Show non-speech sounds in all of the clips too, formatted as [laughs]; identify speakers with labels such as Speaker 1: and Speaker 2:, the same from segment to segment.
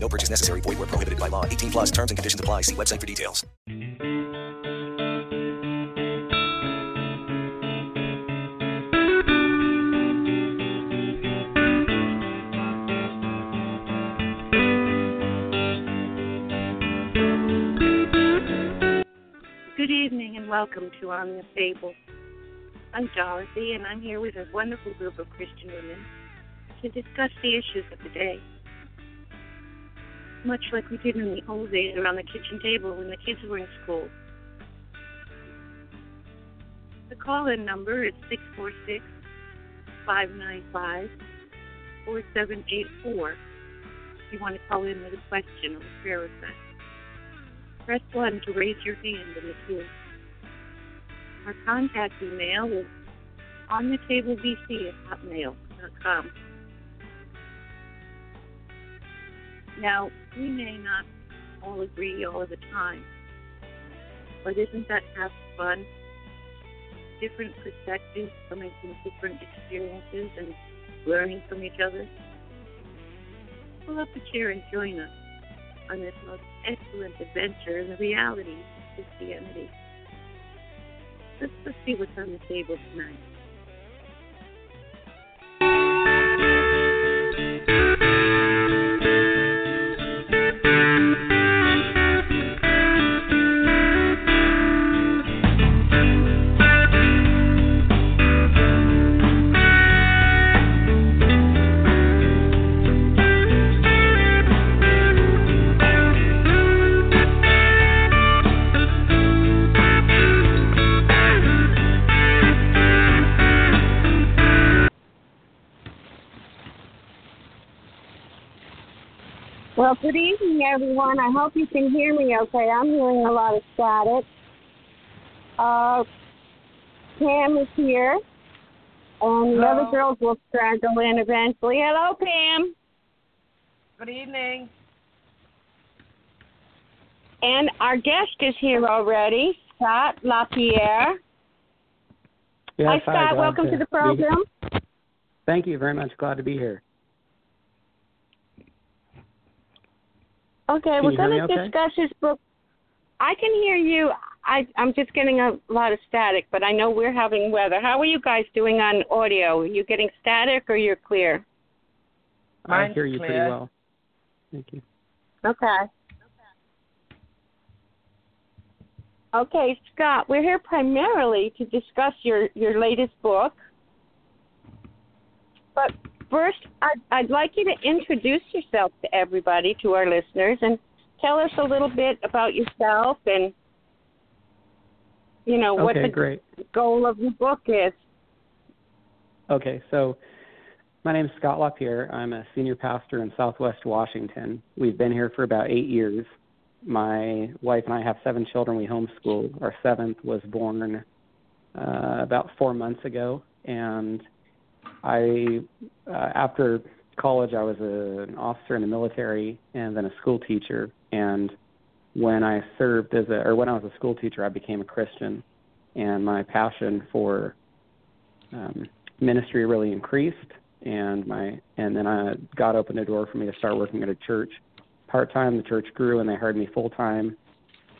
Speaker 1: No purchase necessary. Void where prohibited by law. 18 plus terms and conditions apply. See website for details.
Speaker 2: Good evening and welcome to On the Table. I'm Dorothy and I'm here with a wonderful group of Christian women to discuss the issues of the day. Much like we did in the old days around the kitchen table when the kids were in school. The call in number is 646 595 4784 if you want to call in with a question or a prayer request press 1 to raise your hand in the queue. Our contact email is on at hotmail.com. Now, we may not all agree all the time, but isn't that half fun? Different perspectives coming from different experiences and learning from each other. Pull up a chair and join us on this most excellent adventure in the reality of Christianity. Let's, let's see what's on the table tonight.
Speaker 3: Well, good evening, everyone. I hope you can hear me okay. I'm hearing a lot of static. Uh, Pam is here, and the other girls will straggle in eventually. Hello, Pam.
Speaker 4: Good evening.
Speaker 3: And our guest is here already, Scott LaPierre.
Speaker 5: Yes,
Speaker 3: Hi, Scott. Welcome to the
Speaker 5: be-
Speaker 3: program.
Speaker 5: Thank you very much. Glad to be here.
Speaker 3: Okay,
Speaker 5: Can
Speaker 3: we're going
Speaker 5: me
Speaker 3: to
Speaker 5: okay?
Speaker 3: discuss his book. I can hear you. I, I'm just getting a lot of static, but I know we're having weather. How are you guys doing on audio? Are you getting static or you're clear?
Speaker 5: I hear you pretty well. Thank you.
Speaker 3: Okay. Okay, Scott, we're here primarily to discuss your, your latest book. But first, I'd, I'd like you to introduce yourself to everybody, to our listeners, and tell us a little bit about yourself and, you know, what
Speaker 5: okay,
Speaker 3: the
Speaker 5: great.
Speaker 3: goal of your book is.
Speaker 5: Okay, so my name is Scott LaPierre. I'm a senior pastor in Southwest Washington. We've been here for about eight years. My wife and I have seven children. We homeschool. Our seventh was born uh, about four months ago, and I, uh, after college, I was a, an officer in the military and then a school teacher. And when I served as a, or when I was a school teacher, I became a Christian, and my passion for um, ministry really increased. And my, and then I, God opened a door for me to start working at a church part time. The church grew, and they hired me full time.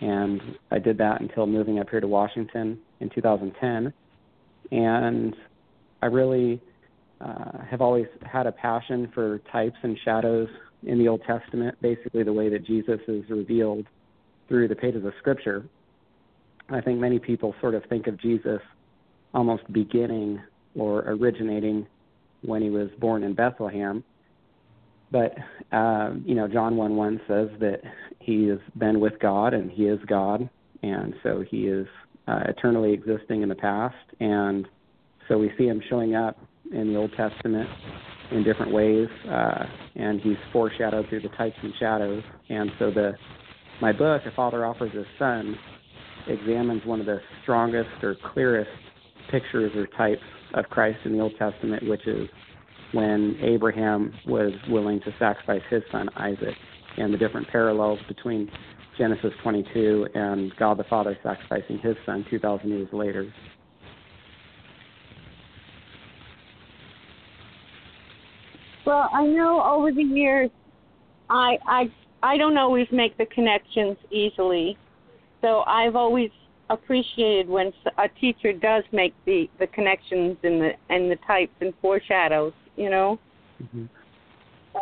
Speaker 5: And I did that until moving up here to Washington in 2010. And I really uh, have always had a passion for types and shadows in the Old Testament, basically the way that Jesus is revealed through the pages of Scripture. I think many people sort of think of Jesus almost beginning or originating when he was born in Bethlehem. But uh, you know, John one one says that he has been with God and he is God, and so he is uh, eternally existing in the past, and so we see him showing up in the Old Testament in different ways, uh, and he's foreshadowed through the types and shadows. And so the my book, A Father Offers His Son, examines one of the strongest or clearest pictures or types of Christ in the Old Testament, which is when Abraham was willing to sacrifice his son Isaac, and the different parallels between Genesis 22 and God the Father sacrificing his son 2,000 years later.
Speaker 3: Well, I know over the years, I I I don't always make the connections easily, so I've always appreciated when a teacher does make the the connections and the and the types and foreshadows. You know.
Speaker 5: Mm-hmm.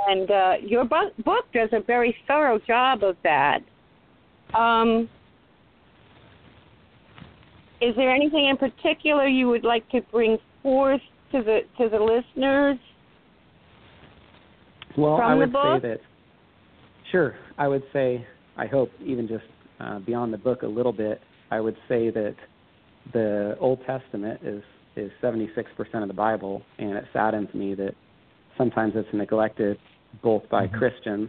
Speaker 3: And uh, your book book does a very thorough job of that. Um, is there anything in particular you would like to bring forth to the to the listeners?
Speaker 5: Well,
Speaker 3: from
Speaker 5: I would say that. Sure, I would say. I hope even just uh, beyond the book a little bit. I would say that the Old Testament is is 76% of the Bible, and it saddens me that sometimes it's neglected both by
Speaker 6: Mhm.
Speaker 5: Christians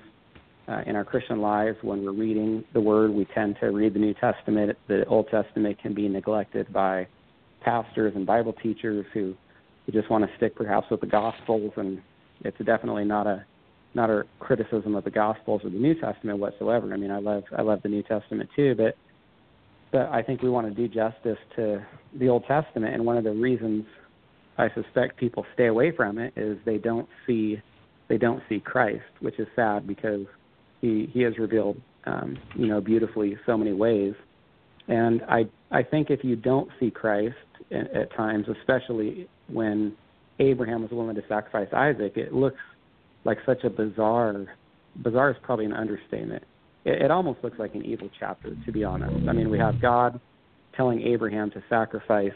Speaker 5: uh, in our Christian lives. When we're reading the Word, we tend to read the New Testament. The Old Testament can be neglected by pastors and Bible teachers who, who just want to stick perhaps with the Gospels, and it's definitely not a not a criticism of the Gospels or the New Testament whatsoever. I mean, I love I love the New Testament too, but but I think we want to do justice to the Old Testament, and one of the reasons I suspect people stay away from it is they don't see they don't see Christ, which is sad because he he has revealed um, you know beautifully so many ways, and I I think if you don't see Christ at, at times, especially when Abraham was willing to sacrifice Isaac, it looks like such a bizarre bizarre is probably an understatement. It, it almost looks like an evil chapter, to be honest. I mean, we have God telling Abraham to sacrifice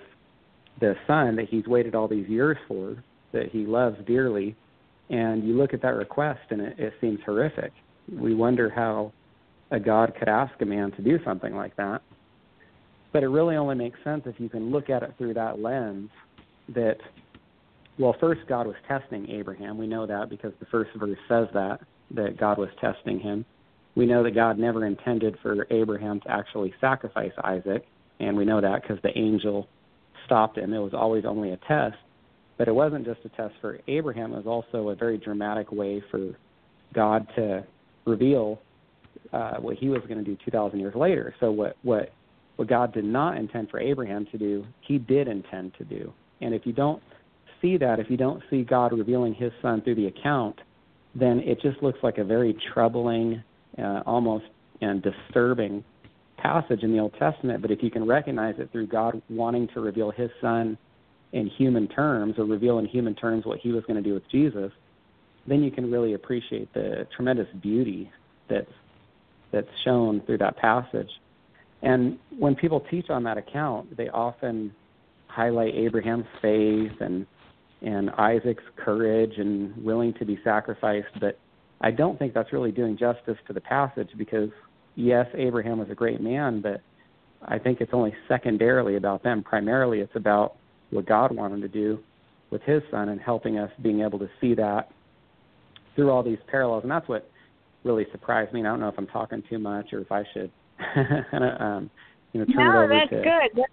Speaker 5: the son that he's waited all these years for, that he loves dearly, and you look at that request and it, it seems horrific. We wonder how a God could ask a man to do something like that. But it really only makes sense if you can look at it through that lens that well, first God was testing Abraham. We know that because the first verse says that that God was testing him. We know that God never intended for Abraham to actually sacrifice Isaac, and we know that because the angel stopped him. It was always only a test, but it wasn't just a test for Abraham. It was also a very dramatic way for God to reveal uh, what He was going to do 2,000 years later. So what what what God did not intend for Abraham to do, He did intend to do. And if you don't see that, if you don't see God revealing His Son through the account, then it just looks like a very troubling, uh, almost and disturbing passage in the Old Testament. But if you can recognize it through God wanting to reveal His Son in human terms, or reveal in human terms what He was going to do with Jesus, then you can really appreciate the tremendous beauty that's that's shown through that passage. And when people teach on that account, they often highlight Abraham's faith and and Isaac's courage and willing to be sacrificed, but I don't think that's really doing justice to the passage because yes, Abraham was a great man, but I think it's only secondarily about them. Primarily it's about what God wanted to do with his son and helping us being able to see that through all these parallels. And that's what really surprised me. And I don't know if I'm talking too much or if I should [laughs] um, you know, turn
Speaker 3: no,
Speaker 5: it over
Speaker 3: that's
Speaker 5: to
Speaker 3: good.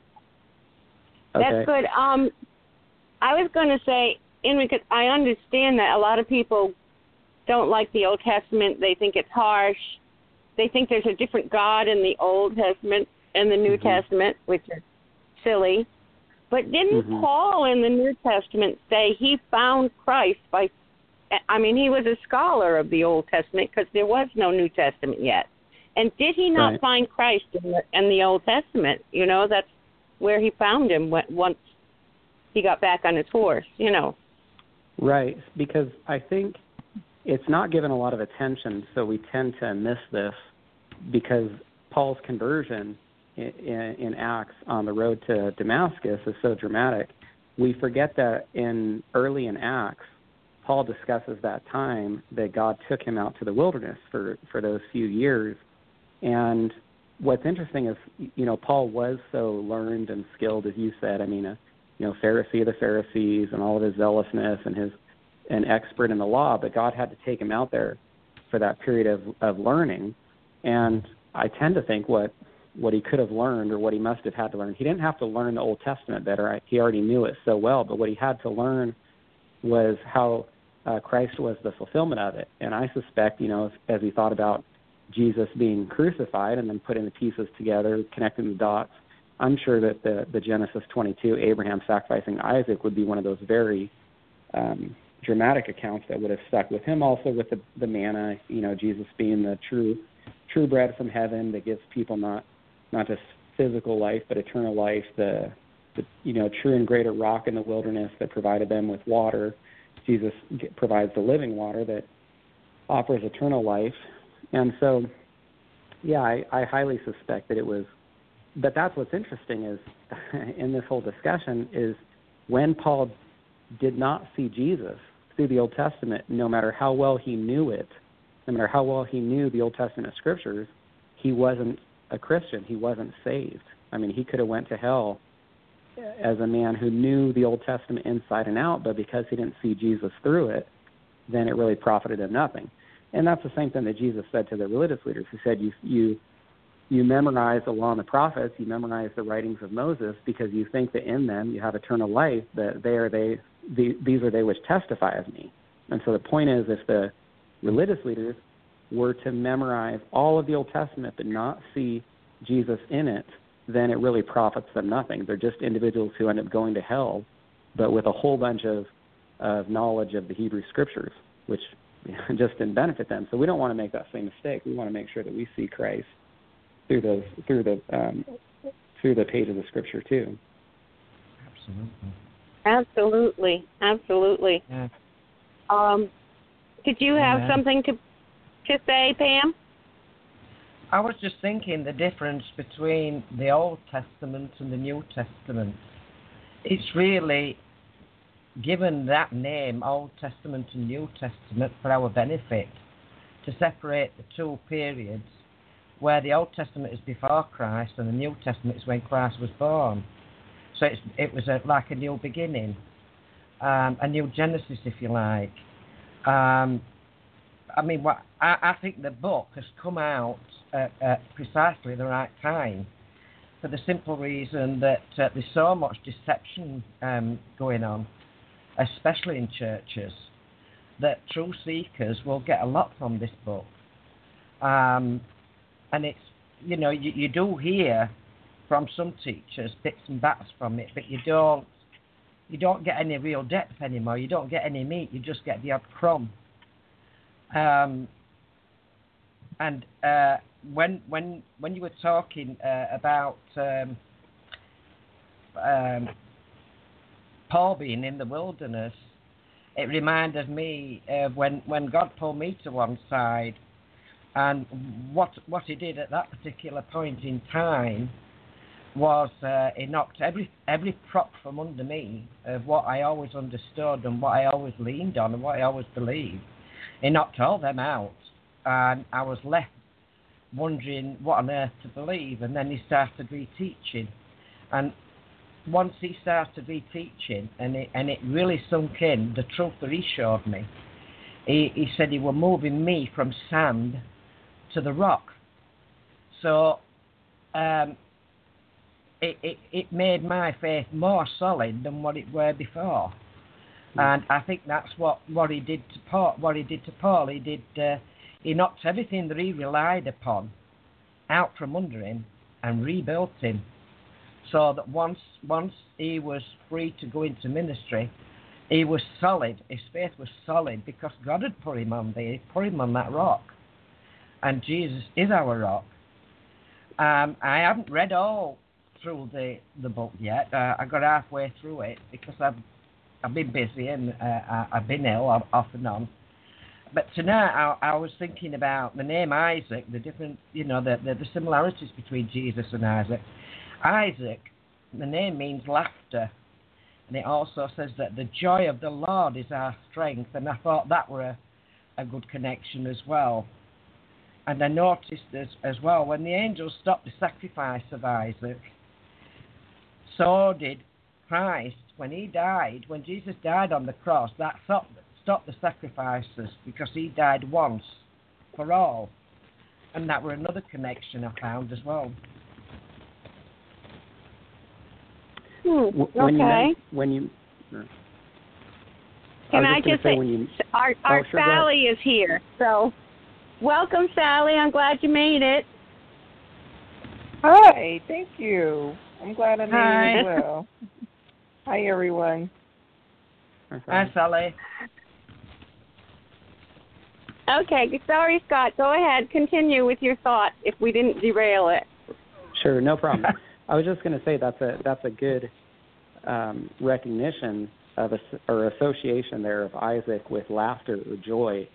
Speaker 3: That's
Speaker 5: Okay.
Speaker 3: good. Um, I was going to say, in because I understand that a lot of people don't like the Old Testament. They think it's harsh. They think there's a different God in the Old Testament and the New
Speaker 5: Mhm.
Speaker 3: Testament, which is silly. But didn't
Speaker 5: Mhm.
Speaker 3: Paul in the New Testament say he found Christ by? I mean, he was a scholar of the Old Testament because there was no New Testament yet. And did he not
Speaker 5: Right.
Speaker 3: find Christ in the, in the Old Testament? You know, that's where he found him once he got back on his horse. You know.
Speaker 5: Right, because I think it's not given a lot of attention, so we tend to miss this because Paul's conversion in, in, in Acts on the road to Damascus is so dramatic. We forget that in early in Acts, Paul discusses that time that God took him out to the wilderness for for those few years, and what's interesting is you know Paul was so learned and skilled as you said. I mean, a you know Pharisee of the Pharisees and all of his zealousness and his an expert in the law, but God had to take him out there for that period of of learning. And I tend to think what what he could have learned or what he must have had to learn. He didn't have to learn the Old Testament better. He already knew it so well. But what he had to learn was how uh, Christ was the fulfillment of it. And I suspect, you know, as, as he thought about Jesus being crucified and then putting the pieces together, connecting the dots, I'm sure that the, the Genesis 22, Abraham sacrificing Isaac, would be one of those very um, dramatic accounts that would have stuck with him. Also with the, the manna, you know, Jesus being the true true bread from heaven that gives people not not just physical life but eternal life. The the you know true and greater rock in the wilderness that provided them with water. Jesus provides the living water that offers eternal life. And so, yeah, I, I highly suspect that it was. But that's what's interesting is [laughs] in this whole discussion is when Paul did not see Jesus through the Old Testament, no matter how well he knew it, no matter how well he knew the Old Testament scriptures, he wasn't a Christian. He wasn't saved. I mean, he could have went to hell as a man who knew the Old Testament inside and out, but because he didn't see Jesus through it, then it really profited him nothing. And that's the same thing that Jesus said to the religious leaders. He said, "You you you memorize the law and the prophets, you memorize the writings of Moses because you think that in them you have eternal life. That they are they the, these are they which testify of me." And so the point is, if the religious leaders were to memorize all of the Old Testament but not see Jesus in it, then it really profits them nothing. They're just individuals who end up going to hell, but with a whole bunch of, of knowledge of the Hebrew Scriptures, which [laughs] just didn't benefit them. So we don't want to make that same mistake. We want to make sure that we see Christ through those through the um, through the page of the Scripture too.
Speaker 3: Absolutely. Absolutely. Absolutely. Yeah. Um, did you have Amen. something to to say, Pam?
Speaker 4: I was just thinking the difference between the Old Testament and the New Testament. It's really given that name, Old Testament and New Testament, for our benefit to separate the two periods where the Old Testament is before Christ and the New Testament is when Christ was born. So it was a, like a new beginning, um, a new Genesis, if you like. Um, I mean, what I, I think the book has come out at, at precisely the right time for the simple reason that uh, there's so much deception um, going on, especially in churches, that true seekers will get a lot from this book. Um, and it's, you know, you, you do hear from some teachers bits and bats from it, but you don't, you don't get any real depth anymore. You don't get any meat. You just get the odd crumb. Um, and uh, when when when you were talking uh, about um, um, Paul being in the wilderness, it reminded me of when when God pulled me to one side, and what what He did at that particular point in time was uh, He knocked every every prop from under me of what I always understood and what I always leaned on and what I always believed. He knocked all them out, and I was left wondering what on earth to believe. And then he started reteaching, and once he started reteaching, and it and it really sunk in the truth that he showed me. He he said he was moving me from sand to the rock. So. Um, it, it, it made my faith more solid than what it were before. Hmm. And I think that's what, what he did to Paul. What he did to Paul, he did uh, he knocked everything that he relied upon out from under him and rebuilt him, so that once once he was free to go into ministry, he was solid. His faith was solid because God had put him on there, put him on that rock, and Jesus is our rock. Um, I haven't read all through the the book yet. Uh, I got halfway through it because I've I've been busy and uh, I've been ill off and on. But tonight I, I, was thinking about the name Isaac, the different, you know, the, the, the similarities between Jesus and Isaac. Isaac, the name means laughter, and it also says that the joy of the Lord is our strength, and I thought that were a, a good connection as well. And I noticed as, as well when the angels stopped the sacrifice of Isaac, so did Christ when he died, when Jesus died on the cross, that stopped, stopped the sacrifices because he died once for all. and that were another connection I found as well.
Speaker 3: Hmm.
Speaker 5: When you
Speaker 3: okay.
Speaker 5: when you
Speaker 3: Can
Speaker 5: I
Speaker 3: I
Speaker 5: just
Speaker 3: just say,
Speaker 5: when you
Speaker 3: our our
Speaker 5: Oh, sure.
Speaker 3: Sally is here. So, welcome, Sally. I'm glad you made it.
Speaker 6: Hi, thank you. I'm glad I made
Speaker 4: Hi.
Speaker 6: it as well. [laughs] Hi, everyone.
Speaker 4: Hi, Sally.
Speaker 3: Okay. Sorry, Scott. Go ahead. Continue with your thought. If we didn't derail it.
Speaker 5: Sure, no problem. [laughs] I was just going to say that's a that's a good um, recognition of a, or association there of Isaac with laughter or joy,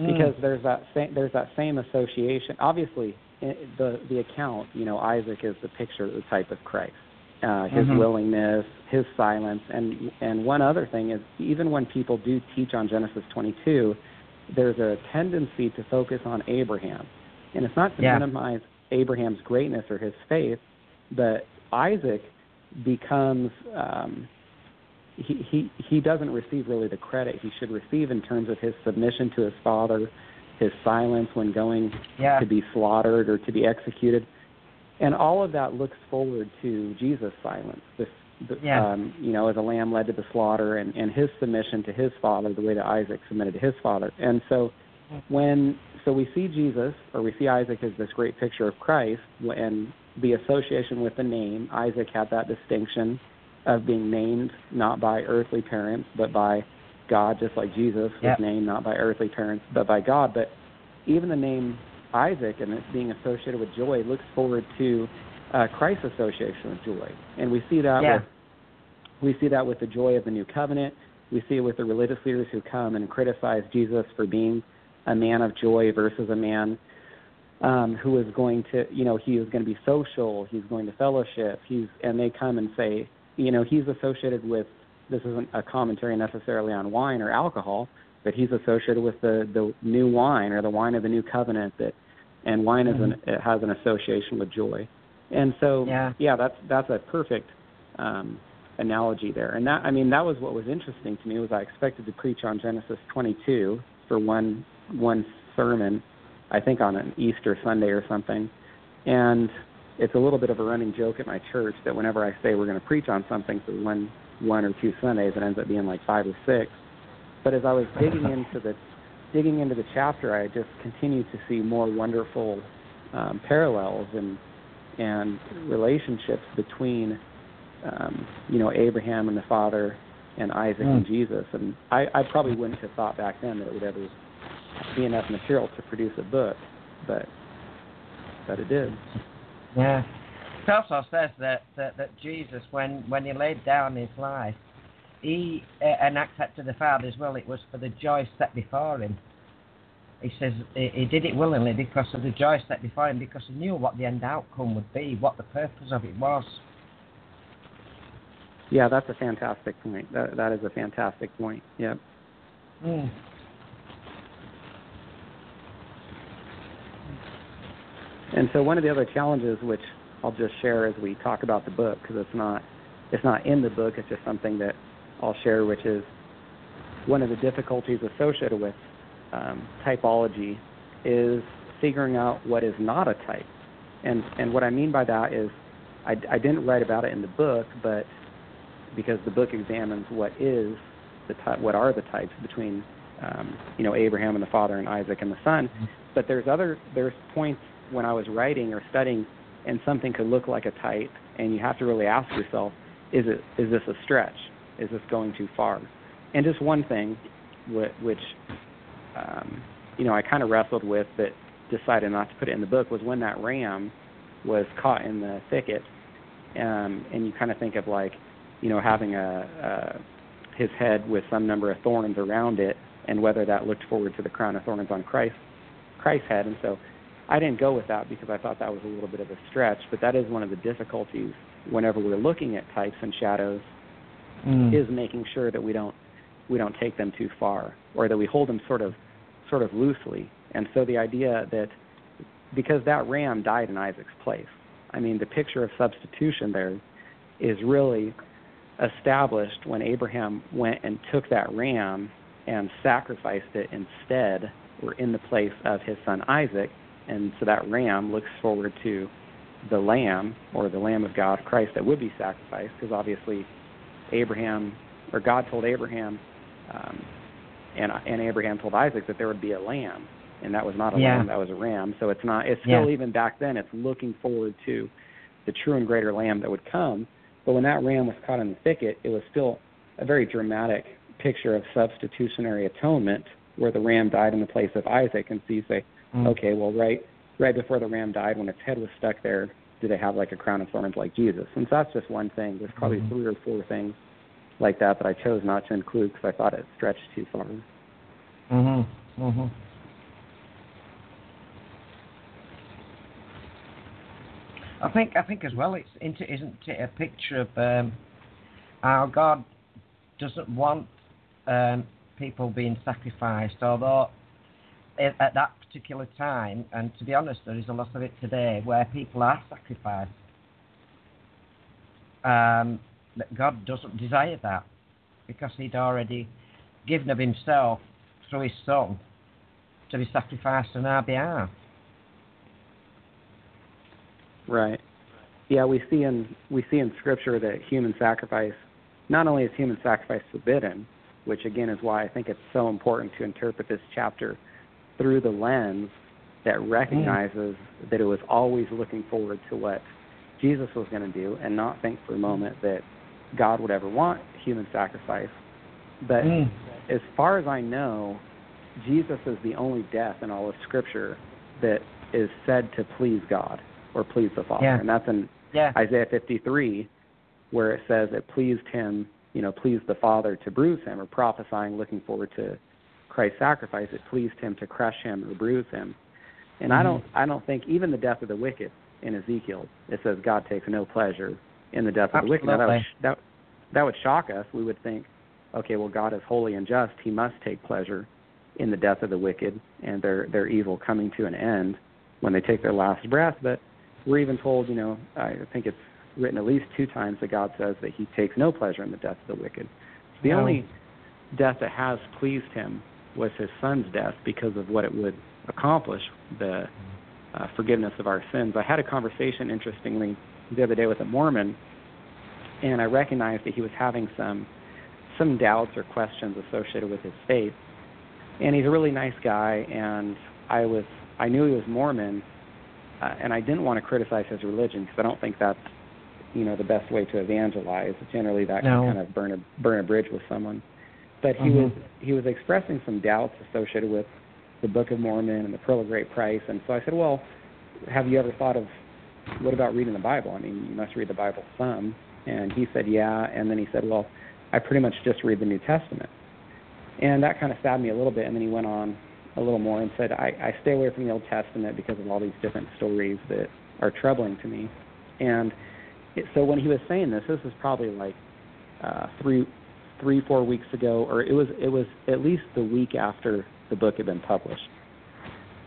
Speaker 4: Mm.
Speaker 5: because there's that same there's that same association. Obviously, the the account, you know, Isaac is the picture, of the type of Christ. Uh, his
Speaker 4: Mhm.
Speaker 5: willingness, his silence, and and one other thing is even when people do teach on Genesis 22, there's a tendency to focus on Abraham, and it's not to
Speaker 4: Yeah.
Speaker 5: minimize Abraham's greatness or his faith, but Isaac becomes um, he, he he doesn't receive really the credit he should receive in terms of his submission to his father, his silence when going
Speaker 4: Yeah.
Speaker 5: to be slaughtered or to be executed, and all of that looks forward to Jesus' silence. This, the,
Speaker 4: Yeah.
Speaker 5: um, you know, as a lamb led to the slaughter, and and his submission to his father, the way that Isaac submitted to his father, and so when so we see Jesus or we see Isaac as this great picture of Christ, and the association with the name Isaac had that distinction of being named not by earthly parents but by God, just like Jesus was
Speaker 4: Yep.
Speaker 5: named not by earthly parents but by God. But even the name Isaac and it's being associated with joy looks forward to uh, Christ's association with joy, and we see that
Speaker 4: Yeah.
Speaker 5: with we see that with the joy of the new covenant. We see it with the religious leaders who come and criticize Jesus for being a man of joy versus a man um, who is going to, you know, he is going to be social. He's going to fellowship. He's and they come and say, you know, he's associated with. This isn't a commentary necessarily on wine or alcohol, but he's associated with the the new wine or the wine of the new covenant that, and wine is an it has an association with joy, and so
Speaker 4: Yeah.
Speaker 5: yeah, that's that's a perfect um, analogy there. And that I mean that was what was interesting to me was I expected to preach on Genesis 22 for one one sermon, I think on an Easter Sunday or something, and it's a little bit of a running joke at my church that whenever I say we're going to preach on something for one one or two Sundays, it ends up being like five or six. But as I was digging into the digging into the chapter, I just continued to see more wonderful um, parallels and and relationships between um, you know Abraham and the father and Isaac and Jesus. And I, I probably wouldn't have thought back then that it would ever be enough material to produce a book, but but it did.
Speaker 4: Yeah. It also says that, that, that Jesus, when, when he laid down his life, he uh, and accepted the Father's will, it was for the joy set before him. He says he, he did it willingly because of the joy set before him, because he knew what the end outcome would be, what the purpose of it was.
Speaker 5: Yeah, that's a fantastic point. That that is a fantastic point. Yep.
Speaker 4: Mm.
Speaker 5: And so one of the other challenges, which I'll just share as we talk about the book, because it's not it's not in the book. It's just something that I'll share, which is one of the difficulties associated with um, typology is figuring out what is not a type. And and what I mean by that is I, I didn't write about it in the book, but because the book examines what is the ty- what are the types between um, you know Abraham and the father and Isaac and the son. But there's other there's points when I was writing or studying, and something could look like a type, and you have to really ask yourself, is it is this a stretch? Is this going too far? And just one thing, which um, you know I kind of wrestled with, but decided not to put it in the book, was when that ram was caught in the thicket, um, and you kind of think of like, you know, having a, a his head with some number of thorns around it, and whether that looked forward to the crown of thorns on Christ Christ's head, and so I didn't go with that because I thought that was a little bit of a stretch, but that is one of the difficulties whenever we're looking at types and shadows
Speaker 4: Mm.
Speaker 5: is making sure that we don't we don't take them too far or that we hold them sort of sort of loosely. And so the idea that because that ram died in Isaac's place. I mean, the picture of substitution there is really established when Abraham went and took that ram and sacrificed it instead or in the place of his son Isaac and so that ram looks forward to the lamb or the lamb of God, Christ, that would be sacrificed, because obviously Abraham or God told Abraham, um, and and Abraham told Isaac that there would be a lamb, and that was not a
Speaker 4: Yeah.
Speaker 5: lamb, that was a ram. So it's not. It's still
Speaker 4: Yeah.
Speaker 5: even back then. It's looking forward to the true and greater lamb that would come. But when that ram was caught in the thicket, it was still a very dramatic picture of substitutionary atonement, where the ram died in the place of Isaac. And so you say,
Speaker 4: Mm.
Speaker 5: okay, well, right, right before the ram died, when its head was stuck there, do they have like a crown of thorns like Jesus? And so that's just one thing. There's probably
Speaker 4: Mhm.
Speaker 5: three or four things like that that I chose not to include because I thought it stretched too far.
Speaker 4: Mhm. Mhm. I think I think as well it's into isn't it a picture of um, how God doesn't want um, people being sacrificed, although at, at that particular time, and to be honest, there is a lot of it today where people are sacrificed. Um, that God doesn't desire that because He'd already given of Himself through His Son to be sacrificed on our behalf.
Speaker 5: Right. Yeah, we see in we see in Scripture that human sacrifice, not only is human sacrifice forbidden, which again is why I think it's so important to interpret this chapter through the lens that recognizes that it was always looking forward to what Jesus was going to do, and not think for a moment that God would ever want human sacrifice. But
Speaker 4: Mm.
Speaker 5: as far as I know, Jesus is the only death in all of Scripture that is said to please God or please the Father,
Speaker 4: Yeah.
Speaker 5: and that's in
Speaker 4: Yeah.
Speaker 5: Isaiah 53, where it says it pleased him, you know, pleased the Father to bruise him, or prophesying, looking forward to Christ's sacrifice. It pleased him to crush him or bruise him. And I
Speaker 4: Mhm.
Speaker 5: don't, I don't think even the death of the wicked in Ezekiel, it says God takes no pleasure in the death of the wicked. Now, that would that that would shock us. We would think, okay, well, God is holy and just. He must take pleasure in the death of the wicked and their their evil coming to an end when they take their last breath. But we're even told, you know, I think it's written at least two times that God says that He takes no pleasure in the death of the wicked. The
Speaker 4: No.
Speaker 5: only death that has pleased Him was His Son's death because of what it would accomplish, the uh, forgiveness of our sins. I had a conversation, interestingly, the other day with a Mormon, and I recognized that he was having some some doubts or questions associated with his faith. And he's a really nice guy, and I was I knew he was Mormon, uh, and I didn't want to criticize his religion because I don't think that's you know the best way to evangelize. Generally, that
Speaker 4: No.
Speaker 5: can kind of burn a burn a bridge with someone. But he
Speaker 4: Mhm.
Speaker 5: was he was expressing some doubts associated with the Book of Mormon and the Pearl of Great Price, and so I said, well, have you ever thought of what about reading the Bible? I mean, you must read the Bible some. And he said, yeah. And then he said, well, I pretty much just read the New Testament. And that kind of stabbed me a little bit. And then he went on a little more and said, I, I stay away from the Old Testament because of all these different stories that are troubling to me. And it, so when he was saying this, this was probably like uh, three, three, four weeks ago, or it was it was at least the week after the book had been published.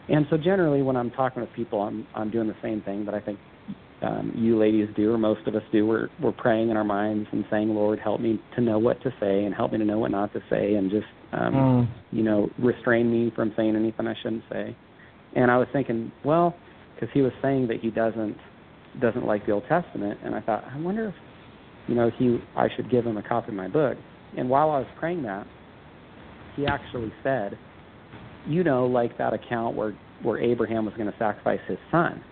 Speaker 5: And so generally, when I'm talking with people, I'm I'm doing the same thing that I think um, you ladies do, or most of us do. We're we're praying in our minds and saying, Lord, help me to know what to say, and help me to know what not to say, and just um,
Speaker 4: Mm.
Speaker 5: you know restrain me from saying anything I shouldn't say. And I was thinking, well, because he was saying that he doesn't doesn't like the Old Testament, and I thought, I wonder if you know he I should give him a copy of my book. And while I was praying that, he actually said, you know, like that account where where Abraham was going to sacrifice his son.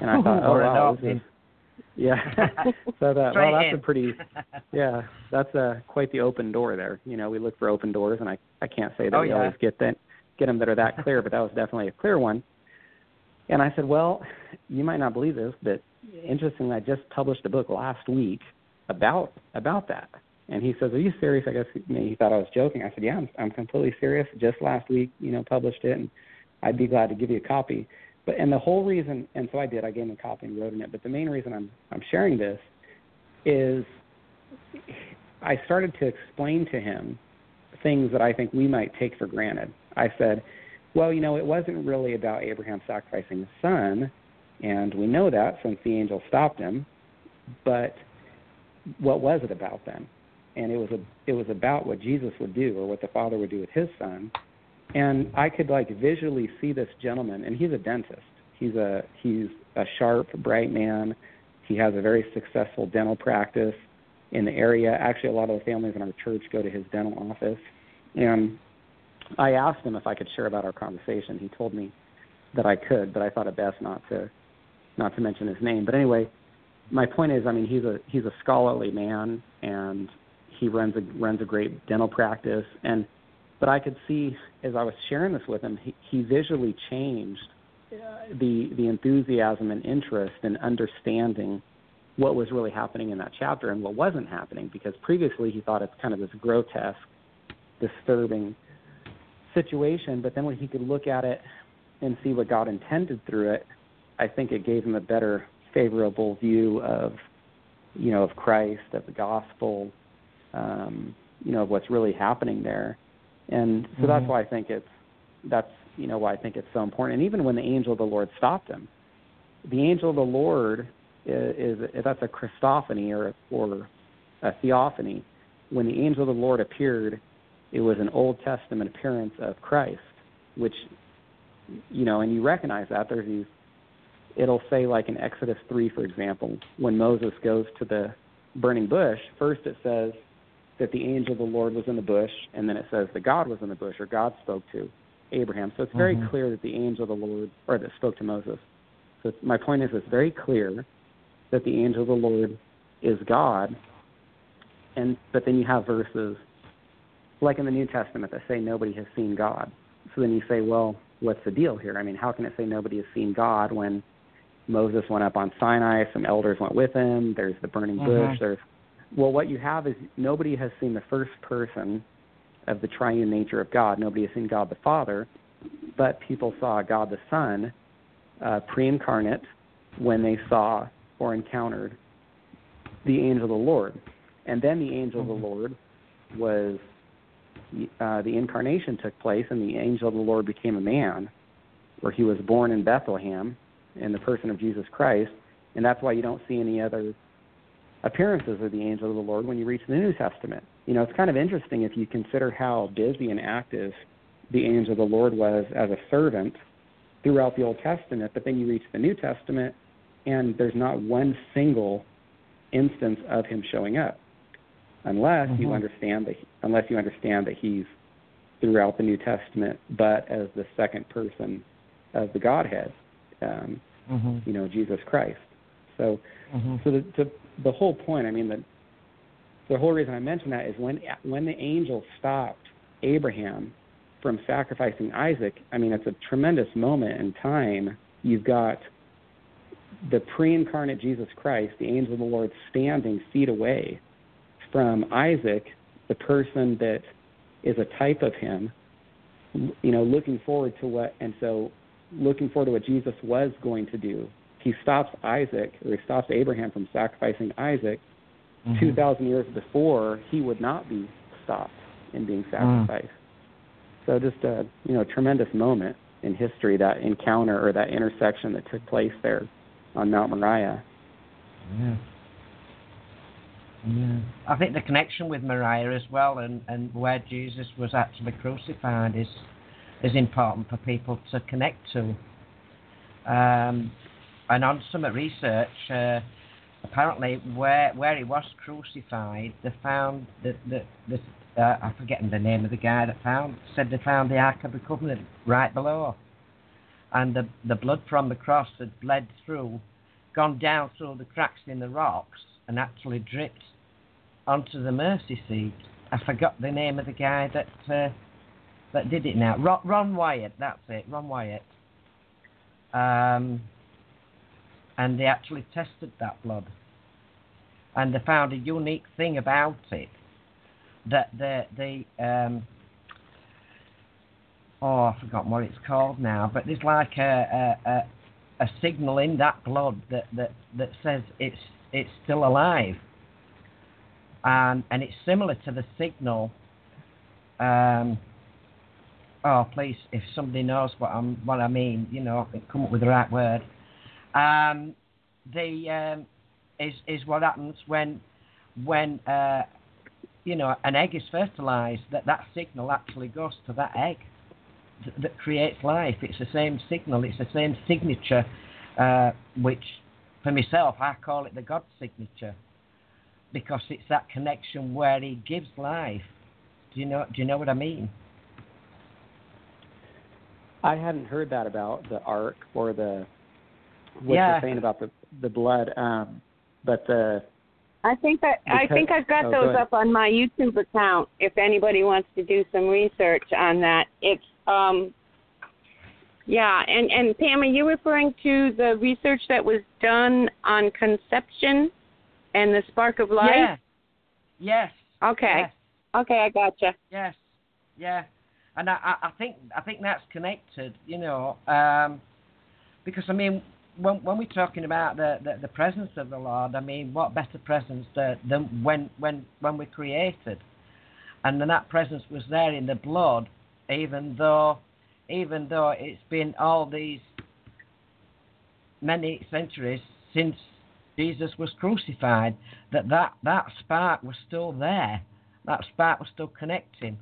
Speaker 5: And I thought, oh
Speaker 4: Or
Speaker 5: wow, this is, [laughs] yeah. [laughs] so that well, that's a pretty [laughs] yeah, that's a quite the open door there. You know, we look for open doors, and I I can't say that
Speaker 4: Oh,
Speaker 5: we
Speaker 4: yeah.
Speaker 5: always get that get them that are that clear, but that was definitely a clear one. And I said, well, you might not believe this, but interestingly, I just published a book last week about about that. And he says, "Are you serious?" I guess you he thought I was joking. I said, "Yeah, I'm, I'm completely serious. Just last week, you know, published it, and I'd be glad to give you a copy." But and the whole reason, and so I did. I gave him a copy and wrote in it. But the main reason I'm I'm sharing this is I started to explain to him things that I think we might take for granted. I said, "Well, you know, it wasn't really about Abraham sacrificing his son, and we know that since the angel stopped him. But what was it about then?" And it was a it was about what Jesus would do or what the Father would do with his son. And I could like visually see this gentleman, and he's a dentist, He's a he's a sharp, bright man. He has a very successful dental practice in the area. Actually, a lot of the families in our church go to his dental office. And I asked him if I could share about our conversation. He told me that I could, but I thought it best not to not to mention his name. But anyway, my point is, I mean, he's a he's a scholarly man, and he runs a runs a great dental practice. And but I could see as I was sharing this with him, he, he visually changed the the enthusiasm and interest in understanding what was really happening in that chapter and what wasn't happening because previously he thought it's kind of this grotesque, disturbing situation, but then when he could look at it and see what God intended through it, I think it gave him a better favorable view of you know of Christ, of the gospel, um, you know of what's really happening there, and so mm-hmm. that's why I think it's that's you know why I think it's so important. And even when the angel of the Lord stopped him, the angel of the Lord is, is that's a Christophany or or a theophany. When the angel of the Lord appeared, it was an Old Testament appearance of Christ, which you know, and you recognize that there's these. It'll say like in Exodus three, for example, when Moses goes to the burning bush. First, it says that the angel of the Lord was in the bush, and then it says that God was in the bush, or God spoke to Abraham. So it's very mm-hmm. clear that the angel of the Lord, or that spoke to Moses. So my point is, it's very clear that the angel of the Lord is God. And but then you have verses like in the New Testament that say nobody has seen God. So then you say, well, what's the deal here? I mean, how can it say nobody has seen God when Moses went up on Sinai, some elders went with him, there's the burning bush, mm-hmm. there's well what you have is nobody has seen the first person of the triune nature of God. Nobody has seen God the Father, but people saw God the Son uh, pre incarnate when they saw or encountered the angel of the Lord. And then the angel mm-hmm. of the mm-hmm. Lord was uh, the incarnation took place, and the angel of the Lord became a man, where he was born in Bethlehem in the person of Jesus Christ. And that's why you don't see any other appearances of the angel of the Lord when you reach the New Testament. You know, it's kind of interesting if you consider how busy and active the angel of the Lord was as a servant throughout the Old Testament, but then you reach the New Testament and there's not one single instance of him showing up unless mm-hmm. you understand that unless you understand that he's throughout the New Testament, but as the second person of the Godhead, um, mm-hmm. you know, Jesus Christ. So, mm-hmm. so the, to, the whole point, I mean, the the whole reason I mention that is when when the angel stopped Abraham from sacrificing Isaac. I mean, it's a tremendous moment in time. You've got the pre incarnate Jesus Christ, the angel of the Lord, standing feet away from Isaac, the person that is a type of him, you know, looking forward to what, and so looking forward to what Jesus was going to do. He stops Isaac, or he stops Abraham from sacrificing Isaac mm-hmm. 2,000 years before he would not be stopped in being mm. sacrificed. Mm. So just a, you know, tremendous moment in history, that encounter or that intersection that took place there on Mount Moriah.
Speaker 4: Yeah. Yeah. I think the connection with Moriah as well and, and where Jesus was actually crucified is is important for people to connect to. Um, and on some research, uh, apparently where where he was crucified, they found that the, the uh, I'm forgetting the name of the guy that found said they found the Ark of the Covenant right below, and the the blood from the cross had bled through gone down through the cracks in the rocks and actually dripped onto the mercy seat. I forgot the name of the guy that uh, that did it now. Ron, Wyatt, that's it, Ron Wyatt. Um, and they actually tested that blood, and they found a unique thing about it that the the um, oh I've forgotten what it's called now, but there's like a, a, a signal in that blood that, that, that says it's it's still alive. And and it's similar to the signal. Um, oh, please, if somebody knows what I'm what I mean, you know, come up with the right word. Um, the um, is is what happens when when uh, you know an egg is fertilized. That that signal actually goes to that egg that creates life. It's the same signal. It's the same signature, uh, which, for myself, I call it the God signature, because it's that connection where He gives life. Do you know? Do you know what I mean?
Speaker 5: I hadn't heard that about the ark or the what
Speaker 4: Yeah.
Speaker 5: you're saying about the the blood. Um, but the
Speaker 3: I think I I think I've got
Speaker 5: oh,
Speaker 3: those
Speaker 5: ahead.
Speaker 3: up on my YouTube account. If anybody wants to do some research on that, it's um, yeah. And and Pam, are you referring to the research that was done on conception and the spark of life?
Speaker 4: Yeah. Yes.
Speaker 3: Okay.
Speaker 4: Yes.
Speaker 3: Okay, I gotcha.
Speaker 4: Yes, yeah, and I, I, I think I think that's connected, you know, um, because I mean, when when we're talking about the, the, the presence of the Lord, I mean, what better presence than, than when when when we're created, and then that presence was there in the blood, even though even though it's been all these many centuries since Jesus was crucified, that that, that spark was still there that spark was still connecting.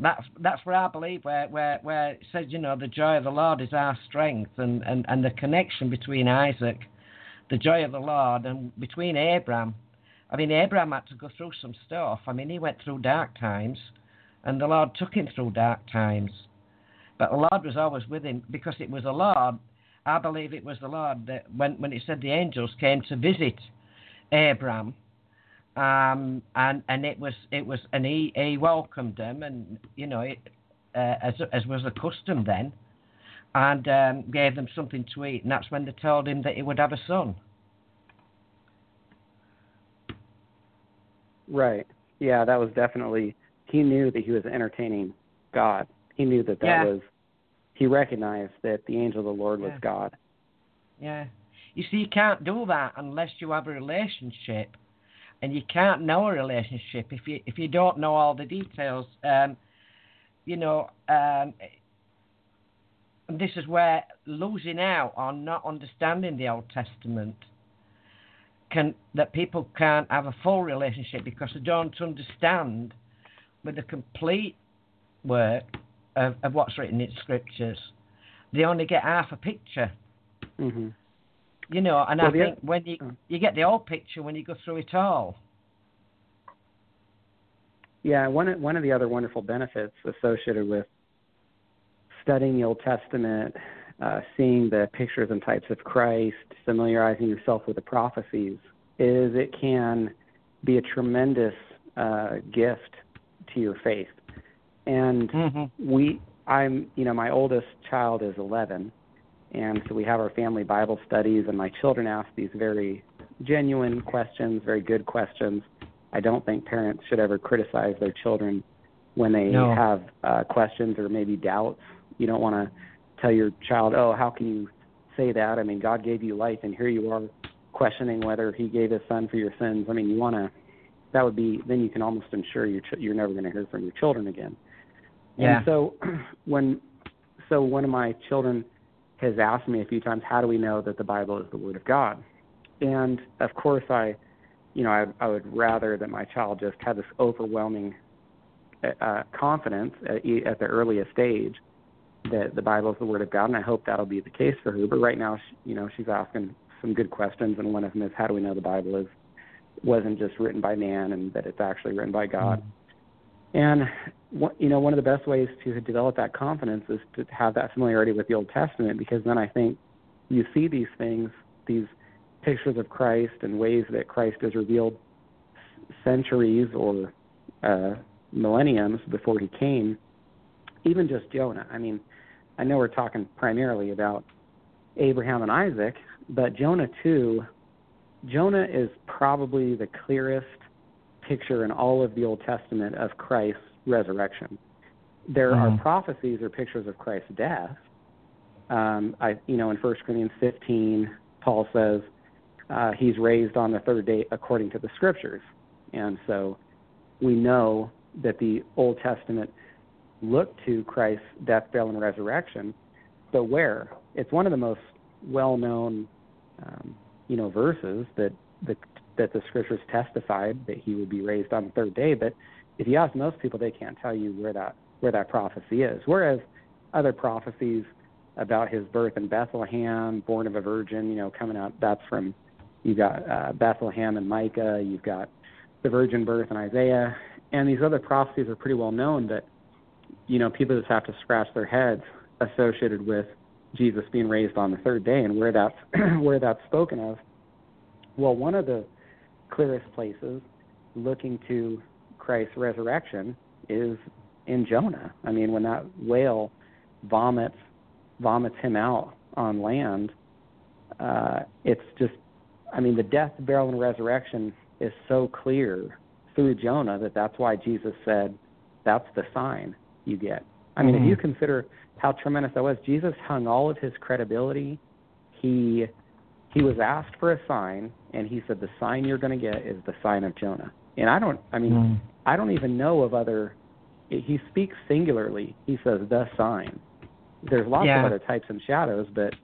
Speaker 4: That's that's where I believe where where where it says you know the joy of the Lord is our strength and, and, and the connection between Isaac, the joy of the Lord, and between Abraham. I mean Abraham had to go through some stuff. I mean he went through dark times, and the Lord took him through dark times, but the Lord was always with him because it was the Lord. I believe it was the Lord that when when it said the angels came to visit Abraham um, and and it was it was and he, he welcomed them and you know it, uh, as as was the custom then, and um, gave them something to eat, and that's when they told him that he would have a son.
Speaker 5: right, yeah, that was definitely. He knew that he was entertaining God. He knew that that
Speaker 4: Yeah.
Speaker 5: was. He recognized that the angel of the Lord was God.
Speaker 4: Yeah, you see, you can't do that unless you have a relationship, and you can't know a relationship if you if you don't know all the details. Um, you know, um, this is where losing out on not understanding the Old Testament can that people can't have a full relationship because they don't understand with the complete work of, of what's written in scriptures. They only get half a picture,
Speaker 5: hmm
Speaker 4: you know. And
Speaker 5: Well,
Speaker 4: I
Speaker 5: the
Speaker 4: think when you
Speaker 5: oh.
Speaker 4: you get the whole picture when you go through it all.
Speaker 5: Yeah, one of- one of the other wonderful benefits associated with studying the Old Testament, uh, seeing the pictures and types of Christ, familiarizing yourself with the prophecies, is it can be a tremendous uh, gift to your faith. And
Speaker 4: Mm-hmm.
Speaker 5: we, I'm, you know, my oldest child is 11, and so we have our family Bible studies, and my children ask these very genuine questions, very good questions. I don't think parents should ever criticize their children when they
Speaker 4: No.
Speaker 5: have uh, questions or maybe doubts. You don't want to tell your child, "Oh, how can you say that?" I mean, God gave you life, and here you are questioning whether He gave His Son for your sins. I mean, you want to. That would be then you can almost ensure your ch- you're never going to hear from your children again.
Speaker 4: Yeah.
Speaker 5: And so [clears throat] when so one of my children has asked me a few times, how do we know that the Bible is the Word of God? And of course, I, you know, I, I would rather that my child just had this overwhelming uh, confidence at, at the earliest stage that the Bible is the Word of God, and I hope that'll be the case for her. But right now, she, you know, she's asking some good questions, and one of them is, how do we know the Bible is wasn't just written by man, and that it's actually written by God? And you know, one of the best ways to develop that confidence is to have that familiarity with the Old Testament, because then I think you see these things, these pictures of Christ and ways that Christ is revealed centuries or uh, millenniums before he came. Even just Jonah. I mean, I know we're talking primarily about Abraham and Isaac, but Jonah too. Jonah is probably the clearest picture in all of the Old Testament of Christ's resurrection. There
Speaker 4: Mhm.
Speaker 5: are prophecies or pictures of Christ's death. Um, I, you know, in 1 Corinthians 15, Paul says uh, he's raised on the third day according to the Scriptures, and so we know that the Old Testament looked to Christ's death, burial, and resurrection. But where? It's one of the most well-known, um, you know, verses that the that the scriptures testified that he would be raised on the third day. But if you ask most people, they can't tell you where that where that prophecy is. Whereas other prophecies about his birth in Bethlehem, born of a virgin, you know, coming out, that's from, you've got uh, Bethlehem and Micah, you've got the virgin birth in Isaiah, and these other prophecies are pretty well known that, you know, people just have to scratch their heads associated with Jesus being raised on the third day and where that's, [clears throat] where that's spoken of. Well, one of the clearest places looking to Christ's resurrection is in Jonah. I mean, when that whale vomits vomits him out on land, uh, it's just, I mean, the death, burial, and resurrection is so clear through Jonah that that's why Jesus said, that's the sign you get. I mean, mm-hmm. if you consider how tremendous that was, Jesus hung all of his credibility. He he was asked for a sign, and he said, the sign you're going to get is the sign of Jonah. And I don't, I mean, mm. I don't even know of other. He speaks singularly. He says the sign. There's lots
Speaker 4: yeah.
Speaker 5: of other types and shadows, but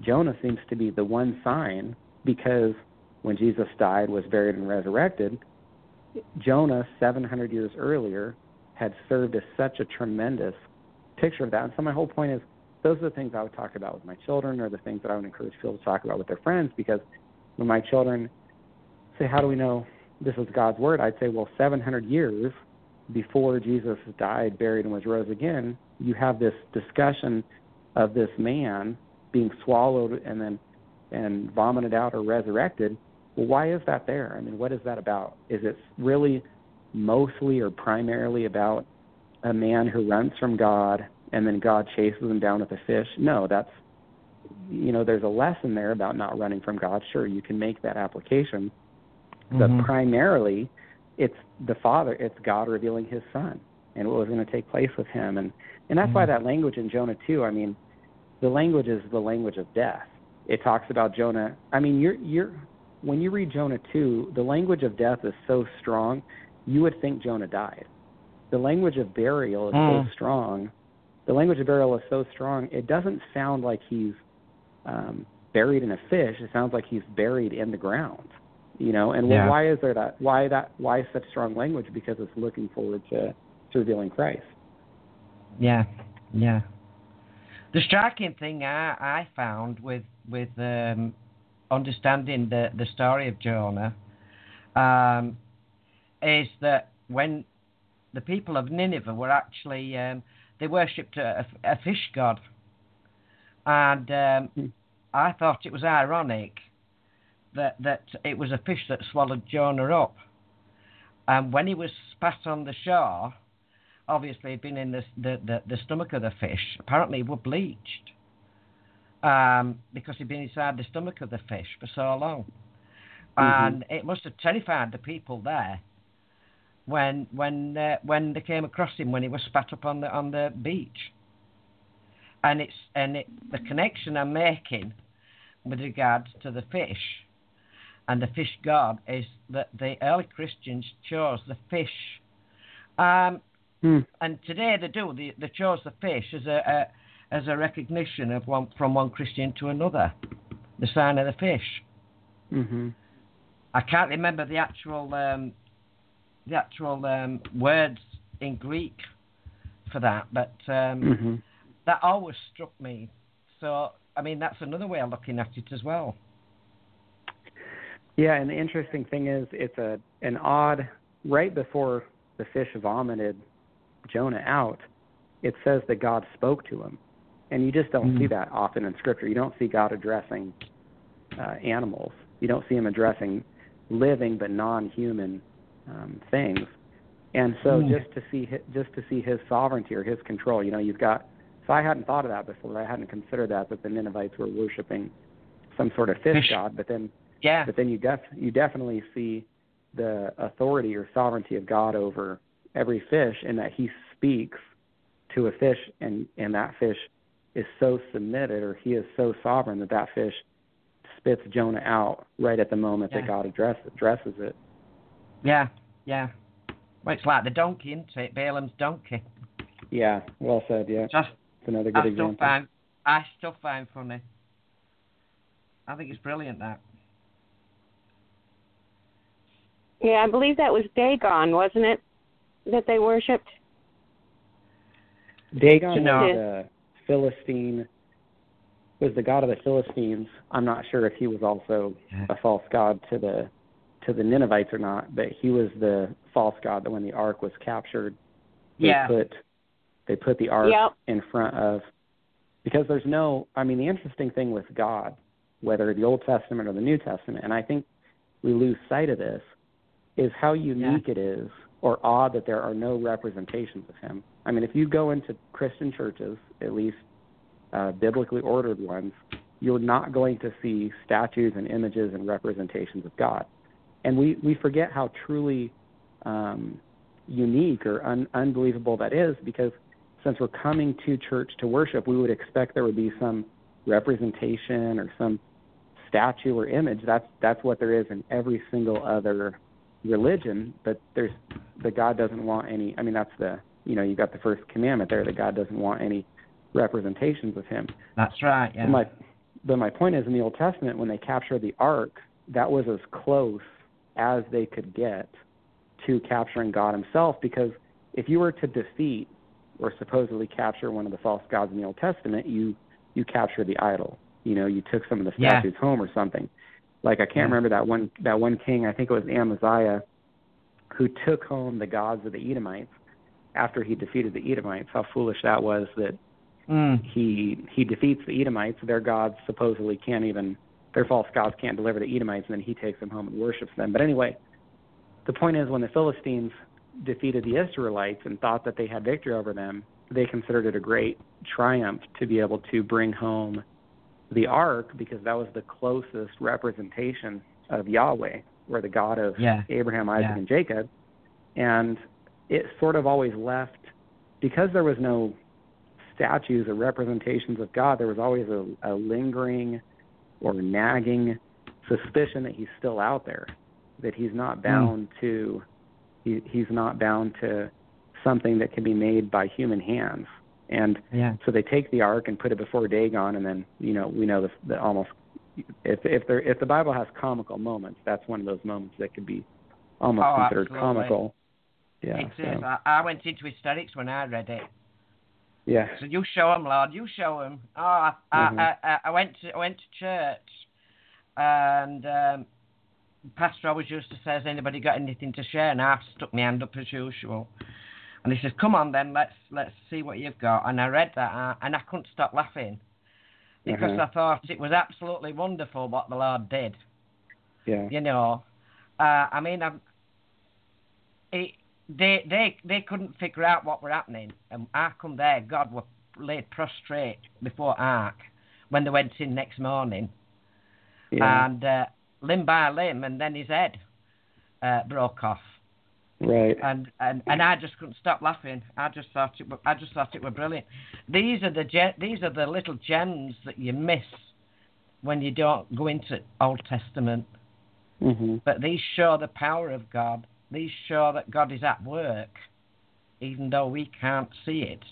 Speaker 5: Jonah seems to be the one sign because when Jesus died, was buried, and resurrected, Jonah, 700 years earlier, had served as such a tremendous picture of that. And so my whole point is, those are the things I would talk about with my children, or the things that I would encourage people to talk about with their friends, because when my children say, "How do we know this is God's word?" I'd say, "Well, 700 years before Jesus died, buried, and was rose again, you have this discussion of this man being swallowed and then and vomited out or resurrected. Well, why is that there? I mean, what is that about? Is it really mostly or primarily about a man who runs from God and then God chases him down with a fish? No, that's you know, there's a lesson there about not running from God. Sure, you can make that application, mm-hmm. but primarily, it's the Father, it's God revealing His Son and what was going to take place with him, and and that's mm-hmm. why that language in Jonah too. I mean, the language is the language of death. It talks about Jonah. I mean, you're you're when you read Jonah two, the language of death is so strong, you would think Jonah died. The language of burial is mm. so strong. The language of burial is so strong. It doesn't sound like he's um, buried in a fish. It sounds like he's buried in the ground. You know, and
Speaker 4: yeah.
Speaker 5: why is there that? Why that? Why such strong language? Because it's looking forward to to revealing Christ.
Speaker 4: Yeah, yeah. The striking thing I, I found with with um, understanding the the story of Jonah um, is that when the people of Nineveh were actually um, they worshipped a, a, fish god, and um, hmm. I thought it was ironic that that it was a fish that swallowed Jonah up, and when he was spat on the shore, obviously he'd been in the, the, the, the stomach of the fish. Apparently, he was bleached um, because he'd been inside the stomach of the fish for so long. Mm-hmm. And it must have terrified the people there when when uh, when they came across him when he was spat up on the on the beach. And it's and it, the connection I'm making with regards to the fish and the fish god is that the early Christians chose the fish um,
Speaker 5: Hmm.
Speaker 4: And today they do. They, they chose the fish as a, a as a recognition of one from one Christian to another, the sign of the fish.
Speaker 5: Mm-hmm.
Speaker 4: I can't remember the actual um, the actual um, words in Greek for that, but um,
Speaker 5: mm-hmm.
Speaker 4: That always struck me. So I mean, that's another way of looking at it as well.
Speaker 5: Yeah, and the interesting thing is, it's a an odd right before the fish vomited Jonah out, it says that God spoke to him. And you just don't mm-hmm. see that often in Scripture. You don't see God addressing uh, animals. You don't see him addressing living but non-human um, things. And so mm. just to see just to see his sovereignty or his control, you know, you've got. So I hadn't thought of that before. I hadn't considered that that the Ninevites were worshiping some sort of fish,
Speaker 4: fish.
Speaker 5: god. But then,
Speaker 4: yeah.
Speaker 5: But then you def you definitely see the authority or sovereignty of God over every fish, and that He speaks to a fish, and and that fish is so submitted, or He is so sovereign that that fish spits Jonah out right at the moment
Speaker 4: yeah.
Speaker 5: that God address, addresses it.
Speaker 4: Yeah, yeah. Well, it's like the donkey, isn't it? Balaam's donkey.
Speaker 5: Yeah, well said. Yeah,
Speaker 4: Just,
Speaker 5: it's another good
Speaker 4: I
Speaker 5: example.
Speaker 4: Still find, I still find funny. I think it's brilliant that.
Speaker 3: Yeah, I believe that was Dagon, wasn't it? That they worshipped.
Speaker 5: Dagon
Speaker 4: You know-
Speaker 5: was the Philistine was the god of the Philistines. I'm not sure if he was also
Speaker 4: Yeah.
Speaker 5: a false god to the to the Ninevites or not, but he was the false god that when the ark was captured, they
Speaker 4: Yeah.
Speaker 5: put they put the ark
Speaker 3: Yep.
Speaker 5: in front of because there's no I mean the interesting thing with God, whether the Old Testament or the New Testament, and I think we lose sight of this, is how unique it is or odd that there are no representations of him. I mean if you go into Christian churches, at least uh, biblically ordered ones, you're not going to see statues and images and representations of God. And we, we forget how truly um, unique or un, unbelievable that is because since we're coming to church to worship, we would expect there would be some representation or some statue or image. That's that's what there is in every single other religion. But there's the God doesn't want any. I mean, that's the you know you got the first commandment there that God doesn't want any representations of Him.
Speaker 4: That's right. Yeah.
Speaker 5: But my but my point is in the Old Testament when they captured the ark, that was as close as they could get to capturing God himself because if you were to defeat or supposedly capture one of the false gods in the Old Testament, you you captured the idol. You know, you took some of the
Speaker 4: Yeah.
Speaker 5: statues home or something. Like I can't
Speaker 4: Yeah.
Speaker 5: remember that one that one king, I think it was Amaziah, who took home the gods of the Edomites after he defeated the Edomites. How foolish that was that
Speaker 4: Mm.
Speaker 5: he he defeats the Edomites. Their gods supposedly can't even their false gods can't deliver the Edomites, and then he takes them home and worships them. But anyway, the point is when the Philistines defeated the Israelites and thought that they had victory over them, they considered it a great triumph to be able to bring home the ark because that was the closest representation of Yahweh, or the God of
Speaker 4: Yeah.
Speaker 5: Abraham, Isaac,
Speaker 4: Yeah.
Speaker 5: and Jacob. And it sort of always left because there was no statues or representations of God, there was always a, a lingering or nagging suspicion that he's still out there, that he's not hmm. bound to he, he's not bound to something that can be made by human hands. And
Speaker 4: Yeah.
Speaker 5: so they take the ark and put it before Dagon, and then you know we know the, the almost if if there if the Bible has comical moments, that's one of those moments that could be almost
Speaker 4: Oh,
Speaker 5: considered
Speaker 4: absolutely.
Speaker 5: comical. Yeah.
Speaker 4: it is.
Speaker 5: so,
Speaker 4: I, I went into hysterics when I read it.
Speaker 5: yeah.
Speaker 4: So you show him, Lord. You show him. Oh, I,
Speaker 5: Mhm.
Speaker 4: I, I, I went to I went to church, and um, pastor always used to say, "Has anybody got anything to share?" And I stuck my hand up as usual. And he says, "Come on, then. Let's let's see what you've got." And I read that, uh, and I couldn't stop laughing because
Speaker 5: Mhm.
Speaker 4: I thought it was absolutely wonderful what the Lord did.
Speaker 5: Yeah.
Speaker 4: You know, uh, I mean, I'm, it, they they they couldn't figure out what were happening, and I come there. God were laid prostrate before Ark when they went in next morning,
Speaker 5: Yeah.
Speaker 4: and uh, limb by limb, and then his head uh, broke off,
Speaker 5: right.
Speaker 4: and, and and I just couldn't stop laughing. I just thought it were, I just thought it were brilliant. These are the ge- these are the little gems that you miss when you don't go into Old Testament.
Speaker 5: Mhm.
Speaker 4: But these show the power of God. These show that God is at work, even though we can't see it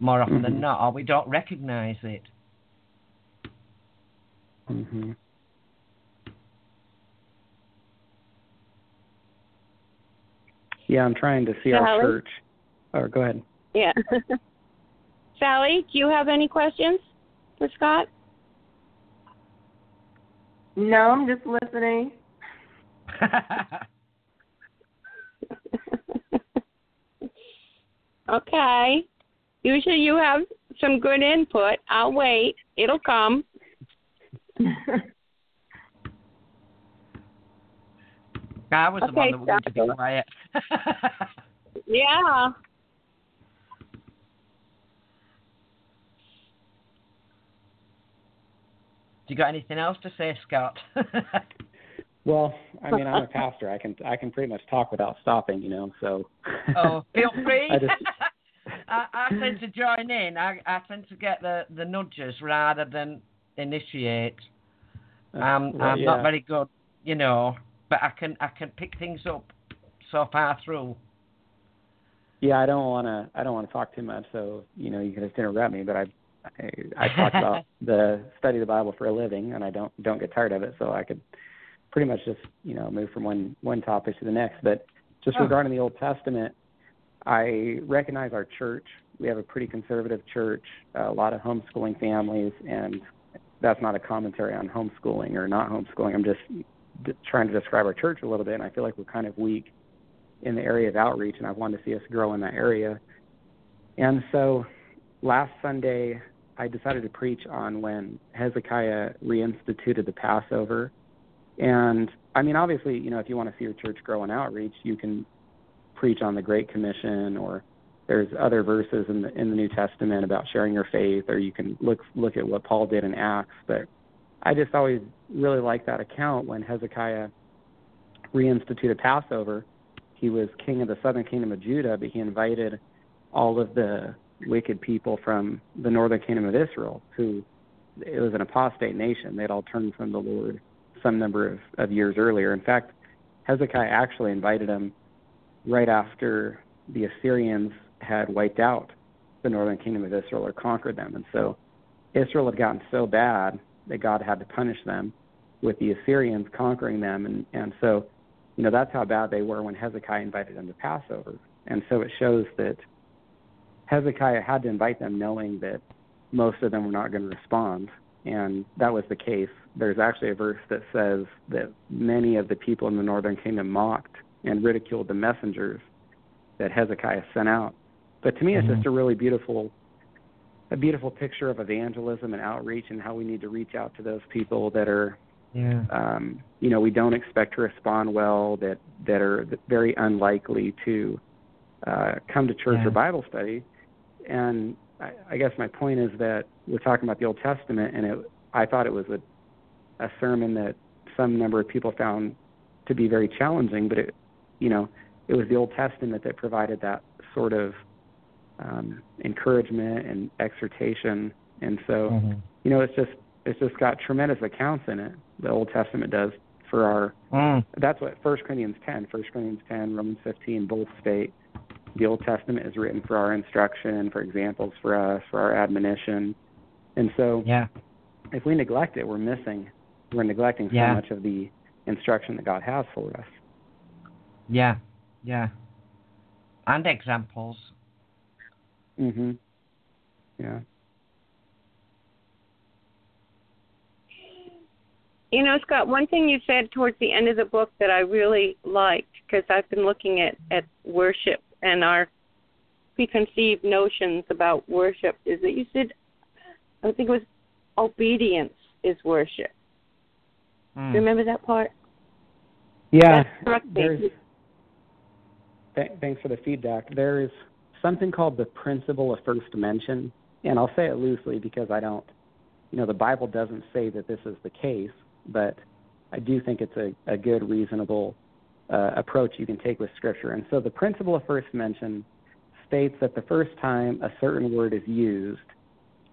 Speaker 4: more often than
Speaker 5: Mhm.
Speaker 4: not, or we don't recognize it.
Speaker 5: Mhm. Yeah, I'm trying to see our church. Or go ahead.
Speaker 3: Yeah. [laughs] Sally, do you have any questions for Scott?
Speaker 6: No, I'm just listening. [laughs]
Speaker 3: okay. Usually you have some good input. I'll wait. It'll come. [laughs]
Speaker 4: I was the one that wanted to be quiet. [laughs]
Speaker 3: Yeah.
Speaker 4: Do you got anything else to say, Scott? [laughs]
Speaker 5: Well, I mean, I'm a pastor. I can I can pretty much talk without stopping, you know. So. [laughs]
Speaker 4: oh, feel free.
Speaker 5: I just
Speaker 4: I, I tend to join in. I, I tend to get the, the nudges rather than initiate. Um,
Speaker 5: well,
Speaker 4: I'm
Speaker 5: yeah.
Speaker 4: not very good, you know, but I can I can pick things up so far through.
Speaker 5: Yeah, I don't want to. I don't want to talk too much, so you know, you can just interrupt me. But I, I, I talk about [laughs] the study of the Bible for a living, and I don't don't get tired of it. So I could pretty much just you know move from one one topic to the next. But just
Speaker 4: Oh.
Speaker 5: regarding the Old Testament, I recognize our church we have a pretty conservative church, a lot of homeschooling families, and that's not a commentary on homeschooling or not homeschooling. I'm just trying to describe our church a little bit, and I feel like we're kind of weak in the area of outreach, and I wanted to see us grow in that area. And so last Sunday, I decided to preach on when Hezekiah reinstituted the Passover. And I mean, obviously, you know, if you want to see your church grow in outreach, you can preach on the Great Commission or there's other verses in the in the New Testament about sharing your faith, or you can look look at what Paul did in Acts. But I just always really like that account when Hezekiah reinstituted Passover. He was king of the southern kingdom of Judah, but he invited all of the wicked people from the northern kingdom of Israel, who it was an apostate nation. They'd all turned from the Lord some number of, of years earlier. In fact, Hezekiah actually invited them right after the Assyrians had wiped out the northern kingdom of Israel or conquered them. And so Israel had gotten so bad that God had to punish them with the Assyrians conquering them. And, and so, you know, that's how bad they were when Hezekiah invited them to Passover. And so it shows that Hezekiah had to invite them knowing that most of them were not going to respond. And that was the case. There's actually a verse that says that many of the people in the northern kingdom mocked and ridiculed the messengers that Hezekiah sent out. But to me, it's mm-hmm. just a really beautiful, a beautiful picture of evangelism and outreach and how we need to reach out to those people that are,
Speaker 4: yeah.
Speaker 5: um, you know, we don't expect to respond well, that that are very unlikely to uh, come to church
Speaker 4: yeah.
Speaker 5: or Bible study. And I, I guess my point is that we're talking about the Old Testament, and it, I thought it was a, a sermon that some number of people found to be very challenging, but it, you know, it was the Old Testament that provided that sort of um, encouragement and exhortation. And so,
Speaker 4: mm-hmm.
Speaker 5: you know, it's just it's just got tremendous accounts in it. The Old Testament does for our.
Speaker 4: Mm.
Speaker 5: That's what First Corinthians 10, First Corinthians 10, Romans 15 both state. The Old Testament is written for our instruction, for examples for us, for our admonition. And so,
Speaker 4: yeah,
Speaker 5: if we neglect it, we're missing. We're neglecting so
Speaker 4: yeah.
Speaker 5: much of the instruction that God has for us.
Speaker 4: Yeah, yeah. And examples.
Speaker 5: Mhm. Yeah.
Speaker 3: You know, Scott, one thing you said towards the end of the book that I really liked because I've been looking at at worship and our preconceived notions about worship is that you said I think it was obedience is worship.
Speaker 4: Mm.
Speaker 3: Remember that part?
Speaker 5: Yeah.
Speaker 3: There's,
Speaker 5: th- thanks for the feedback. There's something called the principle of first mention, and I'll say it loosely because I don't, you know, the Bible doesn't say that this is the case, but I do think it's a, a good, reasonable uh, approach you can take with Scripture. And so the principle of first mention states that the first time a certain word is used,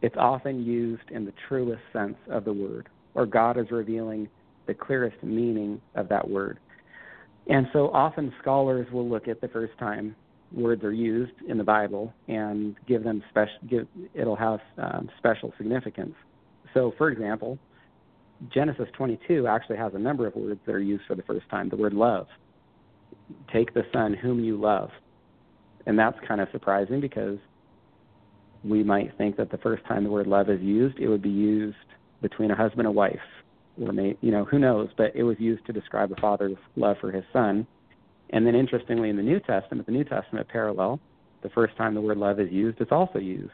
Speaker 5: it's often used in the truest sense of the word, or God is revealing the clearest meaning of that word. And so often scholars will look at the first time words are used in the Bible and give them special. Give, it'll have um, special significance. So, for example, Genesis 22 actually has a number of words that are used for the first time. The word love. Take the son whom you love, and that's kind of surprising because we might think that the first time the word love is used, it would be used between a husband and wife, or may, you know, who knows? But it was used to describe a father's love for his son and then, interestingly, in the New Testament, the New Testament parallel, the first time the word love is used, it's also used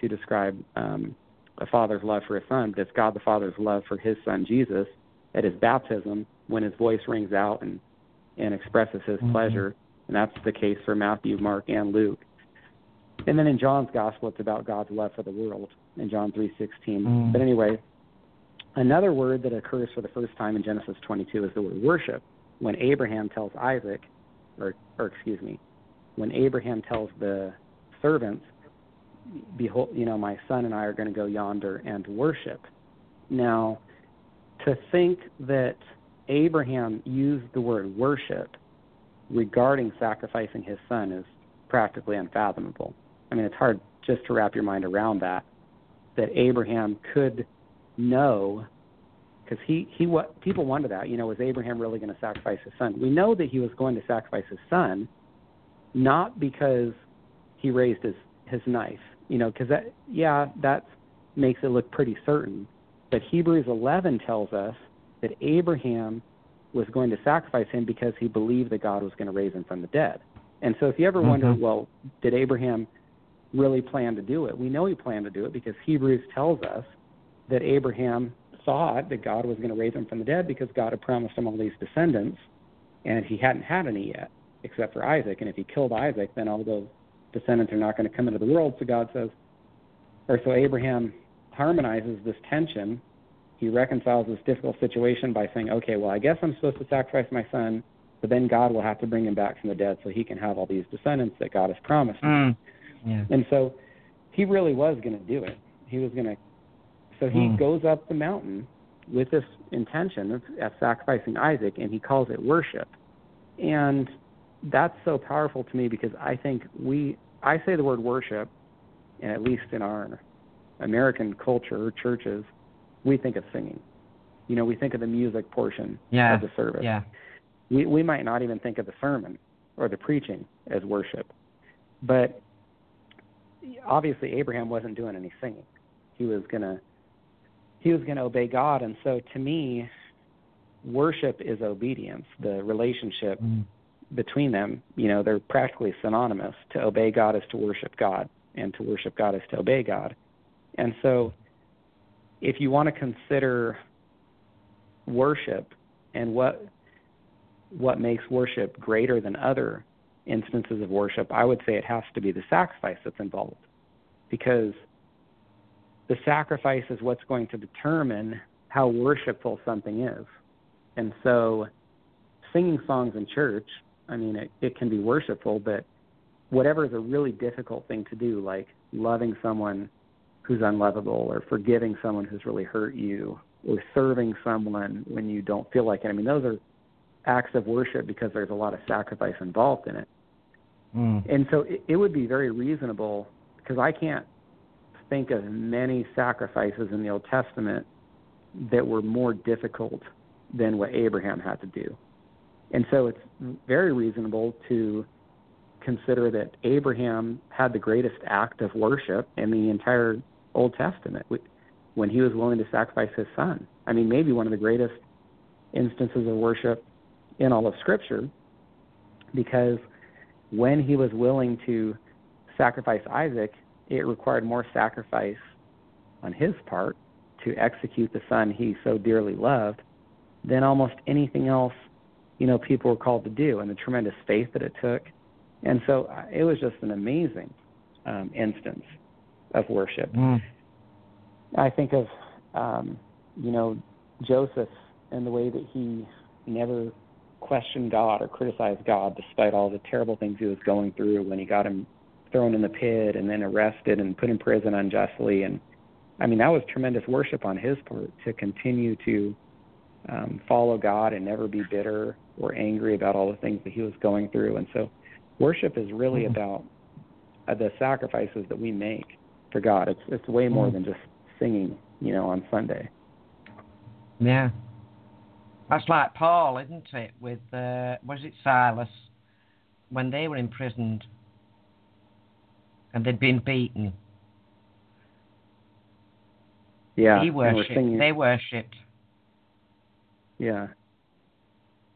Speaker 5: to describe um, a father's love for his son, but it's God the Father's love for his son Jesus at his baptism when his voice rings out and, and expresses his
Speaker 4: mm-hmm.
Speaker 5: pleasure. And that's the case for Matthew, Mark, and Luke. And then in John's gospel, it's about God's love for the world in John 3:16.
Speaker 4: Mm.
Speaker 5: But anyway, another word that occurs for the first time in Genesis 22 is the word worship when Abraham tells Isaac, or, or excuse me, when Abraham tells the servants, behold, you know, my son and I are going to go yonder and worship. Now, to think that Abraham used the word worship regarding sacrificing his son is practically unfathomable. I mean, it's hard just to wrap your mind around that, that Abraham could know because he he what people wonder that you know was Abraham really going to sacrifice his son? We know that he was going to sacrifice his son, not because he raised his his knife. You know, because that yeah, that makes it look pretty certain. But Hebrews 11 tells us that Abraham was going to sacrifice him because he believed that God was going to raise him from the dead. And so if you ever mm-hmm. wonder, well, did Abraham really plan to do it? We know he planned to do it because Hebrews tells us that Abraham thought that God was going to raise him from the dead because God had promised him all these descendants, and he hadn't had any yet, except for Isaac. And if he killed Isaac, then all those descendants are not going to come into the world. So God says, or so Abraham harmonizes this tension. He reconciles this difficult situation by saying, okay, well, I guess I'm supposed to sacrifice my son, but then God will have to bring him back from the dead so he can have all these descendants that God has promised.
Speaker 4: Mm. Yeah.
Speaker 5: And so he really was going to do it. He was going to so he mm. goes up the mountain with this intention of, of sacrificing Isaac, and he calls it worship. And that's so powerful to me because I think we, I say the word worship, and at least in our American culture, churches, we think of singing. You know, we think of the music portion
Speaker 4: yeah.
Speaker 5: of the service.
Speaker 4: Yeah.
Speaker 5: We we might not even think of the sermon or the preaching as worship. But obviously Abraham wasn't doing any singing. He was going to he was going to obey God. And so to me, worship is obedience. The relationship mm. between them, you know, they're practically synonymous. To obey God is to worship God, and to worship God is to obey God. And so if you want to consider worship and what what makes worship greater than other instances of worship, I would say it has to be the sacrifice that's involved. Because the sacrifice is what's going to determine how worshipful something is. And so, singing songs in church, I mean, it, it can be worshipful, but whatever is a really difficult thing to do, like loving someone who's unlovable, or forgiving someone who's really hurt you, or serving someone when you don't feel like it. I mean, those are acts of worship because there's a lot of sacrifice involved in it.
Speaker 4: Mm.
Speaker 5: And so it, it would be very reasonable because I can't think of many sacrifices in the Old Testament that were more difficult than what Abraham had to do. And so it's very reasonable to consider that Abraham had the greatest act of worship in the entire Old Testament when he was willing to sacrifice his son. I mean, maybe one of the greatest instances of worship in all of Scripture because when he was willing to sacrifice Isaac, it required more sacrifice on his part to execute the son he so dearly loved than almost anything else you know people were called to do and the tremendous faith that it took and so uh, it was just an amazing um, instance of worship
Speaker 4: mm.
Speaker 5: i think of um, you know joseph and the way that he never questioned god or criticized god despite all the terrible things he was going through when he got him thrown in the pit and then arrested and put in prison unjustly. And I mean, that was tremendous worship on his part to continue to um, follow God and never be bitter or angry about all the things that he was going through. And so, worship is really mm-hmm. about uh, the sacrifices that we make for God. It's it's way more mm-hmm. than just singing, you know, on Sunday.
Speaker 4: Yeah, that's like Paul, isn't it? With uh, was it Silas when they were imprisoned? And they'd been beaten.
Speaker 5: Yeah,
Speaker 4: he worshipped. They worshipped.
Speaker 5: Yeah.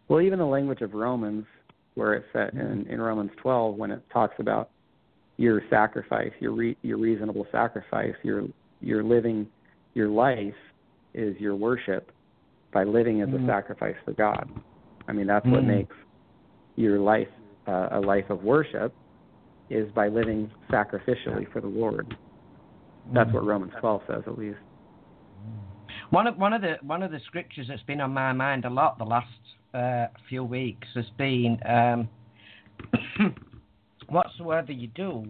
Speaker 5: Well, even the language of Romans, where it's set in, in Romans 12, when it talks about your sacrifice, your re, your reasonable sacrifice, your your living, your life is your worship by living as mm. a sacrifice for God. I mean, that's mm. what makes your life uh, a life of worship is by living sacrificially for the Lord. That's what Romans 12 says, at least.
Speaker 4: One of one of the one of the scriptures that's been on my mind a lot the last uh, few weeks has been um, [coughs] whatsoever you do,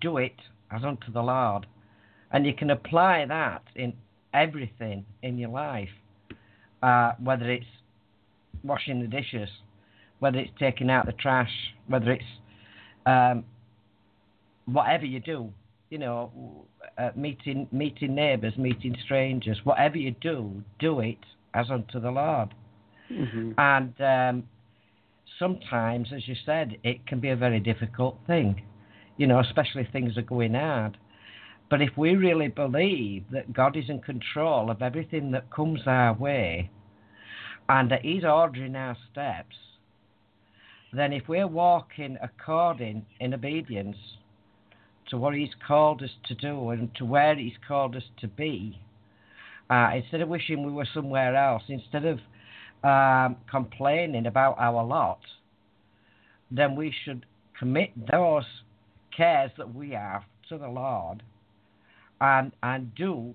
Speaker 4: do it as unto the Lord, and you can apply that in everything in your life, uh, whether it's washing the dishes, whether it's taking out the trash, whether it's um, whatever you do, you know, uh, meeting meeting neighbours, meeting strangers, whatever you do, do it as unto the Lord.
Speaker 5: Mm-hmm.
Speaker 4: And um, sometimes, as you said, it can be a very difficult thing. you know, especially if things are going hard. But if we really believe that God is in control of everything that comes our way and that He's ordering our steps, then if we're walking according in obedience to what He's called us to do and to where He's called us to be, uh, instead of wishing we were somewhere else, instead of um, complaining about our lot, then we should commit those cares that we have to the Lord and and do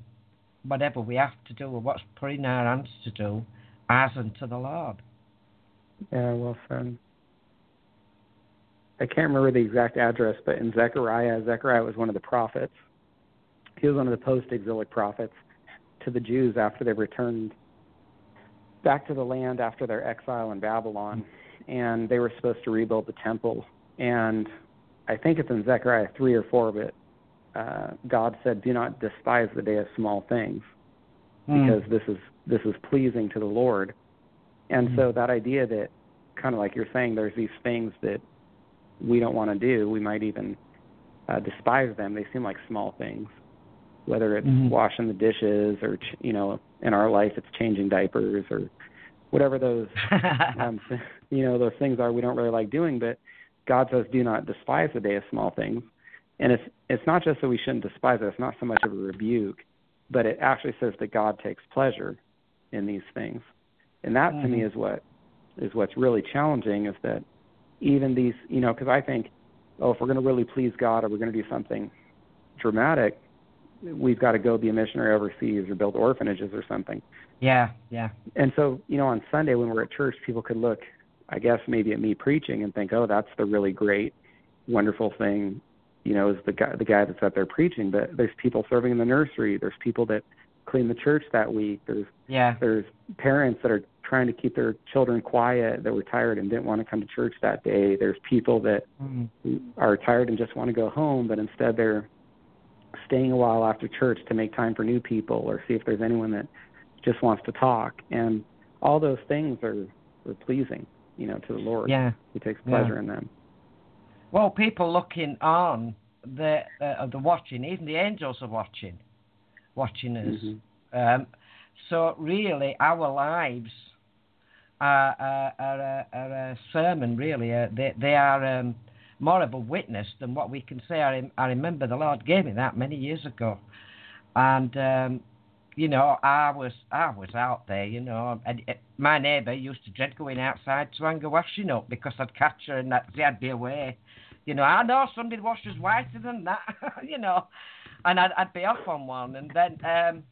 Speaker 4: whatever we have to do or what's put in our hands to do as unto the Lord.
Speaker 5: Yeah, well said. I can't remember the exact address, but in Zechariah, Zechariah was one of the prophets. He was one of the post exilic prophets to the Jews after they returned back to the land after their exile in Babylon. And they were supposed to rebuild the temple. And I think it's in Zechariah 3 or 4 but uh, God said, Do not despise the day of small things,
Speaker 4: Hmm.
Speaker 5: because this is this is pleasing to the Lord. And
Speaker 4: Mm.
Speaker 5: so that idea that kind of like you're saying, there's these things that we don't want to do. We might even uh, despise them. They seem like small things, whether it's
Speaker 4: Mhm.
Speaker 5: washing the dishes or ch- you know, in our life it's changing diapers or whatever those [laughs] um, you know those things are we don't really like doing. But God says, do not despise the day of small things. And it's it's not just that we shouldn't despise it. It's not so much of a rebuke, but it actually says that God takes pleasure in these things. And that to me
Speaker 4: Mhm.
Speaker 5: is what is what's really challenging is that even these, you know, because I think, oh, if we're going to really please God or we're going to do something dramatic, we've got to go be a missionary overseas or build orphanages or something.
Speaker 4: yeah, yeah.
Speaker 5: And so, you know, on Sunday when we're at church, people could look, I guess, maybe at me preaching and think, oh, that's the really great, wonderful thing, you know, is the guy the guy that's out there preaching. But there's people serving in the nursery. There's people that clean the church that week. There's
Speaker 4: Yeah.
Speaker 5: there's parents that are trying to keep their children quiet that were tired and didn't want to come to church that day. There's people that
Speaker 4: Mm.
Speaker 5: are tired and just want to go home, but instead they're staying a while after church to make time for new people or see if there's anyone that just wants to talk. And all those things are, are pleasing, you know, to the Lord.
Speaker 4: Yeah.
Speaker 5: He takes
Speaker 4: Yeah.
Speaker 5: pleasure in them.
Speaker 4: Well, people looking on the uh, the watching, even the angels are watching, watching us.
Speaker 5: Mhm.
Speaker 4: Um, so really, our lives are, are, are, a, are a sermon. Really, uh, they they are um, more of a witness than what we can say. I, I remember the Lord gave me that many years ago, and um, you know, I was I was out there. You know, and it, my neighbour used to dread going outside to hang her washing up because I'd catch her and that I'd be away. You know, I know somebody washes whiter than that. [laughs] you know, and I'd, I'd be off on one, and then um,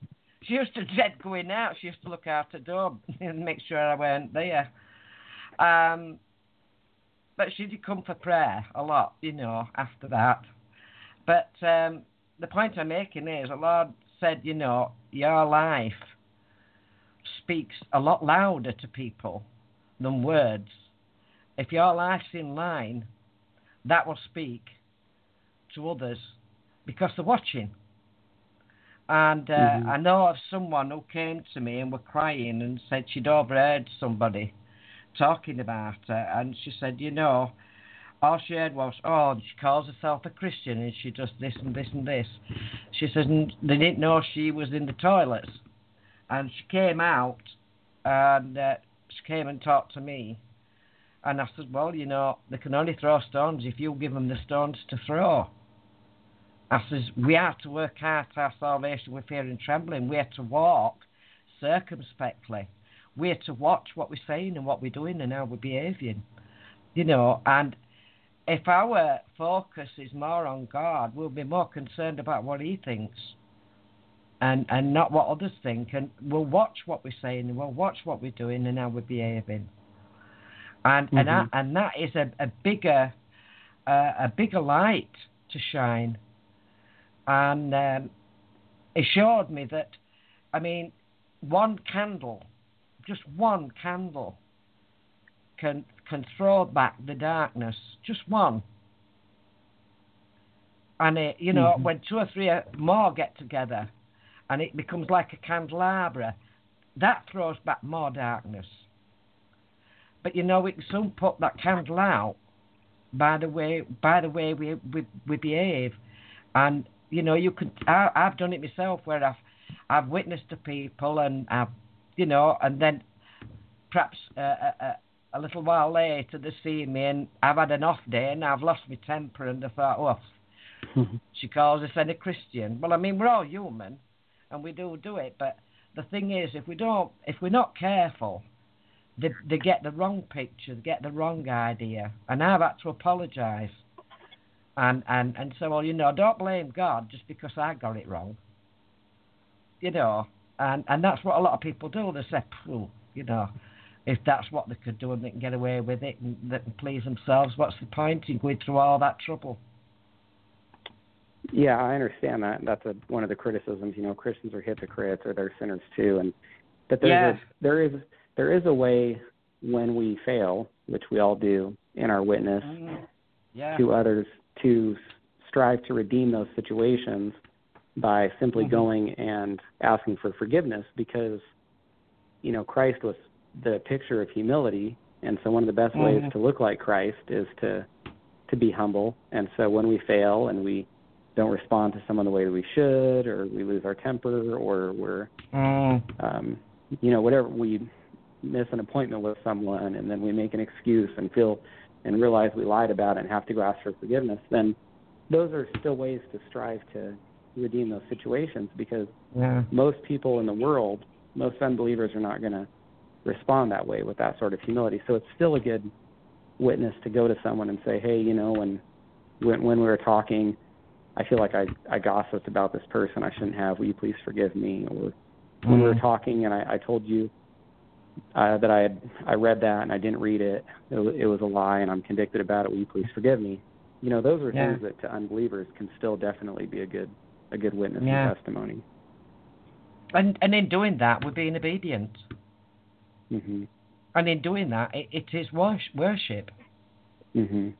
Speaker 4: she used to dread going out. She used to look out the door and make sure I weren't there. Um, but she did come for prayer a lot, you know, after that. But um, the point I'm making is, the Lord said, you know, your life speaks a lot louder to people than words. If your life's in line, that will speak to others because they're watching. And uh,
Speaker 5: Mhm.
Speaker 4: I know of someone who came to me and were crying and said she'd overheard somebody talking about her, and she said, you know, all she heard was, oh, she calls herself a Christian and she does this and this and this. She said, they didn't know she was in the toilets. And she came out and uh, she came and talked to me. And I said, well, you know, they can only throw stones if you give them the stones to throw. I says, we are to work out our salvation with fear and trembling. We are to walk circumspectly. We are to watch what we're saying and what we're doing and how we're behaving. You know, and if our focus is more on God, we'll be more concerned about what He thinks and, and not what others think. And we'll watch what we're saying and we'll watch what we're doing and how we're behaving. And and,
Speaker 5: Mhm.
Speaker 4: that, and that is a, a bigger uh, a bigger light to shine. And um, showed me that, I mean, one candle, just one candle, can can throw back the darkness. Just one. And it, you know,
Speaker 5: Mhm.
Speaker 4: when two or three more get together, and it becomes like a candelabra, that throws back more darkness. But you know, we can soon put that candle out, by the way by the way we we, we behave, and you know you could I, I've done it myself where I've I've witnessed to people and I've you know and then perhaps uh, a, a, a little while later they see me and I've had an off day and I've lost my temper and I thought oh mm-hmm. she calls us any Christian. Well I mean we're all human and we do do it but the thing is if we don't if we're not careful they they get the wrong picture, they get the wrong idea, and I've had to apologise. And and and so well, you know, don't blame God just because I got it wrong. You know, and and that's what a lot of people do. They say, you know, if that's what they could do and they can get away with it and they can please themselves, what's the point in going through all that trouble?
Speaker 5: Yeah, I understand that. That's a, one of the criticisms. You know, Christians are hypocrites or they're sinners too, and but there's
Speaker 4: Yeah.
Speaker 5: a, there is there is a way when we fail, which we all do in our witness mm-hmm.
Speaker 4: Yeah.
Speaker 5: to others, to strive to redeem those situations by simply
Speaker 4: Mhm.
Speaker 5: going and asking for forgiveness, because you know Christ was the picture of humility, and so one of the best ways
Speaker 4: Mhm.
Speaker 5: to look like Christ is to to be humble. And so when we fail and we don't respond to someone the way that we should, or we lose our temper, or we're
Speaker 4: Mm.
Speaker 5: um, you know, whatever we miss an appointment with someone and then we make an excuse and feel and realize we lied about it and have to go ask for forgiveness, then those are still ways to strive to redeem those situations because
Speaker 4: Yeah.
Speaker 5: most people in the world, most unbelievers are not going to respond that way with that sort of humility. So it's still a good witness to go to someone and say, "Hey, you know, when when when we were talking, I feel like I I gossiped about this person I shouldn't have. Will you please forgive me?" Or when we were
Speaker 4: Mm.
Speaker 5: talking and I, I told you uh, that I had I read that and I didn't read it. It, wa- it was a lie and I'm convicted about it. Will you please forgive me? You know, those are
Speaker 4: Yeah.
Speaker 5: things that to unbelievers can still definitely be a good a good witness
Speaker 4: Yeah.
Speaker 5: and testimony.
Speaker 4: And and in doing that, we're being obedient.
Speaker 5: Mhm.
Speaker 4: And in doing that, it, it is wors- worship.
Speaker 5: Mhm.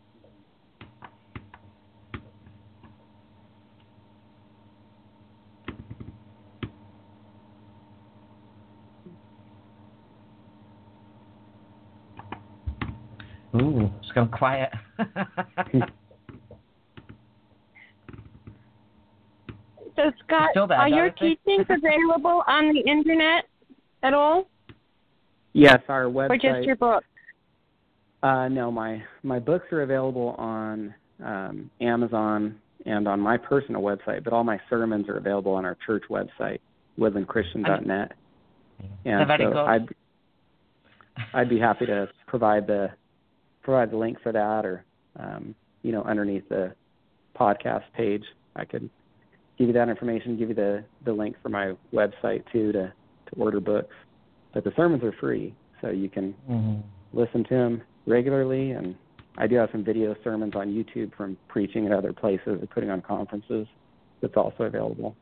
Speaker 4: Ooh, it's gone quiet.
Speaker 3: So Scott,
Speaker 4: Still there,
Speaker 3: are your
Speaker 4: Dorothy?
Speaker 3: teachings [laughs] available on the internet at all,
Speaker 5: Yes, our website.
Speaker 3: or just your book?
Speaker 5: Uh, no, my my books are available on um, Amazon and on my personal website, but all my sermons are available on our church website, woodlandchristian.net.
Speaker 4: They're
Speaker 5: And
Speaker 4: very
Speaker 5: so
Speaker 4: good.
Speaker 5: I'd I'd be happy to provide the provide the link for that, or um, you know, underneath the podcast page, I could give you that information, give you the the link for my website too to to order books. But the sermons are free, so you can
Speaker 4: Mhm.
Speaker 5: listen to them regularly and I do have some video sermons on YouTube from preaching at other places or putting on conferences that's also available.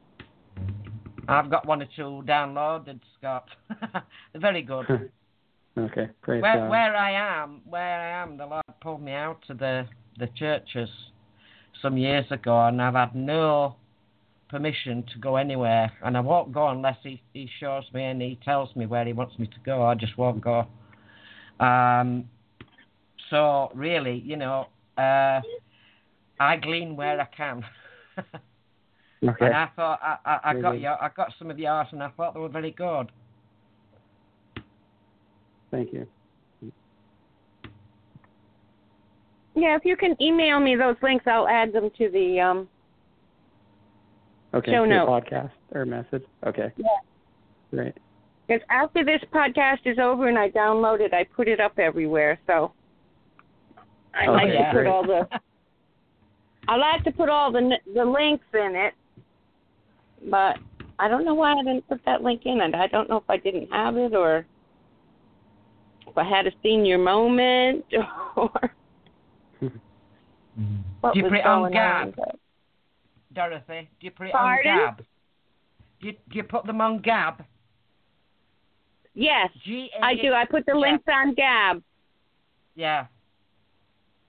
Speaker 4: I've got one or two downloaded, Scott. They're [laughs] very good. [laughs]
Speaker 5: okay, praise
Speaker 4: where
Speaker 5: God.
Speaker 4: where I am, where I am, the Lord pulled me out to the the churches some years ago, and I've had no permission to go anywhere, and I won't go unless he he shows me and he tells me where he wants me to go. I just won't go. Um. So really, you know, uh, I glean where I can. [laughs]
Speaker 5: okay.
Speaker 4: And I thought I, I, I got your, I got some of yours, and I thought they were very good.
Speaker 5: Thank you.
Speaker 3: Yeah, if you can email me those links, I'll add them to the um.
Speaker 5: Okay.
Speaker 3: Show notes.
Speaker 5: podcast or message. Okay.
Speaker 3: Yeah.
Speaker 5: Great.
Speaker 3: Because after this podcast is over and I download it, I put it up everywhere. So I
Speaker 5: Oh,
Speaker 3: like to put all the. I like to put all the the links in it, but I don't know why I didn't put that link in it. I don't know if I didn't have it or if I had a senior moment [laughs] or what
Speaker 4: Do you
Speaker 3: was
Speaker 4: put it on
Speaker 3: going
Speaker 4: Gab?
Speaker 3: on.
Speaker 4: Dorothy, do you put it
Speaker 3: Pardon?
Speaker 4: on Gab? Do you, do you put them on Gab?
Speaker 3: Yes,
Speaker 4: G
Speaker 3: I do. I put the
Speaker 4: Yeah.
Speaker 3: links on Gab
Speaker 4: Yeah.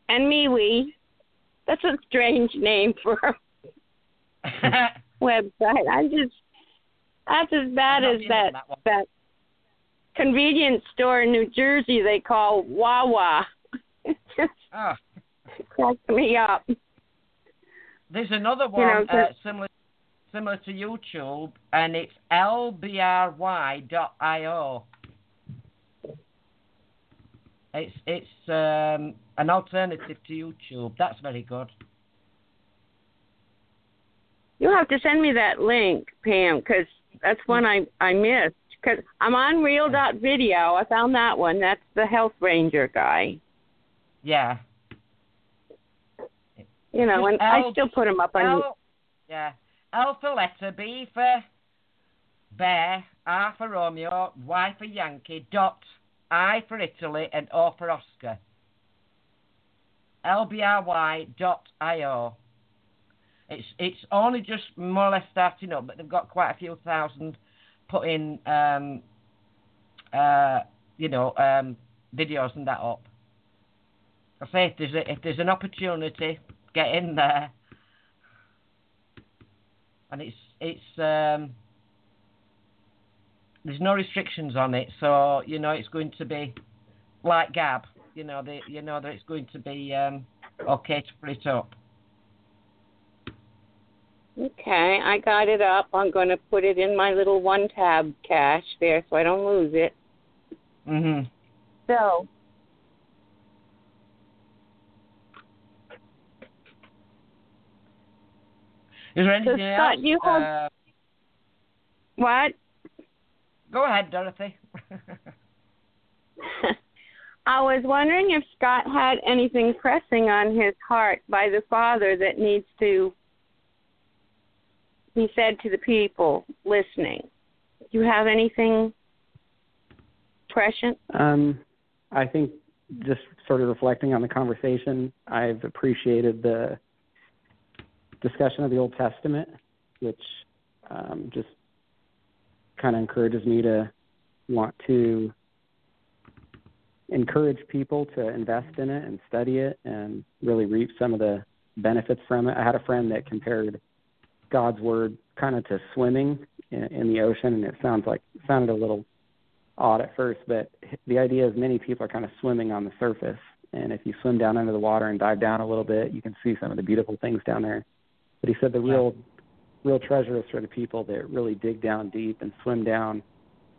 Speaker 3: and MeWe. That's a strange name for a [laughs] website. I just that's as bad as that
Speaker 4: that
Speaker 3: that convenience store in New Jersey they call Wawa. [laughs]
Speaker 4: Oh.
Speaker 3: cracks me up.
Speaker 4: There's another one
Speaker 3: You know,
Speaker 4: uh, similar similar to YouTube, and it's lbry.io. It's it's um, an alternative to YouTube. That's very good.
Speaker 3: You'll have to send me that link, Pam, because that's one I I missed. Because I'm on Real Dot Video. I found that one. That's the Health Ranger guy.
Speaker 4: Yeah.
Speaker 3: You know, and I still put them up on.
Speaker 4: L, yeah. L for letter, B for bear, R for Romeo, Y for Yankee, dot, I for Italy, and O for Oscar. LBRY dot IO. It's it's only just more or less starting up, but they've got quite a few thousand put in, um, uh, you know, um, videos and that up. I say if there's a, if there's an opportunity, get in there. And it's it's um, there's no restrictions on it, so you know it's going to be like Gab. You know, they, you know that it's going to be um, okay to put it up.
Speaker 3: Okay, I got it up. I'm going to put it in my little one tab cache there so I don't lose it.
Speaker 4: Mhm.
Speaker 3: So,
Speaker 4: Is there anything
Speaker 3: Scott,
Speaker 4: else?
Speaker 3: you have-
Speaker 4: Uh,
Speaker 3: what?
Speaker 4: go ahead, Dorothy. [laughs]
Speaker 3: I was wondering if Scott had anything pressing on his heart by the Father that needs to be said to the people listening. Do you have anything prescient?
Speaker 5: Um, I think just sort of reflecting on the conversation, I've appreciated the discussion of the Old Testament, which um, just kind of encourages me to want to encourage people to invest in it and study it and really reap some of the benefits from it. I had a friend that compared God's word kind of to swimming in, in the ocean, and it sounds like sounded a little odd at first, but the idea is many people are kind of swimming on the surface, and if you swim down under the water and dive down a little bit, you can see some of the beautiful things down there. But he said the real, real treasure is for the people that really dig down deep and swim down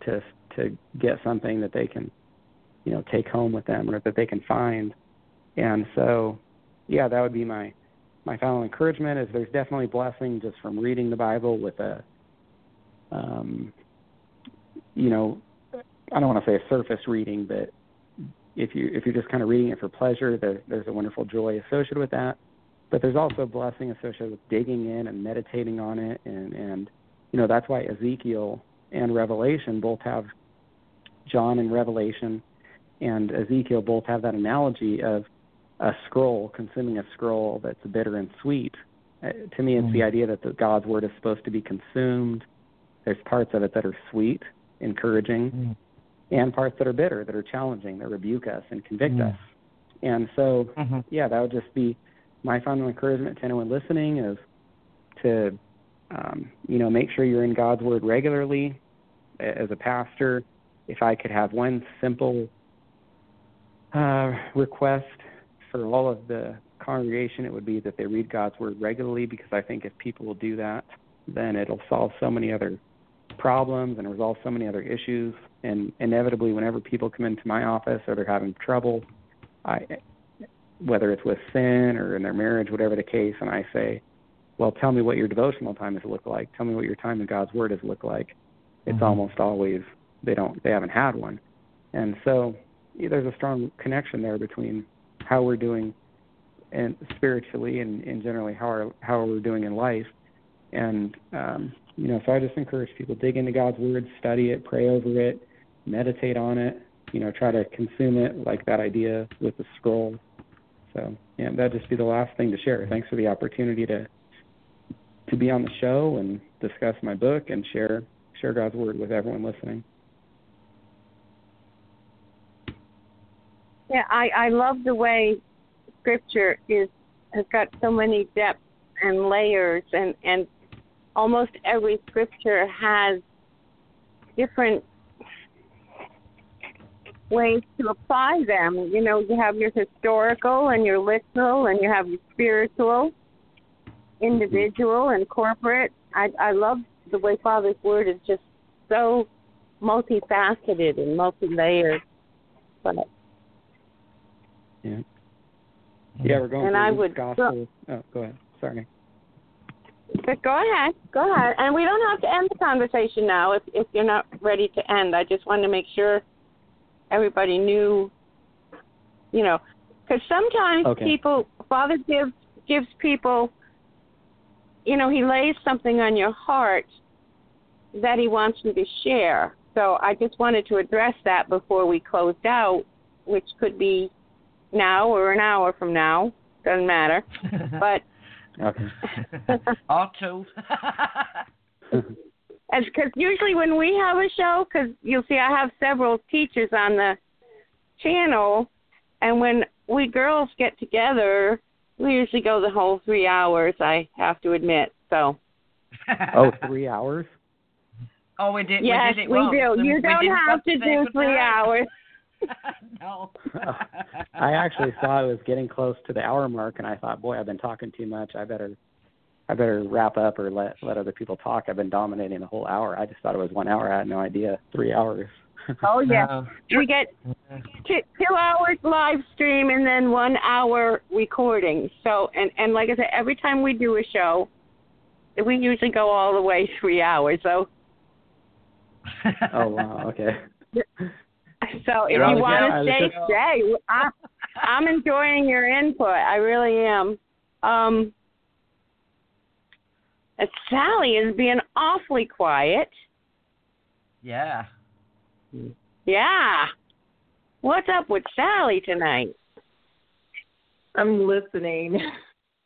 Speaker 5: to to get something that they can, you know, take home with them or that they can find. And so, yeah, that would be my my final encouragement. Is there's definitely blessing just from reading the Bible with a, um, you know, I don't want to say a surface reading, but if you if you're just kind of reading it for pleasure, there, there's a wonderful joy associated with that. But there's also a blessing associated with digging in and meditating on it, and and you know that's why Ezekiel and Revelation both have John and Revelation and Ezekiel both have that analogy of a scroll consuming a scroll that's bitter and sweet. Uh, to me, it's the idea that the, God's word is supposed to be consumed. There's parts of it that are sweet, encouraging, and parts that are bitter, that are challenging, that rebuke us and convict
Speaker 4: Mm.
Speaker 5: us. And so,
Speaker 4: Mhm.
Speaker 5: yeah, that would just be my final encouragement to anyone listening is to, um, you know, make sure you're in God's Word regularly. As a pastor, if I could have one simple uh, request for all of the congregation, it would be that they read God's Word regularly because I think if people will do that, then it'll solve so many other problems and resolve so many other issues. And inevitably, whenever people come into my office or they're having trouble, I, whether it's with sin or in their marriage, whatever the case, and I say, "Well, tell me what your devotional time has looked like. Tell me what your time in God's Word has looked like." It's
Speaker 4: Mhm.
Speaker 5: almost always they don't they haven't had one, and so yeah, there's a strong connection there between how we're doing and spiritually and, and generally how are how we're doing in life. And um, you know, so I just encourage people dig into God's word, study it, pray over it, meditate on it, you know, try to consume it like that idea with the scroll. So yeah, that'd just be the last thing to share. Thanks for the opportunity to to be on the show and discuss my book and share share God's word with everyone listening.
Speaker 3: Yeah, I I love the way scripture is has got so many depths and layers and and almost every scripture has different ways to apply them. You know, you have your historical and your literal, and you have your spiritual, individual, and corporate. I I love the way Father's Word is just so multifaceted and multi-layered. But
Speaker 5: yeah, yeah, we're going
Speaker 3: and
Speaker 5: through
Speaker 3: I
Speaker 5: Luke's
Speaker 3: would
Speaker 5: gospel. Oh, go ahead. Sorry.
Speaker 3: But go ahead, go ahead, and we don't have to end the conversation now if if you're not ready to end. I just wanted to make sure everybody knew, you know, because sometimes
Speaker 5: Okay.
Speaker 3: people, Father gives gives people, you know, he lays something on your heart that he wants you to share. So I just wanted to address that before we closed out, which could be now or an hour from now, doesn't matter. [laughs] But
Speaker 5: Okay.
Speaker 4: or two.
Speaker 3: And because usually when we have a show, because you'll see I have several teachers on the channel, and when we girls get together, we usually go the whole three hours. I have to admit. So [laughs]
Speaker 5: oh, three hours.
Speaker 4: oh, we did.
Speaker 3: yes,
Speaker 4: we did it
Speaker 3: we
Speaker 4: once,
Speaker 3: do.
Speaker 4: and
Speaker 3: You don't
Speaker 4: didn't
Speaker 3: have to do three hours. [laughs]
Speaker 4: no.
Speaker 5: I actually saw I was getting close to the hour mark, and I thought, boy, I've been talking too much. I better, I better wrap up or let let other people talk. I've been dominating the whole hour. I just thought it was one hour. I had no idea three hours. [laughs]
Speaker 3: Oh yeah,
Speaker 4: No.
Speaker 3: we get two, two hours live stream and then one hour recording. So and and like I said, every time we do a show, we usually go all the way three hours. So
Speaker 5: oh wow. Okay.
Speaker 3: So if
Speaker 4: You're
Speaker 3: you
Speaker 4: on
Speaker 3: want to
Speaker 5: go.
Speaker 3: stay, stay. I'm, I'm enjoying your input. I really am. Um, and Sally is being awfully quiet.
Speaker 4: Yeah.
Speaker 3: Yeah. What's up with Sally tonight?
Speaker 6: I'm listening,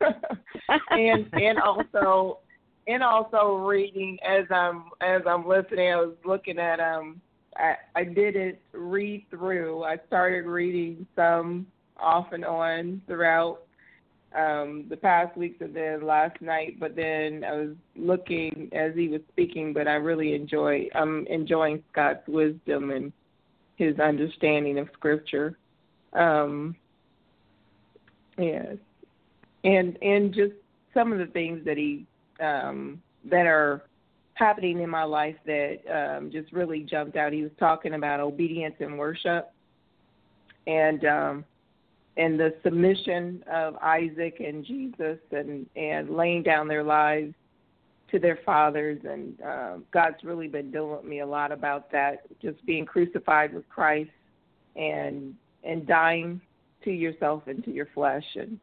Speaker 6: [laughs] and and also and also reading as I'm as I'm listening. I was looking at um. I I didn't read through. I started reading some off and on throughout um the past weeks and then last night but then I was looking as he was speaking but I really enjoy I'm enjoying Scott's wisdom and his understanding of scripture. Um yes. And and just some of the things that he um that are happening in my life that um just really jumped out. He was talking about obedience and worship and um and the submission of Isaac and Jesus and and laying down their lives to their fathers and um God's really been dealing with me a lot about that just being crucified with Christ and and dying to yourself and to your flesh and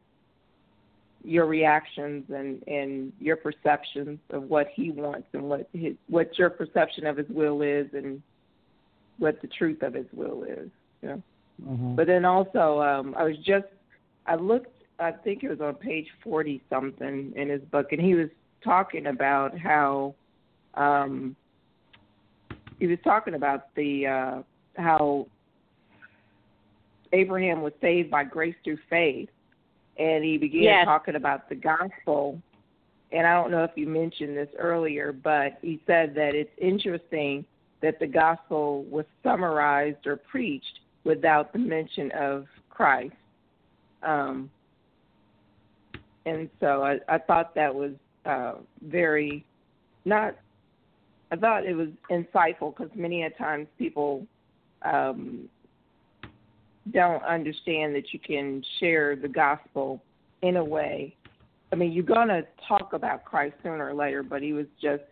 Speaker 6: your reactions and and your perceptions of what he wants and what his what your perception of his will is and what the truth of his will is know
Speaker 5: Mm-hmm.
Speaker 6: but then also, um, I was just I looked. I think it was on page forty something in his book, and he was talking about how um, he was talking about the uh, how Abraham was saved by grace through faith, and he began
Speaker 3: Yes.
Speaker 6: talking about the gospel. And I don't know if you mentioned this earlier, but he said that it's interesting that the gospel was summarized or preached without the mention of Christ. Um, and so I, I thought that was uh, very not. I thought it was insightful because many a times people um, don't understand that you can share the gospel in a way. I mean, you're gonna talk about Christ sooner or later, but he was just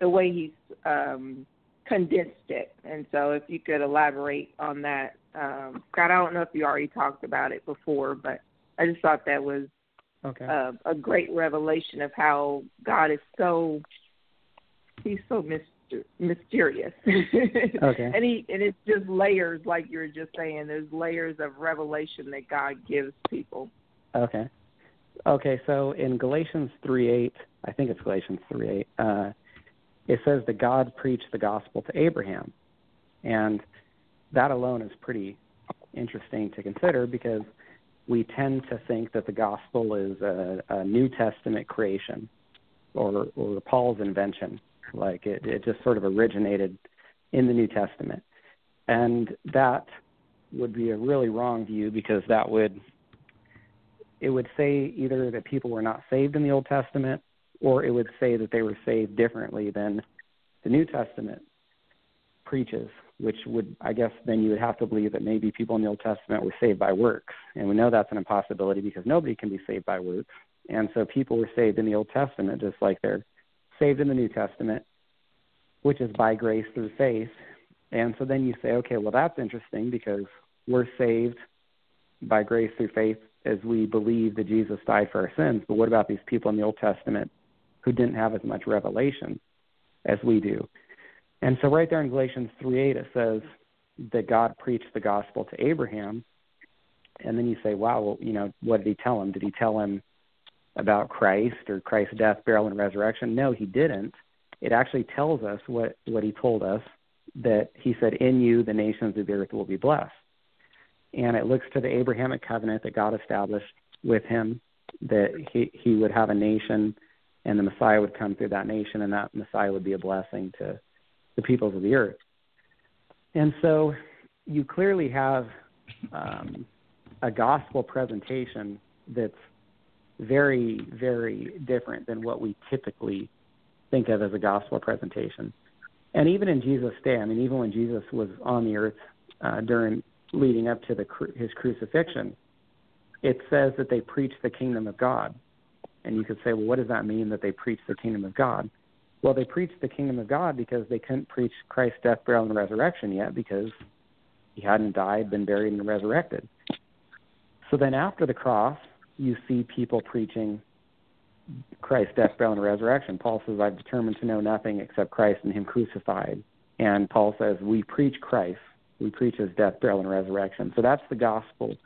Speaker 6: the way he's um, condensed it. And so, if you could elaborate on that, um, Scott, I don't know if you already talked about it before, but I just thought that was
Speaker 5: Okay.
Speaker 6: uh, a great revelation of how God is so he's so myster- mysterious.
Speaker 5: Okay. [laughs]
Speaker 6: and he and it's just layers, like you were just saying. There's layers of revelation that God gives people.
Speaker 5: Okay. Okay, so in Galatians 3:8, I think it's Galatians 3:8, uh, it says that God preached the gospel to Abraham. And that alone is pretty interesting to consider because we tend to think that the gospel is a, a New Testament creation or, or Paul's invention. Like it, it just sort of originated in the New Testament. And that would be a really wrong view because that would it would say either that people were not saved in the Old Testament or it would say that they were saved differently than the New Testament preaches, which would, I guess, then you would have to believe that maybe people in the Old Testament were saved by works. And we know that's an impossibility because nobody can be saved by works. And so people were saved in the Old Testament just like they're saved in the New Testament, which is by grace through faith. And so then you say, okay, well, that's interesting because we're saved by grace through faith as we believe that Jesus died for our sins. But what about these people in the Old Testament who didn't have as much revelation as we do? And so right there in Galatians 3:8 it says that God preached the gospel to Abraham. And then you say, wow, well, you know, what did he tell him? Did he tell him about Christ or Christ's death, burial, and resurrection? No, he didn't. It actually tells us what, what he told us that he said, In you the nations of the earth will be blessed. And it looks to the Abrahamic covenant that God established with him that he, he would have a nation and the Messiah would come through that nation and that Messiah would be a blessing to the peoples of the earth. And so you clearly have um, a gospel presentation that's very, very different than what we typically think of as a gospel presentation. And even in Jesus' day, I mean, even when Jesus was on the earth uh, during leading up to the his crucifixion, it says that they preached the kingdom of God. And you could say, well, what does that mean that they preached the kingdom of God? Well, they preached the kingdom of God because they couldn't preach Christ's death, burial, and resurrection yet because he hadn't died, been buried, and resurrected. So then after the cross, you see people preaching Christ's death, burial, and resurrection. Paul says, I've determined to know nothing except Christ and Him crucified. And Paul says, We preach Christ. We preach His death, burial, and resurrection. So that's the gospel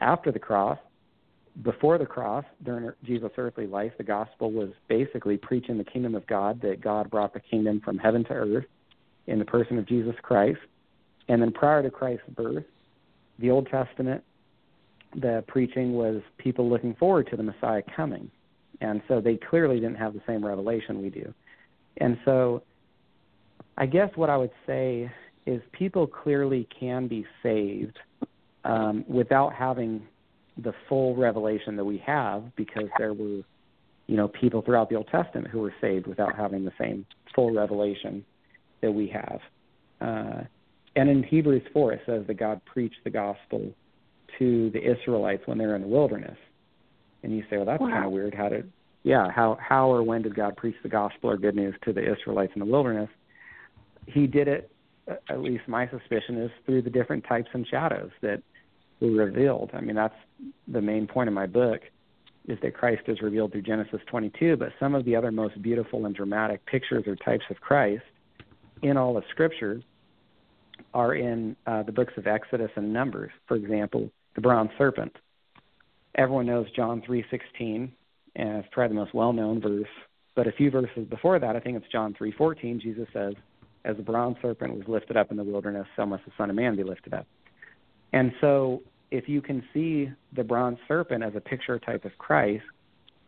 Speaker 5: after the cross. Before the cross, during Jesus' earthly life, the gospel was basically preaching the kingdom of God, that God brought the kingdom from heaven to earth in the person of Jesus Christ. And then prior to Christ's birth, the Old Testament the preaching was people looking forward to the Messiah coming. And so they clearly didn't have the same revelation we do. And so I guess what I would say is people clearly can be saved um, without having the full revelation that we have because there were, you know, people throughout the Old Testament who were saved without having the same full revelation that we have. Uh, and in Hebrews 4, it says that God preached the gospel to the Israelites when they're in the wilderness. And you say, well, that's wow. kind of weird. How did, yeah, how how or when did God preach the gospel or good news to the Israelites in the wilderness? He did it. At least my suspicion is through the different types and shadows that were revealed. I mean, that's the main point of my book is that Christ is revealed through Genesis 22, but some of the other most beautiful and dramatic pictures or types of Christ in all of Scripture are in uh, the books of Exodus and Numbers. For example, the bronze serpent. Everyone knows John 3:16, and it's probably the most well-known verse. But a few verses before that, I think it's John 3:14. Jesus says, "As the bronze serpent was lifted up in the wilderness, so must the Son of Man be lifted up." And so, if you can see the bronze serpent as a picture type of Christ,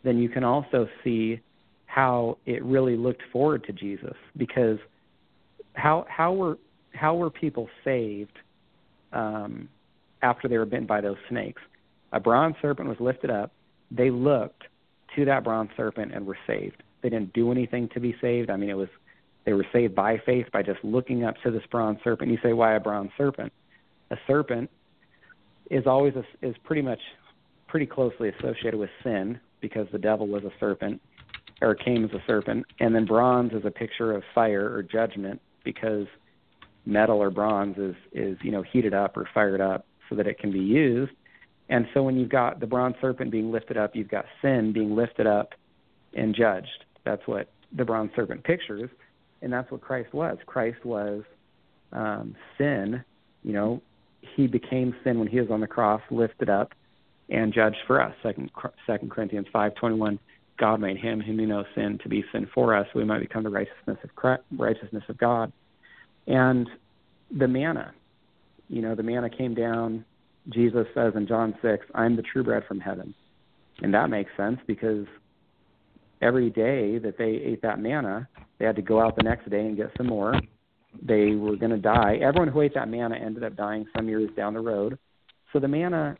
Speaker 5: then you can also see how it really looked forward to Jesus because how how were how were people saved um, after they were bitten by those snakes. A bronze serpent was lifted up. They looked to that bronze serpent and were saved. They didn't do anything to be saved. I mean, it was they were saved by faith by just looking up to this bronze serpent. You say, why a bronze serpent? A serpent is always a, is pretty much pretty closely associated with sin because the devil was a serpent or came as a serpent, and then bronze is a picture of fire or judgment because metal or bronze is is you know heated up or fired up so that it can be used. And so when you've got the bronze serpent being lifted up, you've got sin being lifted up and judged. That's what the bronze serpent pictures, and that's what Christ was. Christ was um, sin. You know, he became sin when he was on the cross, lifted up, and judged for us. Second Second Corinthians five twenty one. God made him who knew no sin to be sin for us, so we might become the righteousness of Christ, righteousness of God. And the manna, you know, the manna came down. Jesus says in John 6, I'm the true bread from heaven. And that makes sense because every day that they ate that manna, they had to go out the next day and get some more. they were going to die. Everyone who ate that manna ended up dying some years down the road. So the manna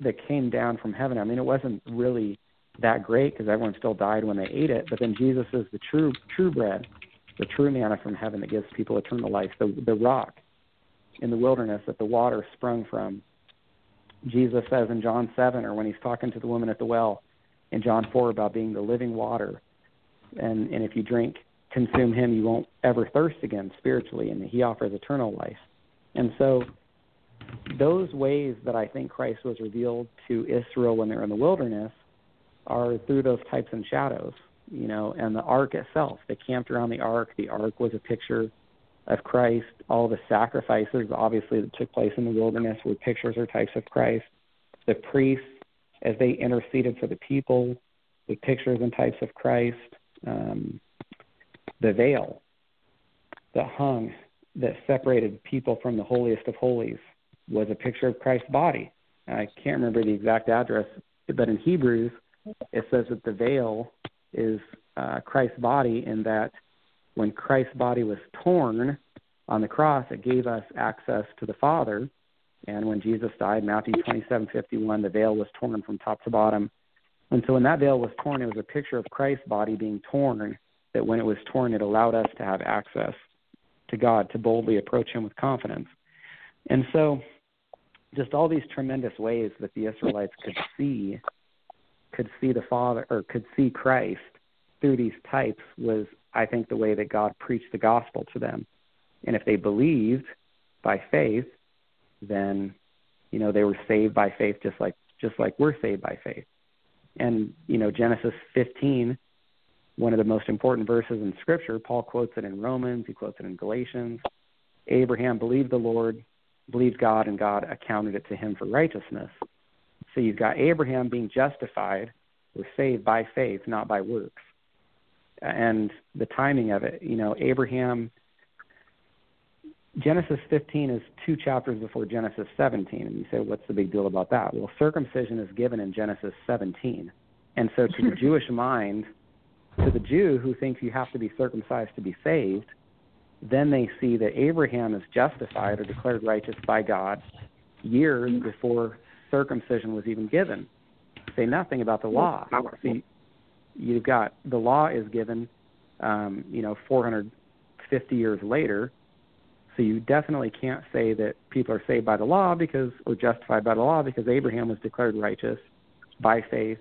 Speaker 5: that came down from heaven, I mean, it wasn't really that great because everyone still died when they ate it. But then Jesus is the true true bread, the true manna from heaven that gives people eternal life. The the rock in the wilderness that the water sprung from. Jesus says in John seven, or when he's talking to the woman at the well in John four about being the living water, and and if you drink consume him, you won't ever thirst again spiritually, and he offers eternal life. And so, those ways that I think Christ was revealed to Israel when they're in the wilderness are through those types and shadows, you know, and the ark itself. They camped around the ark. The ark was a picture of Christ. All the sacrifices, obviously, that took place in the wilderness were pictures or types of Christ. The priests, as they interceded for the people, were pictures and types of Christ. Um, the veil that hung that separated people from the holiest of holies was a picture of Christ's body. I can't remember the exact address, but in Hebrews it says that the veil is uh, Christ's body, and that when Christ's body was torn on the cross, it gave us access to the Father. And when Jesus died, Matthew 27:51, the veil was torn from top to bottom. And so when that veil was torn, it was a picture of Christ's body being torn that when it was torn, it allowed us to have access to God, to boldly approach Him with confidence. And so, just all these tremendous ways that the Israelites could see, could see the Father, or could see Christ through these types was, I think, the way that God preached the gospel to them. And if they believed by faith, then, you know, they were saved by faith, just like just like we're saved by faith. And you know, Genesis 15 one of the most important verses in Scripture. Paul quotes it in Romans, he quotes it in Galatians. Abraham believed the Lord, believed God, and God accounted it to him for righteousness. So you've got Abraham being justified was saved by faith, not by works. And the timing of it, you know, Abraham, Genesis 15 is two chapters before Genesis 17. And you say, what's the big deal about that? Well, circumcision is given in Genesis 17. And so to the [laughs] Jewish mind, to the Jew who thinks you have to be circumcised to be saved, then they see that Abraham is justified or declared righteous by God years before circumcision was even given. Say nothing about the law. See, you've got the law is given, um, you know, 450 years later. So you definitely can't say that people are saved by the law because or justified by the law because Abraham was declared righteous by faith,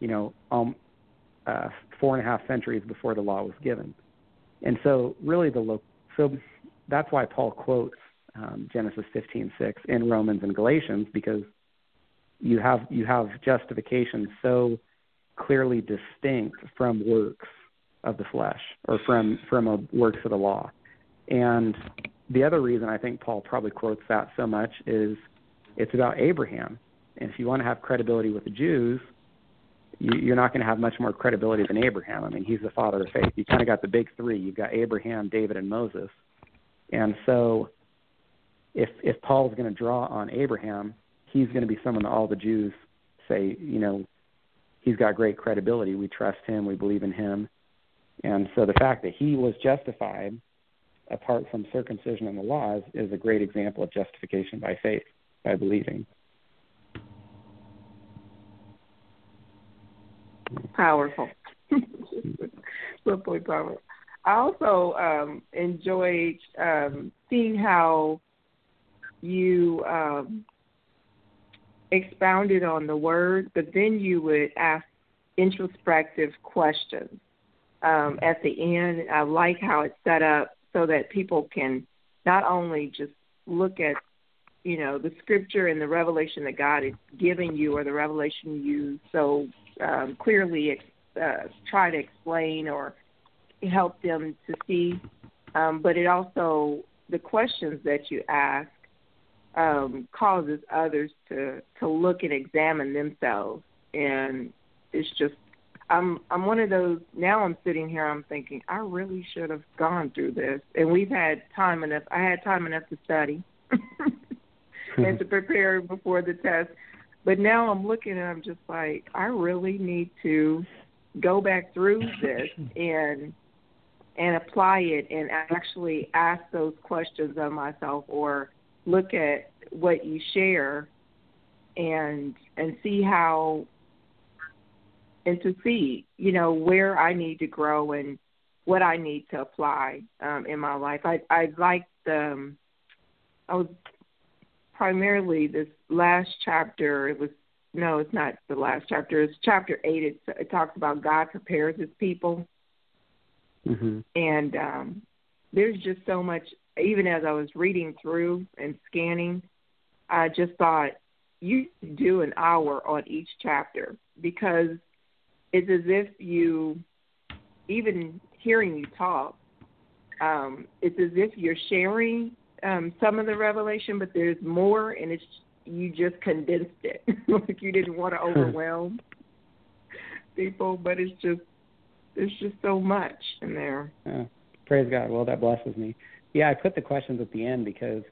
Speaker 5: you know, um, uh, four and a half centuries before the law was given. And so, really, the lo- so that's why Paul quotes um, Genesis 15:6 in Romans and Galatians because you have you have justification so clearly distinct from works of the flesh or from from a works of the law. And the other reason I think Paul probably quotes that so much is it's about Abraham. And if you want to have credibility with the Jews, you, are not going to have much more credibility than Abraham. I mean, he's the father of faith. You kind of got the big three. You've got Abraham, David, and Moses. And so, if if Paul's going to draw on Abraham, he's going to be someone that all the Jews say, you know, he's got great credibility. We trust him. We believe in him. And so, the fact that he was justified apart from circumcision and the laws is a great example of justification by faith, by believing.
Speaker 6: Powerful. [laughs] Simply powerful. I also um, enjoyed um, seeing how you um, expounded on the word, but then you would ask introspective questions um, at the end. I like how it's set up so that people can not only just look at you know the scripture and the revelation that God is giving you, or the revelation you so um, clearly ex- uh, try to explain or help them to see, um, but it also the questions that you ask um, causes others to to look and examine themselves, and it's just I'm I'm one of those now I'm sitting here I'm thinking I really should have gone through this. And we've had time enough I had time enough to study [laughs] and to [laughs] prepare before the test. But now I'm looking and I'm just like, I really need to go back through this [laughs] and and apply it and actually ask those questions of myself or look at what you share and and see how and to see you know where I need to grow and what I need to apply um, in my life. I I liked um, I was primarily this last chapter. It was no, it's not the last chapter. It's chapter eight. It, it talks about God prepares His people,
Speaker 5: mm-hmm.
Speaker 6: and um, there's just so much. Even as I was reading through and scanning, I just thought you do an hour on each chapter because it's as if you, even hearing you talk, um, it's as if you're sharing um, some of the revelation, but there's more, and it's you just condensed it. [laughs] like you didn't want to overwhelm people, but it's just there's just so much in there.
Speaker 5: Yeah. Praise God. Well, that blesses me. Yeah, I put the questions at the end because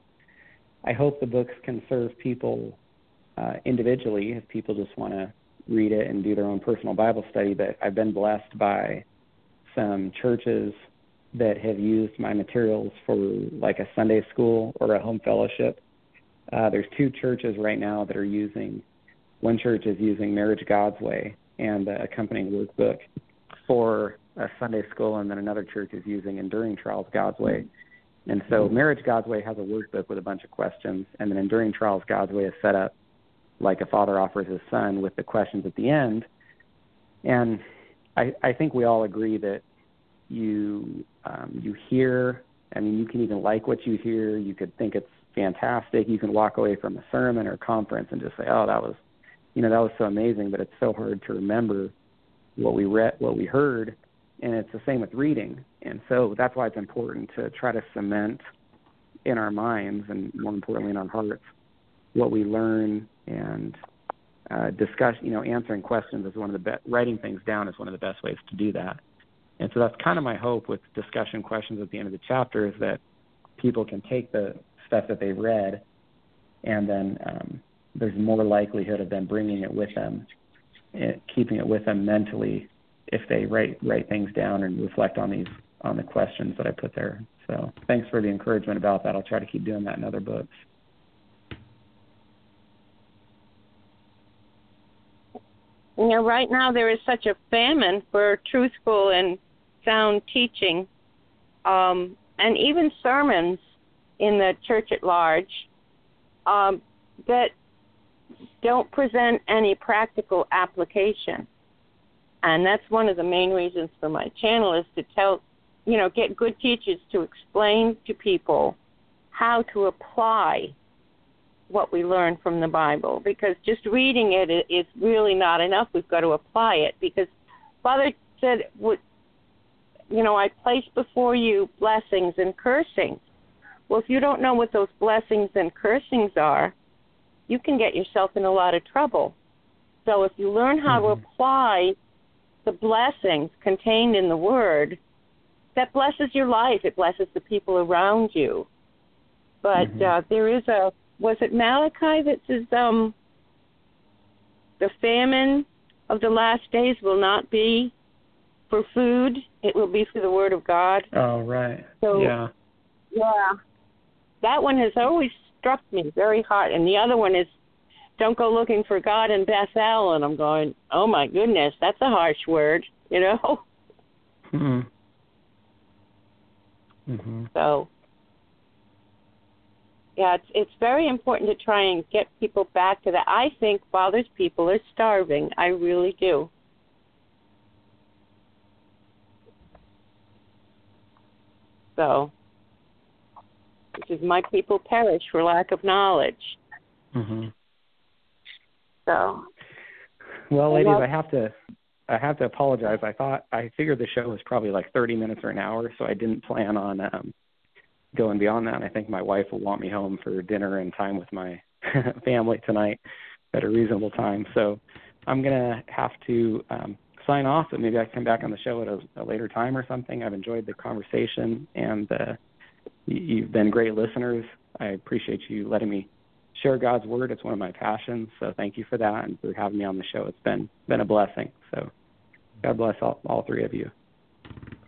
Speaker 5: I hope the books can serve people uh, individually if people just want to read it and do their own personal Bible study. But I've been blessed by some churches that have used my materials for like a Sunday school or a home fellowship. Uh, there's two churches right now that are using. One church is using Marriage God's Way and the accompanying workbook for a Sunday school, and then another church is using Enduring Trials God's Way. And so, Marriage God's Way has a workbook with a bunch of questions, and then Enduring Trials God's Way is set up like a father offers his son with the questions at the end. And I, I think we all agree that you um, you hear. I mean, you can even like what you hear. You could think it's fantastic. You can walk away from a sermon or conference and just say, "Oh, that was, you know, that was so amazing." But it's so hard to remember what we read, what we heard, and it's the same with reading. And so that's why it's important to try to cement in our minds and more importantly in our hearts what we learn and uh, discuss. You know, answering questions is one of the best. Writing things down is one of the best ways to do that. And so that's kind of my hope with discussion questions at the end of the chapter is that people can take the stuff that they've read and then um, there's more likelihood of them bringing it with them, eh, keeping it with them mentally if they write write things down and reflect on these on the questions that I put there. So thanks for the encouragement about that. I'll try to keep doing that in other books.
Speaker 3: You know, right now there is such a famine for truthful and sound teaching, um, and even sermons in the church at large um, that don't present any practical application. And that's one of the main reasons for my channel is to tell, you know, get good teachers to explain to people how to apply what we learn from the Bible. Because just reading it is really not enough. We've got to apply it. Because Father said, you know, I place before you blessings and cursings. Well, if you don't know what those blessings and cursings are, you can get yourself in a lot of trouble. So if you learn how mm-hmm. to apply the blessings contained in the word, that blesses your life. It blesses the people around you. But mm-hmm. uh, there is a was it Malachi that says um the famine of the last days will not be for food, it will be for the word of God.
Speaker 5: Oh, right.
Speaker 3: So,
Speaker 5: yeah.
Speaker 3: Yeah. That one has always struck me very hard. And the other one is don't go looking for God in Bethel. And I'm going, oh my goodness, that's a harsh word, you know?
Speaker 5: Hmm. [laughs] Mm-hmm.
Speaker 3: So, yeah, it's it's very important to try and get people back to that. I think Father's people are starving. I really do. So, which is my people perish for lack of knowledge.
Speaker 5: Mm-hmm.
Speaker 3: So.
Speaker 5: Well, ladies, I have to I have to apologize. I thought I figured the show was probably like 30 minutes or an hour, so I didn't plan on um going beyond that. I think my wife will want me home for dinner and time with my [laughs] family tonight at a reasonable time. So I'm gonna have to um, sign off, but maybe I can come back on the show at a, a later time or something. I've enjoyed the conversation, and uh, you've been great listeners. I appreciate you letting me share God's word. It's one of my passions, so thank you for that and for having me on the show. It's been been a blessing. So God bless all, all three of you.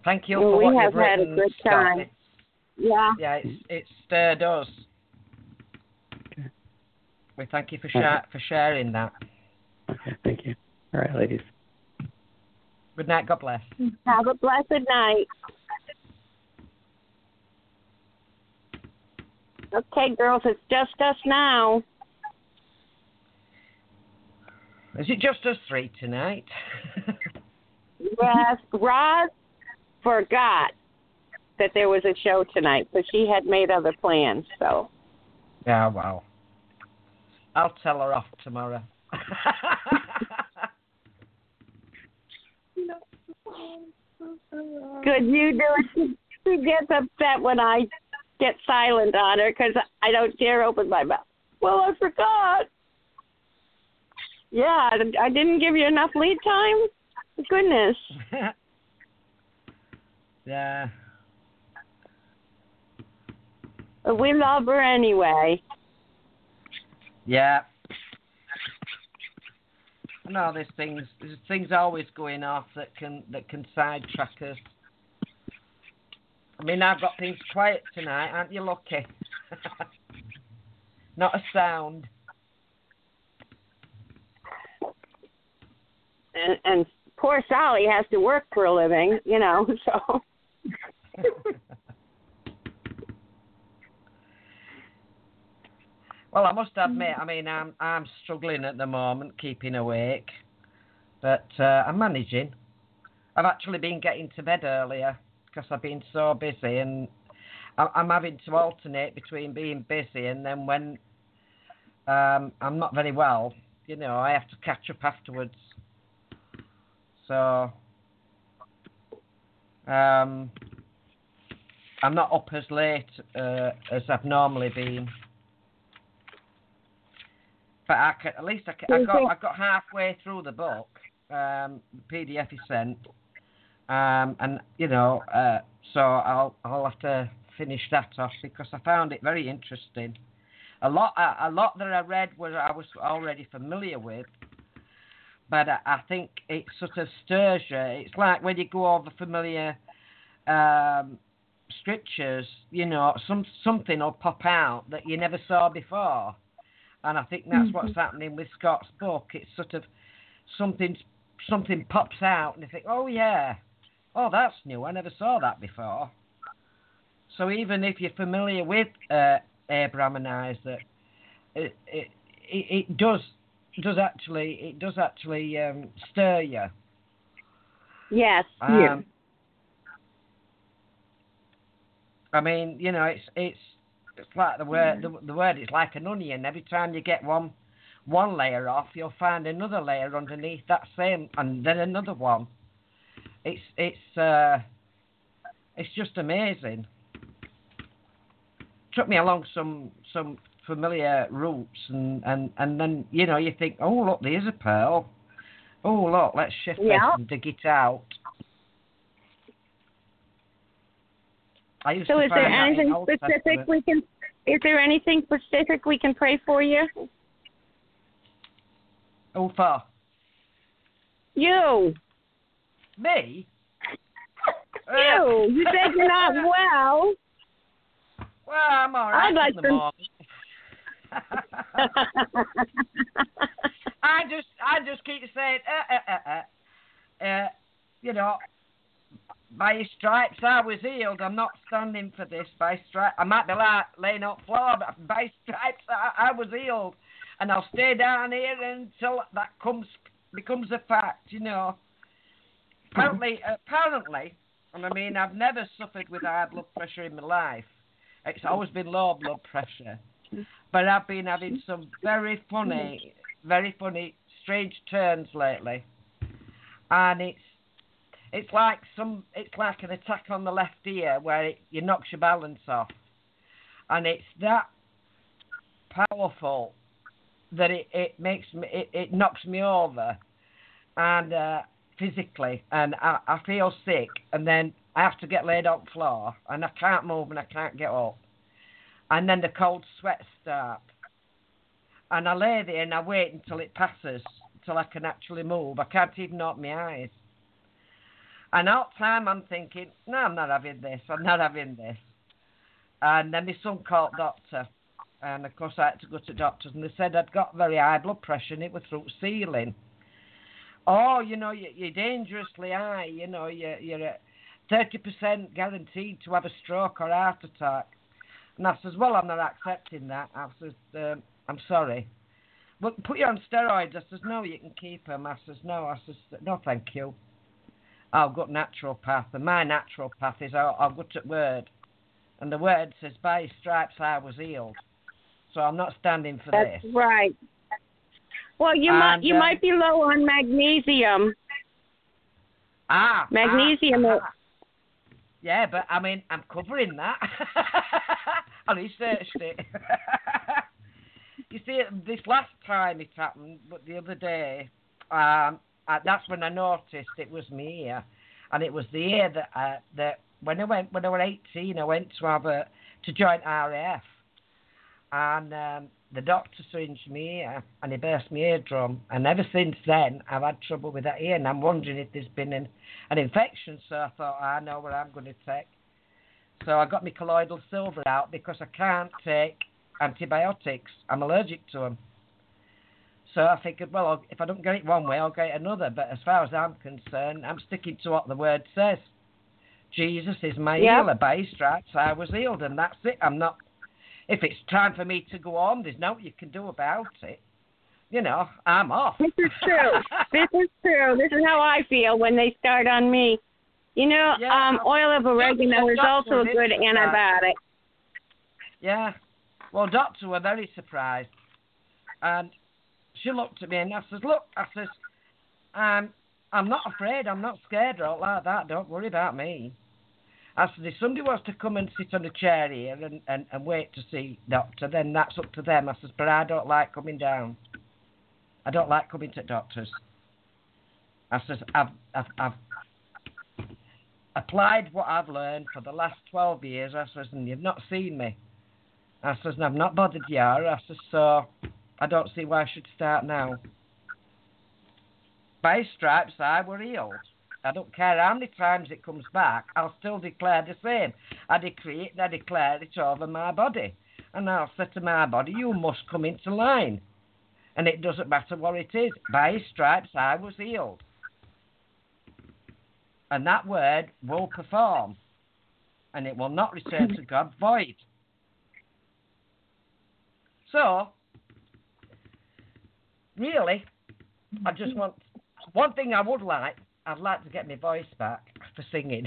Speaker 4: Thank you
Speaker 3: Well,
Speaker 4: for
Speaker 3: we
Speaker 4: what
Speaker 3: have
Speaker 4: you've
Speaker 3: had a
Speaker 4: written,
Speaker 3: good time.
Speaker 4: It's-
Speaker 3: Yeah.
Speaker 4: yeah, it's it's stirred us. We thank you for
Speaker 5: Okay.
Speaker 4: shar- for sharing that.
Speaker 5: Okay, thank you. All right, ladies.
Speaker 4: Good night. God bless.
Speaker 3: Have a blessed night. Okay, girls, it's just us now.
Speaker 4: Is it just us three tonight? [laughs]
Speaker 3: Yes, Roz forgot that there was a show tonight, so she had made other plans. So
Speaker 4: yeah, well. I'll tell her off tomorrow. [laughs]
Speaker 3: good, you do it. She gets upset when I get silent on her because I don't dare open my mouth. Well, I forgot. Yeah, I didn't give you enough lead time. Goodness. [laughs]
Speaker 4: yeah.
Speaker 3: But we love her anyway.
Speaker 4: Yeah. Know there's things there's things always going off that can that can sidetrack us. I mean I've got things quiet tonight, aren't you lucky? [laughs] Not a sound.
Speaker 3: And, and poor Sally has to work for a living, you know, [laughs] so. [laughs]
Speaker 4: well, I must admit, I mean, I'm I'm struggling at the moment, keeping awake, but uh, I'm managing. I've actually been getting to bed earlier because I've been so busy, and I'm having to alternate between being busy and then when um, I'm not very well, you know, I have to catch up afterwards. So um, I'm not up as late uh, as I've normally been. But I can, at least I, can, I got I got halfway through the book, um, the PDF is sent, um, and you know, uh, so I'll I'll have to finish that off because I found it very interesting. A lot a, a lot that I read was I was already familiar with, but I, I think it sort of stirs you. It's like when you go over familiar um, scriptures, you know, some something will pop out that you never saw before. And I think that's what's happening with Scott's book. It's sort of something something pops out and you think, Oh yeah. Oh that's new, I never saw that before. So even if you're familiar with uh, Abraham and Isaac, it, it it it does does actually it does actually um, stir you.
Speaker 3: Yes.
Speaker 4: Um, I mean, you know, it's it's it's like the word the, the word is like an onion. Every time you get one one layer off, you'll find another layer underneath that same, and then another one. It's it's uh, it's just amazing. Took me along some some familiar routes, and and and then you know you think, oh look, there's a pearl. Oh look, let's shift
Speaker 3: Yeah.
Speaker 4: this and dig it out.
Speaker 3: So is there
Speaker 4: find that in
Speaker 3: anything specific
Speaker 4: Testament.
Speaker 3: we can is there anything specific we can pray for you?
Speaker 4: Oh, for
Speaker 3: You.
Speaker 4: Me? [laughs] Uh,
Speaker 3: You. Said you're not [laughs] well.
Speaker 4: Well, I'm all right
Speaker 3: I'd like
Speaker 4: in the
Speaker 3: to-. [laughs]
Speaker 4: I just, I just keep saying, uh, uh, uh, uh, uh, you know, by stripes I was healed. I'm not standing for this. By stripes, I might be like laying on the floor, but by stripes I, I was healed, and I'll stay down here until that comes becomes a fact. You know. Apparently, apparently, and I mean, I've never suffered with high blood pressure in my life. It's always been low blood pressure. But I've been having some very funny, very funny, strange turns lately. And it's it's like some it's like an attack on the left ear where it you knocks your balance off. And it's that powerful that it, it makes me it, it knocks me over and uh, physically and I, I feel sick and then I have to get laid on the floor and I can't move and I can't get up. And then the cold sweats start. And I lay there and I wait until it passes, until I can actually move. I can't even open my eyes. And all the time I'm thinking, no, I'm not having this. I'm not having this. And then my son called doctor. And of course, I had to go to doctors, and they said I'd got very high blood pressure and it was through ceiling. Oh, you know, you're dangerously high. You know, you're, you're at 30% guaranteed to have a stroke or heart attack. And I says, well, I'm not accepting that. I says, um, I'm sorry. Well, put you on steroids. I says, no, you can keep them. I says, no. I says, no, thank you. I've got naturopath, and my naturopath is I'll, I'll go to word, and the word says, by stripes I was healed. So I'm not standing for
Speaker 3: That's
Speaker 4: this.
Speaker 3: right. Well, you
Speaker 4: And,
Speaker 3: might you
Speaker 4: uh,
Speaker 3: might be low on magnesium.
Speaker 4: Ah,
Speaker 3: Magnesium.
Speaker 4: Ah, ah. Yeah, but I mean, I'm covering that. [laughs] I researched it. [laughs] you see, this last time it happened, but the other day, um, uh, that's when I noticed it was me ear, and it was the ear that uh, that when I went when I was 18, I went to have a to join RAF, and um, the doctor syringed me ear and he burst my eardrum, and ever since then I've had trouble with that ear, and I'm wondering if there's been an an infection. So I thought ah, I know what I'm going to take. So I got my colloidal silver out because I can't take antibiotics. I'm allergic to them. So I figured, well, if I don't get it one way, I'll get it another. But as far as I'm concerned, I'm sticking to what the word says. Jesus is my
Speaker 3: Yep.
Speaker 4: healer. By his stripes I was healed, and that's it. I'm not. If it's time for me to go on, there's nothing you can do about it. You know, I'm off.
Speaker 3: This is true. [laughs] this is true. This is how I feel when they start on me. You know,
Speaker 4: Yeah.
Speaker 3: um, oil of oregano is also a good antibiotic.
Speaker 4: Yeah. Well, doctor were very surprised, and she looked at me and I says, "Look," I says, "I'm, I'm not afraid. I'm not scared or all like that. Don't worry about me." I said, "If somebody wants to come and sit on a chair here and, and, and wait to see doctor, then that's up to them." I says, "But I don't like coming down. I don't like coming to doctors." I says, "I've, I've, I've applied what I've learned for the last 12 years. I says, and you've not seen me. I says, and I've not bothered you. I says, so I don't see why I should start now. By stripes, I were healed. I don't care how many times it comes back, I'll still declare the same. I decree it and I declare it over my body. And I'll say to my body, you must come into line. And it doesn't matter what it is. By his stripes, I was healed and that word will perform, and it will not return to God void. So, really, I just want one thing I would like. I'd like to get my voice back for singing.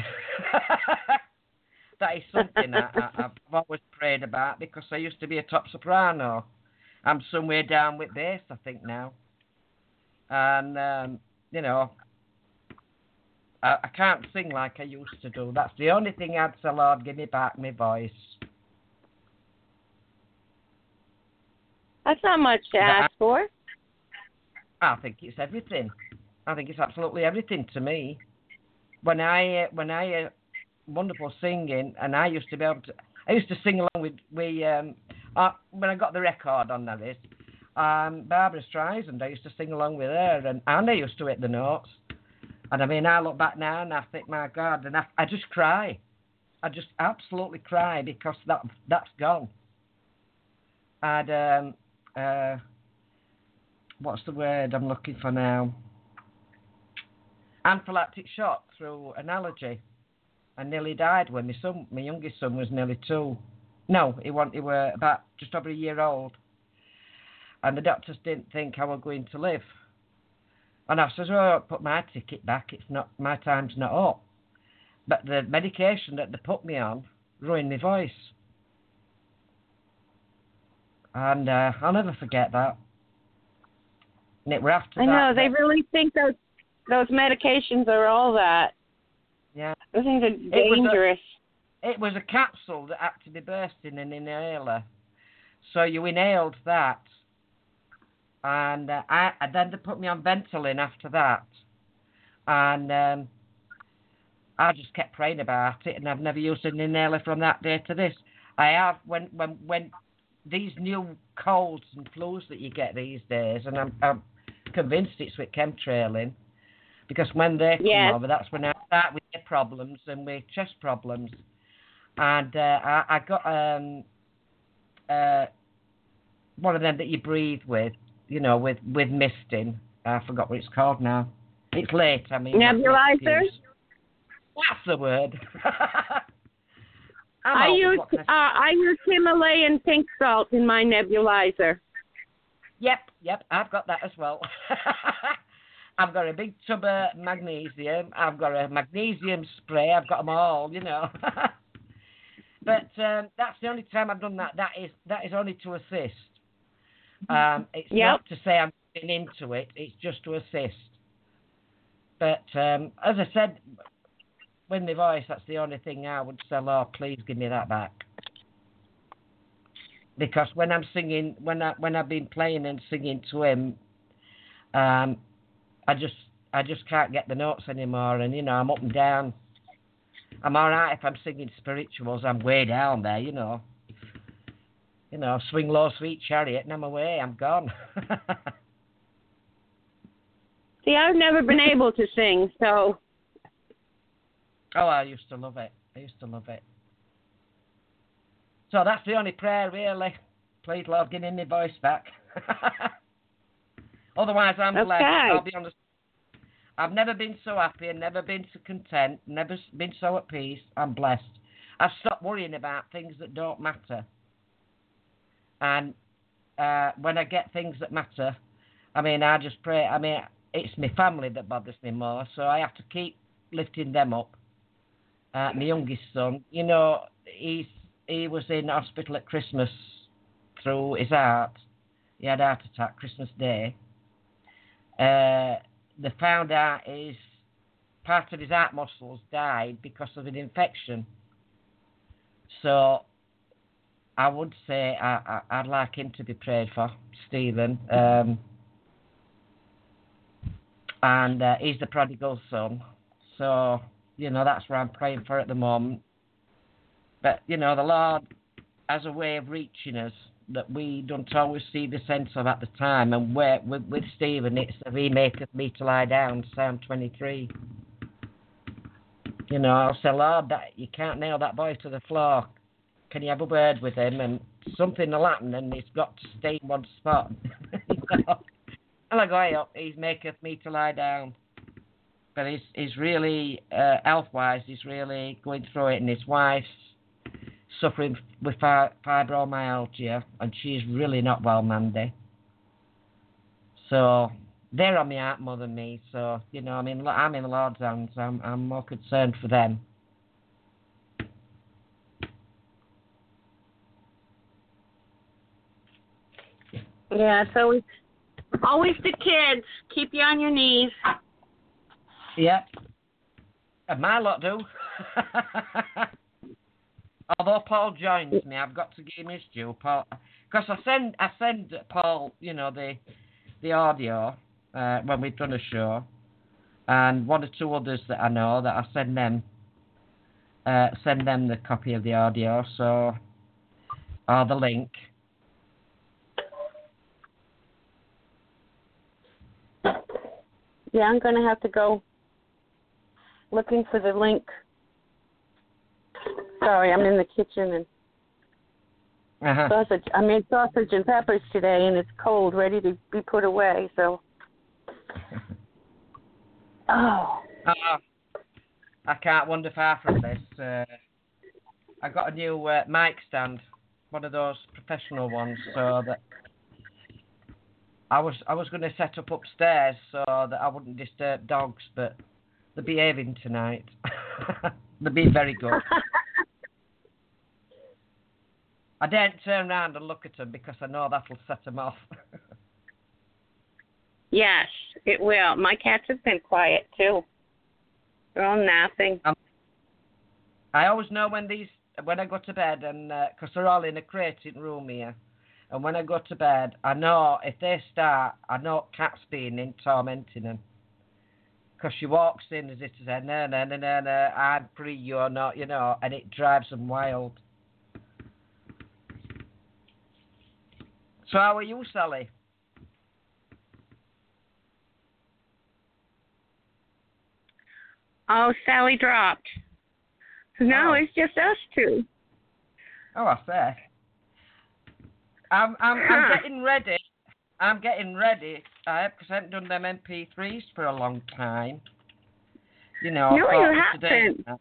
Speaker 4: [laughs] that is something I, I, I've always prayed about because I used to be a top soprano. I'm somewhere down with bass, I think now, and um, you know, I, I can't sing like I used to do. That's the only thing I'd say, Lord, give me back my voice.
Speaker 3: That's not much to ask for.
Speaker 4: I think it's everything. I think it's absolutely everything to me. When I uh, when I uh, wonderful singing, and I used to be able to. I used to sing along with we um, uh, when I got the record on that is um, Barbra Streisand. I used to sing along with her, and and I used to hit the notes. And I mean, I look back now and I think, my God, and I, I just cry. I just absolutely cry because that that's gone. And um, uh, what's the word I'm looking for now? Anaphylactic shock through an allergy. I nearly died when my son, my youngest son, was nearly two. No, he was, he were about just over a year old. And the doctors didn't think I was going to live. And I says, "Oh, put my ticket back. It's not my time's not up." But the medication that they put me on ruined my voice, and uh, I'll never forget that. And it were after
Speaker 3: I
Speaker 4: that.
Speaker 3: know they
Speaker 4: that-
Speaker 3: really think those those medications are all that.
Speaker 4: Yeah.
Speaker 3: Those things are
Speaker 4: was a-
Speaker 3: dangerous.
Speaker 4: It was a capsule that had to be burst in an inhaler. So you inhaled that. And, uh, I, and then they put me on Ventolin after that. And um, I just kept praying about it, and I've never used an inhaler from that day to this. I have, when, when, when these new colds and flus that you get these days, and I'm, I'm convinced it's with chemtrailing, Because when they come
Speaker 3: Yes.
Speaker 4: over, that's when I start with their problems and with chest problems. And uh, I, I got um, uh, one of them that you breathe with, you know, with with misting. I forgot what it's called now. It's late. I mean,
Speaker 3: Nebulizer?
Speaker 4: That's the word. [laughs] Old,
Speaker 3: use uh, I use Himalayan pink salt in my nebulizer.
Speaker 4: Yep, yep, I've got that as well. [laughs] I've got a big tub of magnesium. I've got a magnesium spray. I've got them all, you know. [laughs] but um, that's the only time I've done that. That is that is only to assist. Um, it's
Speaker 3: Yep.
Speaker 4: not to say I'm getting into it. It's just to assist. But um, as I said, with my voice, that's the only thing I would say. Oh, please give me that back because when I'm singing, when I when I've been playing and singing to him, um, I just I just can't get the notes anymore, and you know I'm up and down. I'm all right if I'm singing spirituals. I'm way down there, you know. You know, swing low, sweet chariot, and I'm away. I'm gone. [laughs]
Speaker 3: See, I've never been able to sing, so
Speaker 4: oh, I used to love it. I used to love it. So that's the only prayer, really. Please, Lord, give me my voice back. [laughs] Otherwise, I'm
Speaker 3: Okay.
Speaker 4: blessed. I'll be honest. I've never been so happy and never been so content, never been so at peace. I'm blessed. I've stopped worrying about things that don't matter. And uh, when I get things that matter, I mean, I just pray. I mean, it's my family that bothers me more, so I have to keep lifting them up. Uh, my youngest son, you know, he's he was in hospital at Christmas through his heart. He had a heart attack Christmas Day. Uh, they found out his part of his heart muscles died because of an infection. So I would say I, I'd like him to be prayed for, Stephen. Um, and uh, he's the prodigal son. So, you know, that's what I'm praying for at the moment. But, you know, the Lord has a way of reaching us that we don't always see the sense of at the time. And where, with, with Stephen, it's the He maketh me to lie down, Psalm 23. You know, I'll say, Lord, that, you can't nail that boy to the floor. Can you have a word with him? And something will happen, and he's got to stay in one spot. [laughs] And I go, hey, up, he maketh me to lie down. But he's, he's really, uh, health-wise, he's really going through it, and his wife's suffering with fibromyalgia, and she's really not well, Mandy. So they're on my heart more than me. So you know, I mean, I'm in the Lord's hands. I'm I'm more concerned for them.
Speaker 3: yeah, it's always always the kids. Keep you on your knees.
Speaker 4: Yeah. And my lot do. [laughs] Although Paul joins me, I've got to give him his due. Paul, because I send I send Paul, you know, the the audio uh, when we've done a show, and one or two others that I know that I send them uh, send them the copy of the audio, so or the link.
Speaker 3: Yeah, I'm gonna have to go looking for the link. Sorry, I'm in the kitchen and
Speaker 4: Uh-huh.
Speaker 3: sausage. I made sausage and peppers today, and it's cold, ready to be put away. So, [laughs] oh,
Speaker 4: Uh, I can't wander far from this. Uh, I got a new uh, mic stand, one of those professional ones, so that I was I was going to set up upstairs so that I wouldn't disturb dogs, but they're behaving tonight. [laughs] they're being very good. [laughs] I daren't turn around and look at them because I know that'll set them off. [laughs]
Speaker 3: yes, it will. My cats have been quiet too. They're all napping.
Speaker 4: Um, I always know when these when I go to bed and uh, because they're all in a crate crating room here, and when I go to bed, I know if they start, I know Cat's being in tormenting them. Because she walks in as if to say, no, no, no, no, no, I'm free, you're not, you know, and it drives them wild. So how are you, Sally?
Speaker 3: Oh, Sally dropped. No,
Speaker 4: Oh.
Speaker 3: it's just us two.
Speaker 4: Oh, I say. I'm I'm
Speaker 3: Huh.
Speaker 4: I'm getting ready. I'm getting ready. I because I haven't done them MP3s for a long time. You know.
Speaker 3: No, you
Speaker 4: today-
Speaker 3: haven't.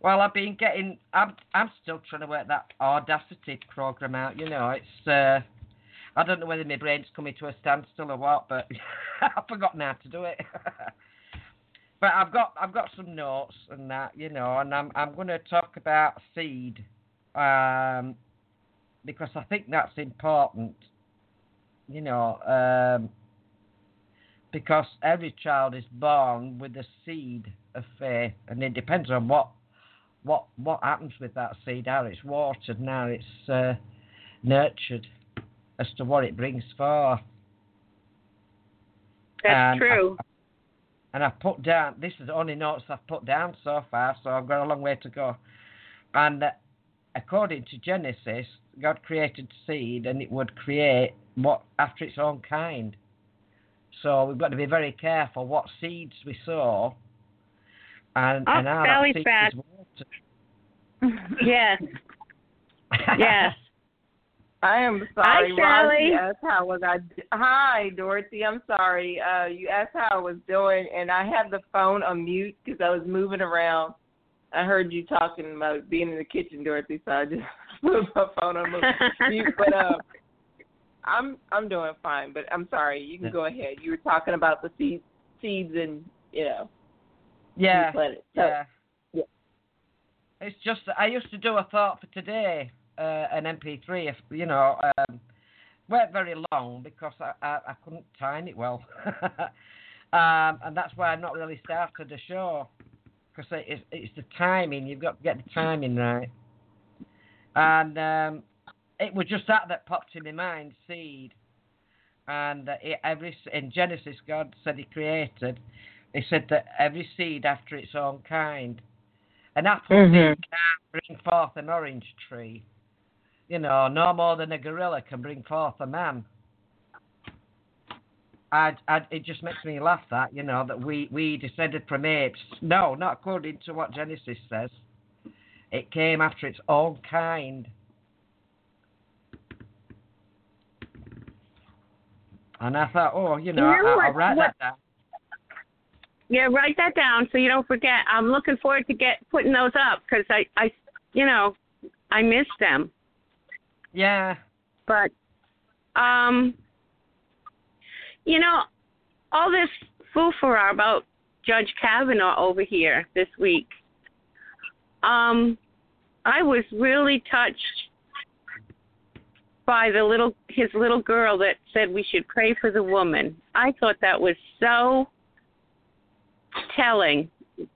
Speaker 4: Well, I've been getting. I'm I'm still trying to work that Audacity program out. You know, it's. uh I don't know whether my brain's coming to a standstill or what, but [laughs] I've forgotten how to do it. [laughs] but I've got I've got some notes and that, you know, and I'm I'm going to talk about seed, um, because I think that's important. You know, um, because every child is born with a seed of faith, and it depends on what what what happens with that seed, how it's watered, now it's uh, nurtured, as to what it brings forth.
Speaker 3: That's
Speaker 4: And
Speaker 3: true.
Speaker 4: and I've put down this is the only notes I've put down so far, so I've got a long way to go. And uh, according to Genesis, God created seed, and it would create what after its own kind. So we've got to be very careful what seeds we sow, and
Speaker 3: Oh,
Speaker 4: and how that seed
Speaker 3: back.
Speaker 4: is. [laughs]
Speaker 3: yes, yes. [laughs]
Speaker 6: I am sorry. You asked how was I? Hi, Dorothy. I'm sorry. Uh, you asked how I was doing, and I had the phone on mute because I was moving around. I heard you talking about being in the kitchen, Dorothy, so I just [laughs] put my phone on mute. But uh, I'm I'm doing fine. But I'm sorry. You can go ahead. You were talking about the seeds, seeds, and you know,
Speaker 4: Yeah.
Speaker 6: So,
Speaker 4: yeah. It's just that I used to do a thought for today, uh, an MP3. If you know, um, weren't very long because I, I, I couldn't time it well, [laughs] um, and that's why I've not really started the show because it's it's the timing. You've got to get the timing right, and um, it was just that that popped in my mind, seed. And it, every in Genesis, God said He created. He said that every seed after its own kind. An apple
Speaker 6: Mhm.
Speaker 4: seed can't bring forth an orange tree. You know, no more than a gorilla can bring forth a man. I, I, it just makes me laugh that you know that we, we descended from apes. No, not according to what Genesis says. It came after its own kind. And I thought, oh, you know,
Speaker 3: You know
Speaker 4: I,
Speaker 3: what-
Speaker 4: I'll write
Speaker 3: what-
Speaker 4: that down.
Speaker 3: Yeah, write that down so you don't forget. I'm looking forward to get putting those up because I, I, you know, I miss them.
Speaker 4: Yeah,
Speaker 3: But, um, you know, all this foofara about Judge Kavanaugh over here this week. Um, I was really touched by the little his little girl that said we should pray for the woman. I thought that was so telling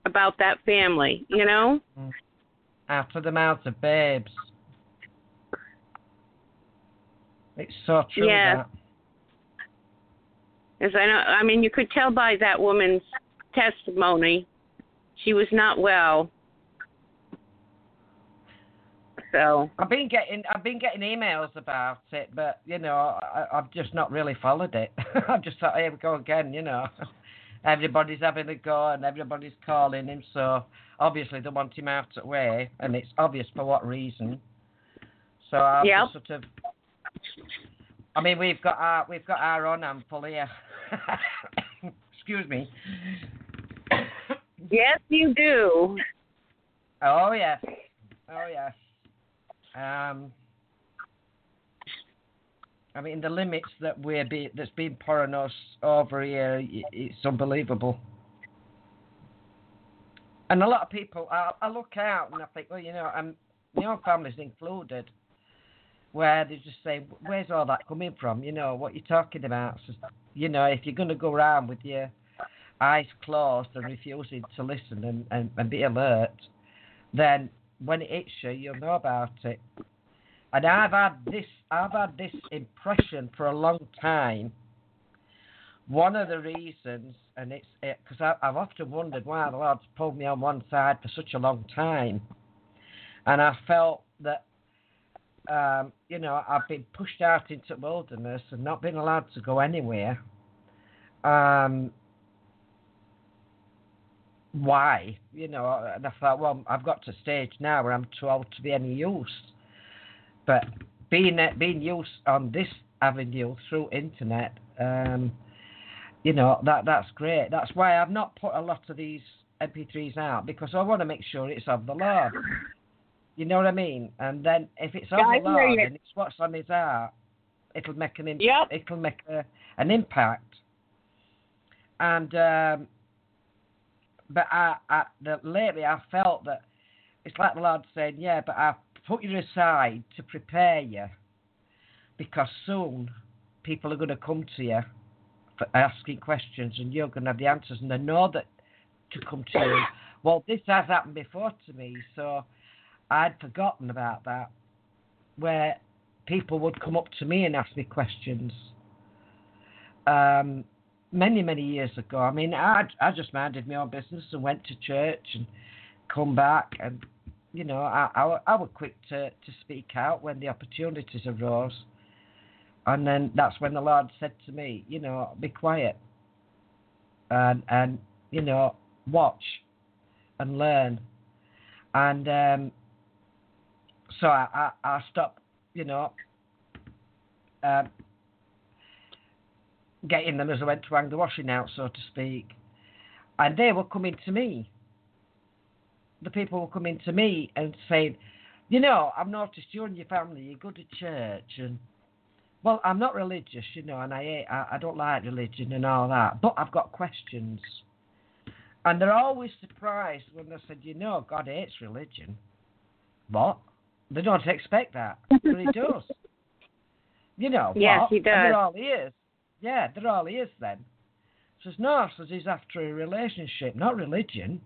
Speaker 3: about that family, you know?
Speaker 4: out of the mouths of babes. It's so true.
Speaker 3: Yeah.
Speaker 4: That.
Speaker 3: As I know, I mean, you could tell by that woman's testimony, she was not well. So
Speaker 4: I've been getting I've been getting emails about it, but you know I, I've just not really followed it. [laughs] I've just thought, here we go again. You know, [laughs] everybody's having a go and everybody's calling him, so obviously they want him out of the way, and it's obvious for what reason. So I'm
Speaker 3: Yep.
Speaker 4: sort of. I mean, we've got our we've got our own handful here. [coughs] Excuse me.
Speaker 3: yes, you do.
Speaker 4: Oh yes. Oh yes. Um. I mean, the limits that we're be, that's been pouring us over here, it's unbelievable. And a lot of people, I, I look out and I think, well, you know, um, my family's included, where they just say, where's all that coming from? You know, what you're talking about. So, you know, if you're going to go around with your eyes closed and refusing to listen and, and, and be alert, then when it hits you, you'll know about it. And I've had this, I've had this impression for a long time. One of the reasons, and it's because I've often wondered why the Lord's pulled me on one side for such a long time, and I felt that, um, you know, I've been pushed out into wilderness and not been allowed to go anywhere. Um, why, you know. And I thought, well, I've got to a stage now where I'm too old to be any use. But being being used on this avenue through internet, um, you know, that that's great. That's why I've not put a lot of these MP3s out because I want to make sure it's of the Lord. You know what I mean? And then if it's of
Speaker 3: Yeah,
Speaker 4: the Lord and it's what's on His heart, it'll make an
Speaker 3: Yep.
Speaker 4: it'll make a, an impact. And um, but I, I the, lately I felt that it's like the Lord saying, yeah, but I've put you aside to prepare you because soon people are going to come to you for asking questions and you're going to have the answers and they know that to come to you. Well, this has happened before to me, so I'd forgotten about that, where people would come up to me and ask me questions. Um, many, many years ago. I mean, I, I just minded my own business and went to church and come back and, you know, I, I, I was quick to, to speak out when the opportunities arose. And then that's when the Lord said to me, you know, be quiet and, and you know, watch and learn. And um, so I, I, I stopped, you know, um, getting them as I went to hang the washing out, so to speak. And they were coming to me. The people were coming to me and saying, you know, I've noticed you and your family, you go to church and well, I'm not religious, you know, and I hate- I, I don't like religion and all that, but I've got questions. And they're always surprised when I said, you know, God hates religion. What? They don't expect that, [laughs] but he does. You know,
Speaker 3: Yes,
Speaker 4: what?
Speaker 3: he
Speaker 4: And they're
Speaker 3: does.
Speaker 4: all ears. Yeah, they're all ears then. Says, no, says he's after a relationship, not religion.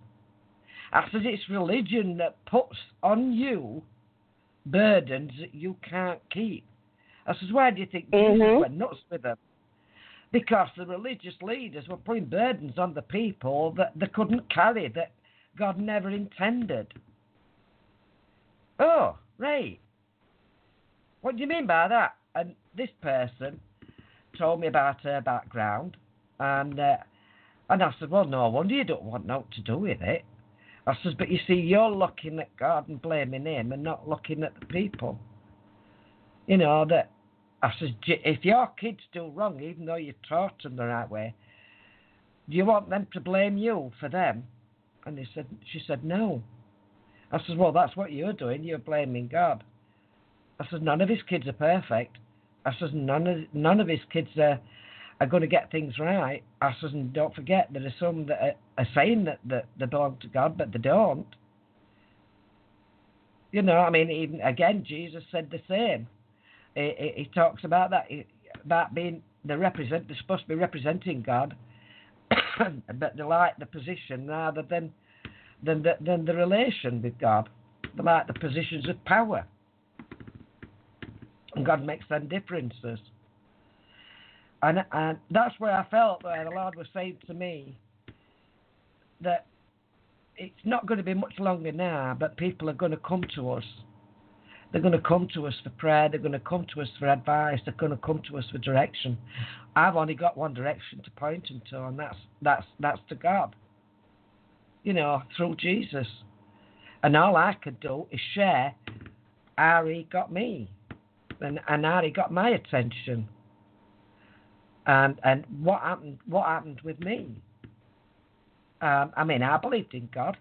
Speaker 4: I says it's religion that puts on you burdens that you can't keep. I says, why do you think Jesus
Speaker 3: Mhm.
Speaker 4: went nuts with them? Because the religious leaders were putting burdens on the people that they couldn't carry, that God never intended. Oh, right. What do you mean by that? And this person told me about her background, and uh, and I said, well, no wonder you don't want naught to do with it. I says, but you see, you're looking at God and blaming Him, and not looking at the people. You know that. I says, if your kids do wrong, even though you taught them the right way, do you want them to blame you for them? And he said, she said, no. I says, well, that's what you're doing. You're blaming God. I says, none of his kids are perfect. I says, none of none of his kids are are going to get things right. I says, and don't forget there are some that are, are saying that, that they belong to God, but they don't. You know, I mean, even again, Jesus said the same. He, he, he talks about that about being the represent. They're supposed to be representing God, [coughs] but they like the position rather than than the, than the relation with God. They like the positions of power, and God makes them differences. And and that's where I felt that the Lord was saying to me that it's not going to be much longer now, but people are going to come to us. They're going to come to us for prayer. They're going to come to us for advice. They're going to come to us for direction. I've only got one direction to point them to, and that's that's that's to God. You know, through Jesus. And all I could do is share how He got me, and and how He got my attention. And and what happened? What happened with me? Um, I mean, I believed in God,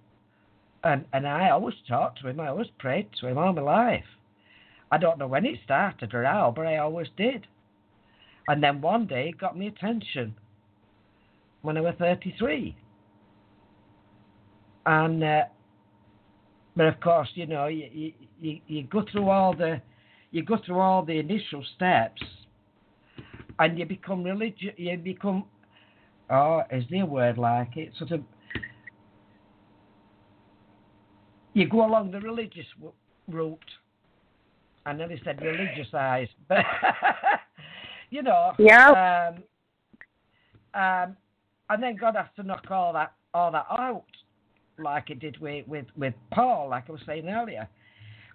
Speaker 4: and and I always talked to Him. I always prayed to Him all my life. I don't know when it started or how, but I always did. And then one day it got me attention when I was 33. And, uh, but of course, you know, you, you, you, you go through all the, you go through all the initial steps, and you become religious. You become, oh, is there a word like it? Sort of, you go along the religious w- route. I nearly said religious eyes, but [laughs] you know.
Speaker 3: Yeah.
Speaker 4: Um, um, and then God has to knock all that all that out, like it did with with with Paul, like I was saying earlier,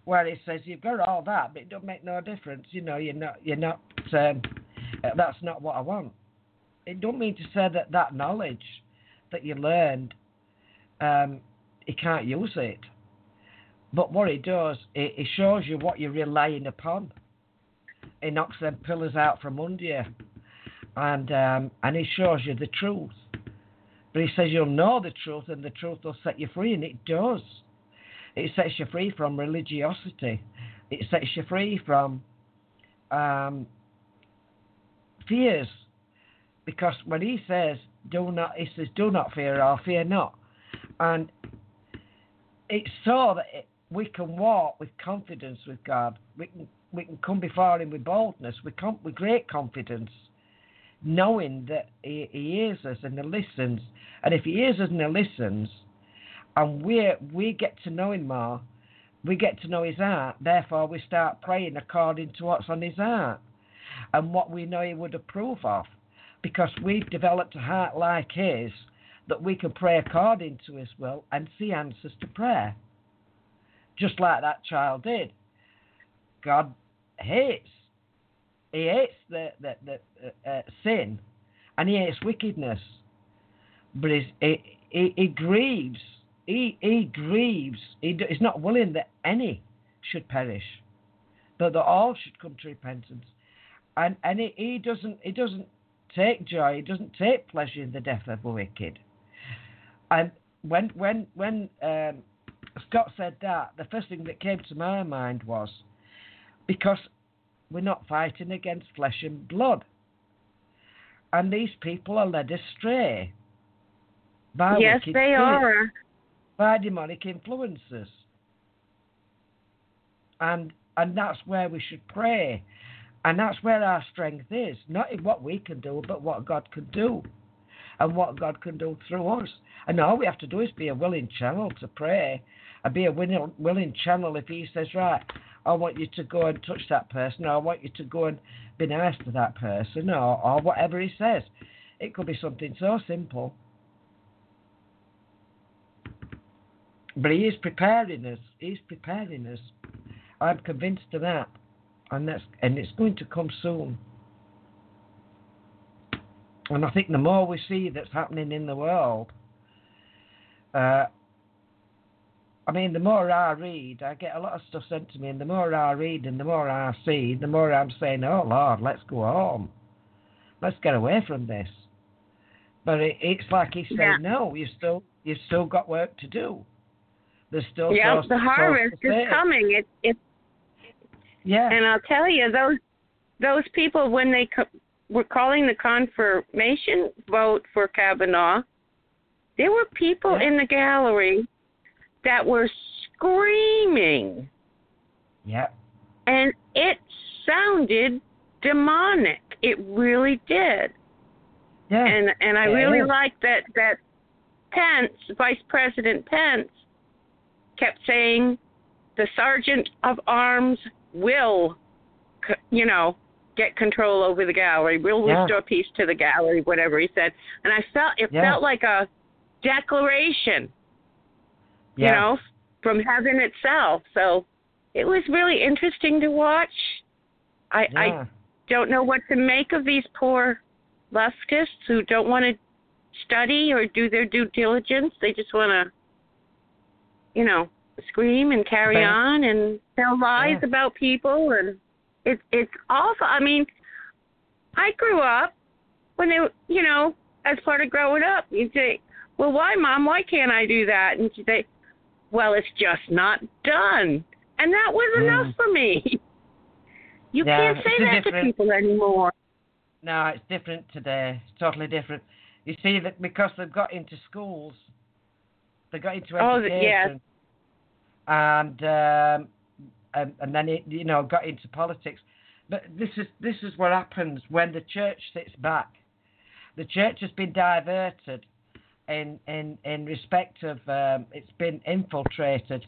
Speaker 4: where He says you've got all that, but it don't make no difference. You know, you're not you're not. Um, that's not what I want. It don't mean to say that that knowledge that you learned um, he can't use it. But what it does, it, it shows you what you're relying upon. It knocks them pillars out from under you, and um, and it shows you the truth. But he says you'll know the truth, and the truth will set you free, and it does. It sets you free from religiosity. It sets you free from um, fears. Because when he says, do not, he says, do not fear or fear not. And it's so that it, we can walk with confidence with God. We can, we can come before Him with boldness, with, com- with great confidence, knowing that he, he hears us and He listens. And if He hears us and He listens, and we we get to know Him more, we get to know His heart. Therefore, we start praying according to what's on His heart and what we know He would approve of, because we've developed a heart like His that we can pray according to His will and see answers to prayer, just like that child did. God hates. He hates the, the, the uh, uh, sin, and he hates wickedness. But he, he, he grieves. He, he grieves. He, he's not willing that any should perish, but that all should come to repentance. And and he, he doesn't he doesn't take joy. He doesn't take pleasure in the death of the wicked. And when when when um, Scott said that, the first thing that came to my mind was because we're not fighting against flesh and blood. And these people are led astray by
Speaker 3: yes,
Speaker 4: wicked
Speaker 3: they are.
Speaker 4: by demonic influences. And and that's where we should pray. And that's where our strength is, not in what we can do, but what God can do. And what God can do through us. And all we have to do is be a willing channel to pray and be a willing, channel if He says, Right, I want you to go and touch that person, or I want you to go and be nice to that person, or, or whatever He says. It could be something so simple. But He is preparing us. He's preparing us. I'm convinced of that. And that's and it's going to come soon. And I think the more we see that's happening in the world, uh, I mean, the more I read, I get a lot of stuff sent to me, and the more I read and the more I see, the more I'm saying, "Oh Lord, let's go home, let's get away from this." But it, it's like he's saying,
Speaker 3: Yeah.
Speaker 4: "No, you still you've still got work to do. There's still
Speaker 3: Yeah, the harvest is coming. It it
Speaker 4: Yeah,
Speaker 3: and I'll tell you those those people when they co- were calling the confirmation vote for Kavanaugh, there were people
Speaker 4: Yeah.
Speaker 3: in the gallery that were screaming,
Speaker 4: yeah,
Speaker 3: and it sounded demonic. It really did.
Speaker 4: yeah.
Speaker 3: and and I
Speaker 4: Yeah,
Speaker 3: really
Speaker 4: yeah.
Speaker 3: like that that Pence, Vice President Pence, kept saying the sergeant of arms will, you know, get control over the gallery. Will
Speaker 4: Yeah.
Speaker 3: restore peace to the gallery, whatever he said. And I felt it
Speaker 4: Yeah.
Speaker 3: felt like a declaration,
Speaker 4: yeah.
Speaker 3: you know, from heaven itself. So it was really interesting to watch. I I don't know what to make of these poor leftists who don't want to study or do their due diligence. They just want to, you know, scream and carry
Speaker 4: Okay.
Speaker 3: on and tell lies
Speaker 4: Yeah.
Speaker 3: about people, and it's it's awful. I mean, I grew up when they, you know, as part of growing up, you say, "Well, why, mom? Why can't I do that?" And she say, "Well, it's just not done," and that was
Speaker 4: Mm.
Speaker 3: enough for me. [laughs] You
Speaker 4: Yeah,
Speaker 3: can't say that to people anymore.
Speaker 4: No, it's different today. It's totally different. You see that because they've got into schools, they got into education.
Speaker 3: Oh, yes.
Speaker 4: And um, and and then it you know got into politics. But this is this is what happens when the church sits back. The church has been diverted in in in respect of um, it's been infiltrated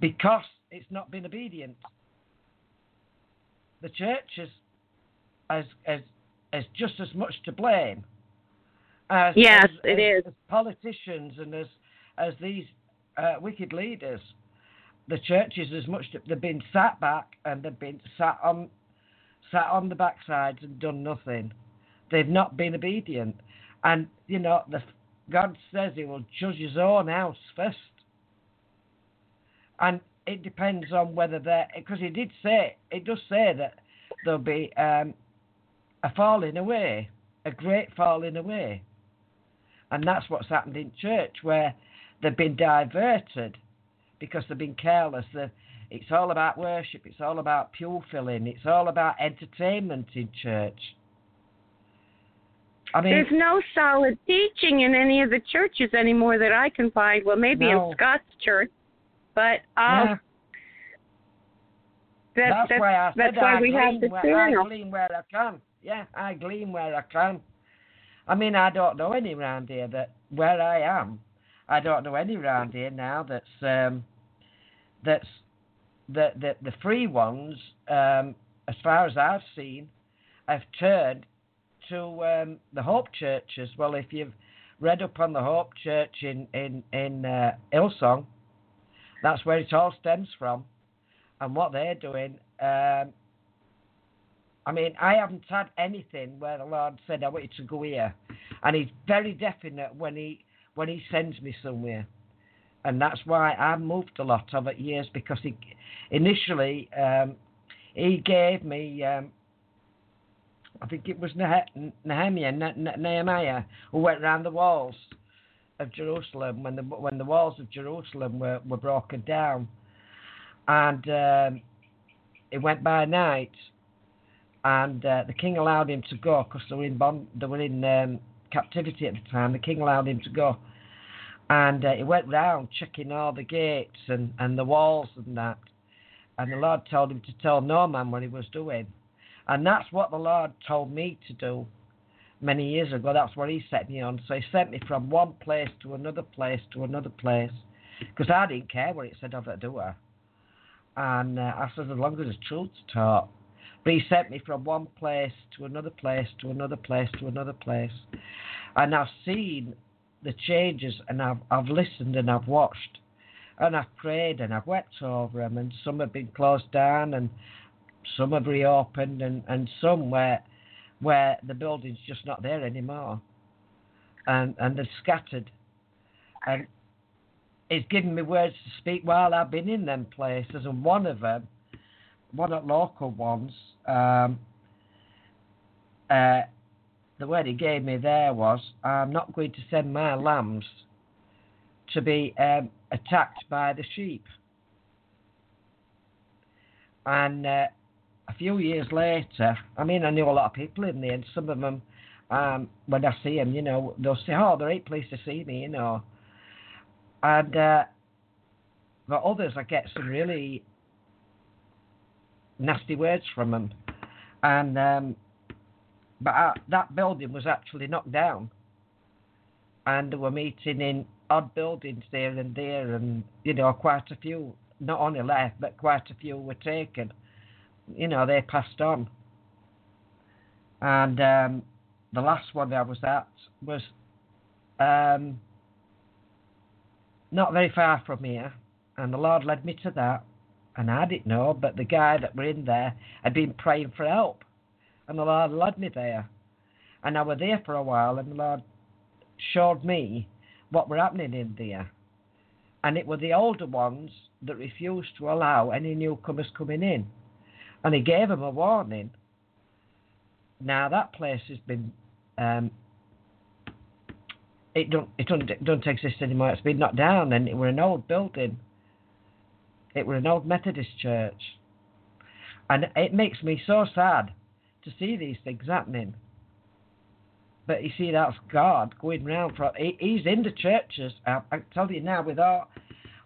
Speaker 4: because it's not been obedient. The church is as as as just as much to blame as
Speaker 3: Yes,
Speaker 4: as,
Speaker 3: it
Speaker 4: as,
Speaker 3: is.
Speaker 4: as politicians and as as these uh, wicked leaders. The churches as much they've been sat back and they've been sat on sat on the backsides and done nothing. They've not been obedient, and you know the God says He will judge His own house first. And it depends on whether they're, because He did say, it does say that there'll be um, a falling away, a great falling away. And that's what's happened in church, where they've been diverted because they've been careless. They've, it's all about worship, it's all about pew filling, it's all about entertainment in church. I mean,
Speaker 3: There's no solid teaching in any of the churches anymore that I can find. Well, maybe
Speaker 4: No.
Speaker 3: in Scott's church, but um,
Speaker 4: yeah,
Speaker 3: that,
Speaker 4: that's,
Speaker 3: that's
Speaker 4: why I said
Speaker 3: that's why
Speaker 4: I
Speaker 3: we have the
Speaker 4: where, I glean where I can. Yeah, I glean where I can. I mean, I don't know any around here that where I am. I don't know any around here now that's um, that's the the the free ones. Um, as far as I've seen, have turned to um, the Hope churches. Well, if you've read up on the Hope Church in in in uh, Hillsong, that's where it all stems from, and what they're doing. Um, I mean, I haven't had anything where the Lord said, "I want you to go here," and He's very definite when He when He sends me somewhere, and that's why I moved a lot over years because He initially um, He gave me. Um, I think it was Neh- Nehemiah, Ne- Ne- Nehemiah, who went round the walls of Jerusalem when the when the walls of Jerusalem were, were broken down, and um, it went by night, and uh, the king allowed him to go because they were in bond, they were in um, captivity at the time. The king allowed him to go, and uh, he went round checking all the gates and, and the walls and that, and the Lord told him to tell no man what he was doing, and that's what the Lord told me to do many years ago. That's what he set me on. So he sent me from one place to another place to another place because I didn't care what it said of it, do I? And uh, I said, as long as the truth's taught. But he sent me from one place to another place to another place to another place. And I've seen the changes and I've, I've listened and I've watched. And I've prayed and I've wept over them. And some have been closed down and some have reopened and, and some where where the building's just not there anymore, and and they're scattered, and it's given me words to speak while I've been in them places, and one of them, one the local ones, um, uh, the word he gave me there was, I'm not going to send my lambs to be um, attacked by the sheep, and. Uh, a few years later, I mean, I knew a lot of people in there, and some of them, um, when I see them, you know, they'll say, "Oh, they're eight pleased to see me," you know. And uh, but others, I get some really nasty words from them, and um, but uh, that building was actually knocked down, and they were meeting in odd buildings there and there, and you know, quite a few, not only left, but quite a few were taken you know, they passed on. And um, the last one I was at was um, not very far from here, and the Lord led me to that. And I didn't know, but the guy that were in there had been praying for help, and the Lord led me there. And I were there for a while, and the Lord showed me what were happening in there. And it were the older ones that refused to allow any newcomers coming in and he gave them a warning. Now that place has been, um, it don't it don't don't exist anymore. It's been knocked down, and it were an old building. It were an old Methodist church, and it makes me so sad to see these things happening. But you see, that's God going round. He, he's in the churches. I, I tell you now, with all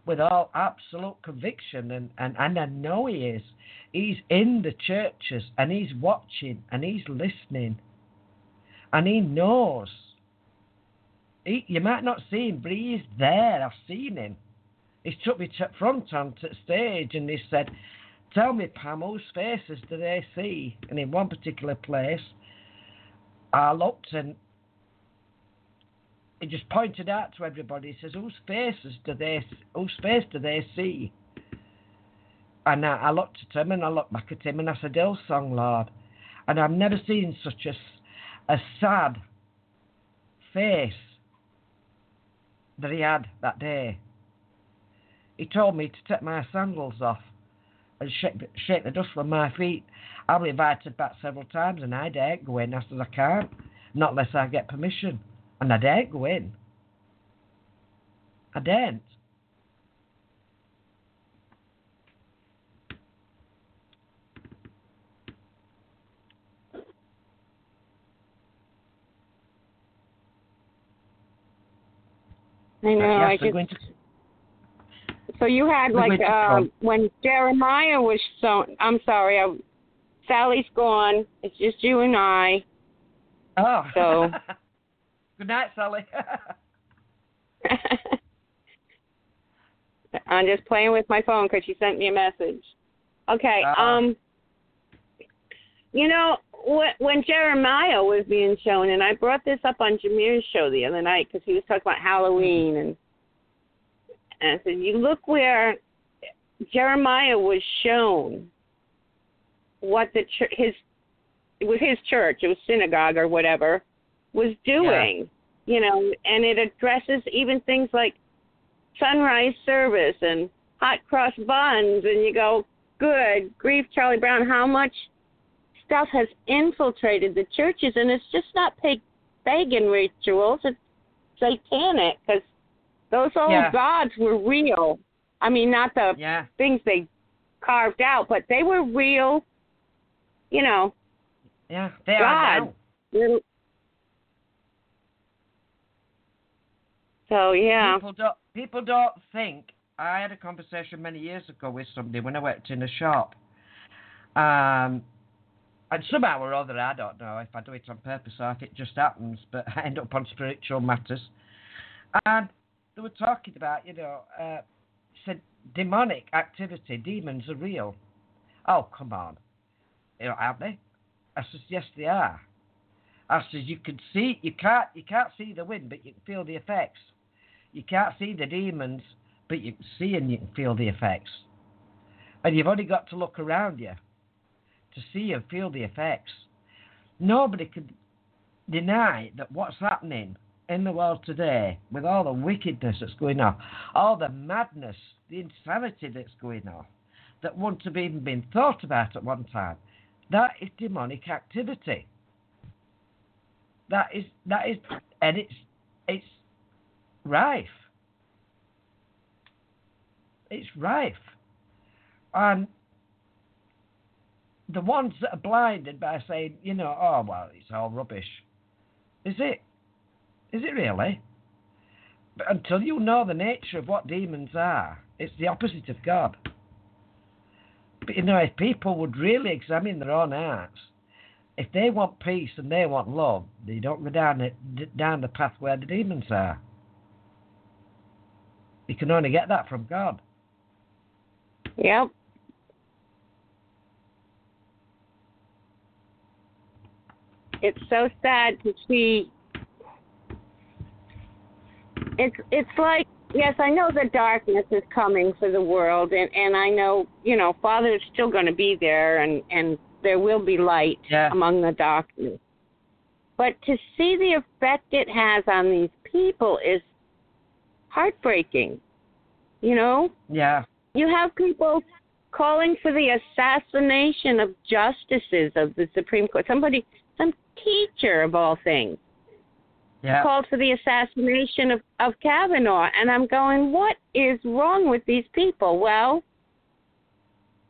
Speaker 4: with all absolute conviction, and, and, and I know he is. He's in the churches and he's watching and he's listening and he knows. He, you might not see him, but he's there. I've seen him. He's took me to front on to stage and he said, Tell me, Pam, whose faces do they see? And in one particular place, I looked and he just pointed out to everybody. He says, "Whose faces do they? Whose face do they see?" And I, I looked at him and I looked back at him and I said, "Hillsong, Lord," and I've never seen such a, a sad face that he had that day. He told me to take my sandals off and shake the, shake the dust from my feet. I was invited back several times and I daren't go in. I said, I can't, not unless I get permission. And I daren't go in. I daren't.
Speaker 3: I know.
Speaker 4: Yes,
Speaker 3: I
Speaker 4: they're
Speaker 3: just
Speaker 4: going to-
Speaker 3: so you had like uh, when Jeremiah was shown. I'm sorry, I, Sally's gone. It's just you and I.
Speaker 4: Oh.
Speaker 3: So- [laughs]
Speaker 4: Good night, Sally. [laughs]
Speaker 3: I'm just playing with my phone because she sent me a message. Okay.
Speaker 4: Uh-uh.
Speaker 3: Um. You know wh- when Jeremiah was being shown, and I brought this up on Jameer's show the other night because he was talking about Halloween, and and I said, you look where Jeremiah was shown what the ch- his it was his church, it was synagogue or whatever, was doing. You know, and it addresses even things like sunrise service and hot cross buns and you go good grief charlie brown how much stuff has infiltrated the churches and it's just not pag- pagan rituals it's satanic because those old
Speaker 4: Yeah.
Speaker 3: gods were real i mean not the
Speaker 4: yeah.
Speaker 3: things they carved out but they were real you know
Speaker 4: Yeah. They are now.
Speaker 3: so yeah
Speaker 4: People don't people don't think I had a conversation many years ago with somebody when I worked in a shop. Um and somehow or other, I don't know if I do it on purpose or if it just happens, but [laughs] I end up on spiritual matters. And they were talking about, you know, uh, said demonic activity, demons are real. Oh, come on. You know, aren't they? I said, yes, they are. I said, you can see, you can't, you can't see the wind, but you can feel the effects. You can't see the demons, but you can see and you can feel the effects. And you've only got to look around you to see and feel the effects. Nobody could deny that what's happening in the world today, with all the wickedness that's going on, all the madness, the insanity that's going on, that wouldn't have even been thought about at one time, that is demonic activity. That is that is, and it's it's rife. It's rife. And the ones that are blinded by saying, you know, oh, well, it's all rubbish. Is it? Is it really? But until you know the nature of what demons are, it's the opposite of God. But you know, if people would really examine their own hearts, if they want peace and they want love, they don't go down the, down the path where the demons are. You can only get that from God.
Speaker 3: Yep. It's so sad to see. It's it's like yes, I know the darkness is coming for the world, and and I know you know Father is still going to be there, and and there will be light
Speaker 4: Yeah.
Speaker 3: among the darkness. But to see the effect it has on these people is heartbreaking. You know,
Speaker 4: Yeah.
Speaker 3: you have people calling for the assassination of justices of the Supreme Court. Somebody, some teacher of all things,
Speaker 4: Yeah.
Speaker 3: called for the assassination of, of Kavanaugh. And I'm going, what is wrong with these people? Well,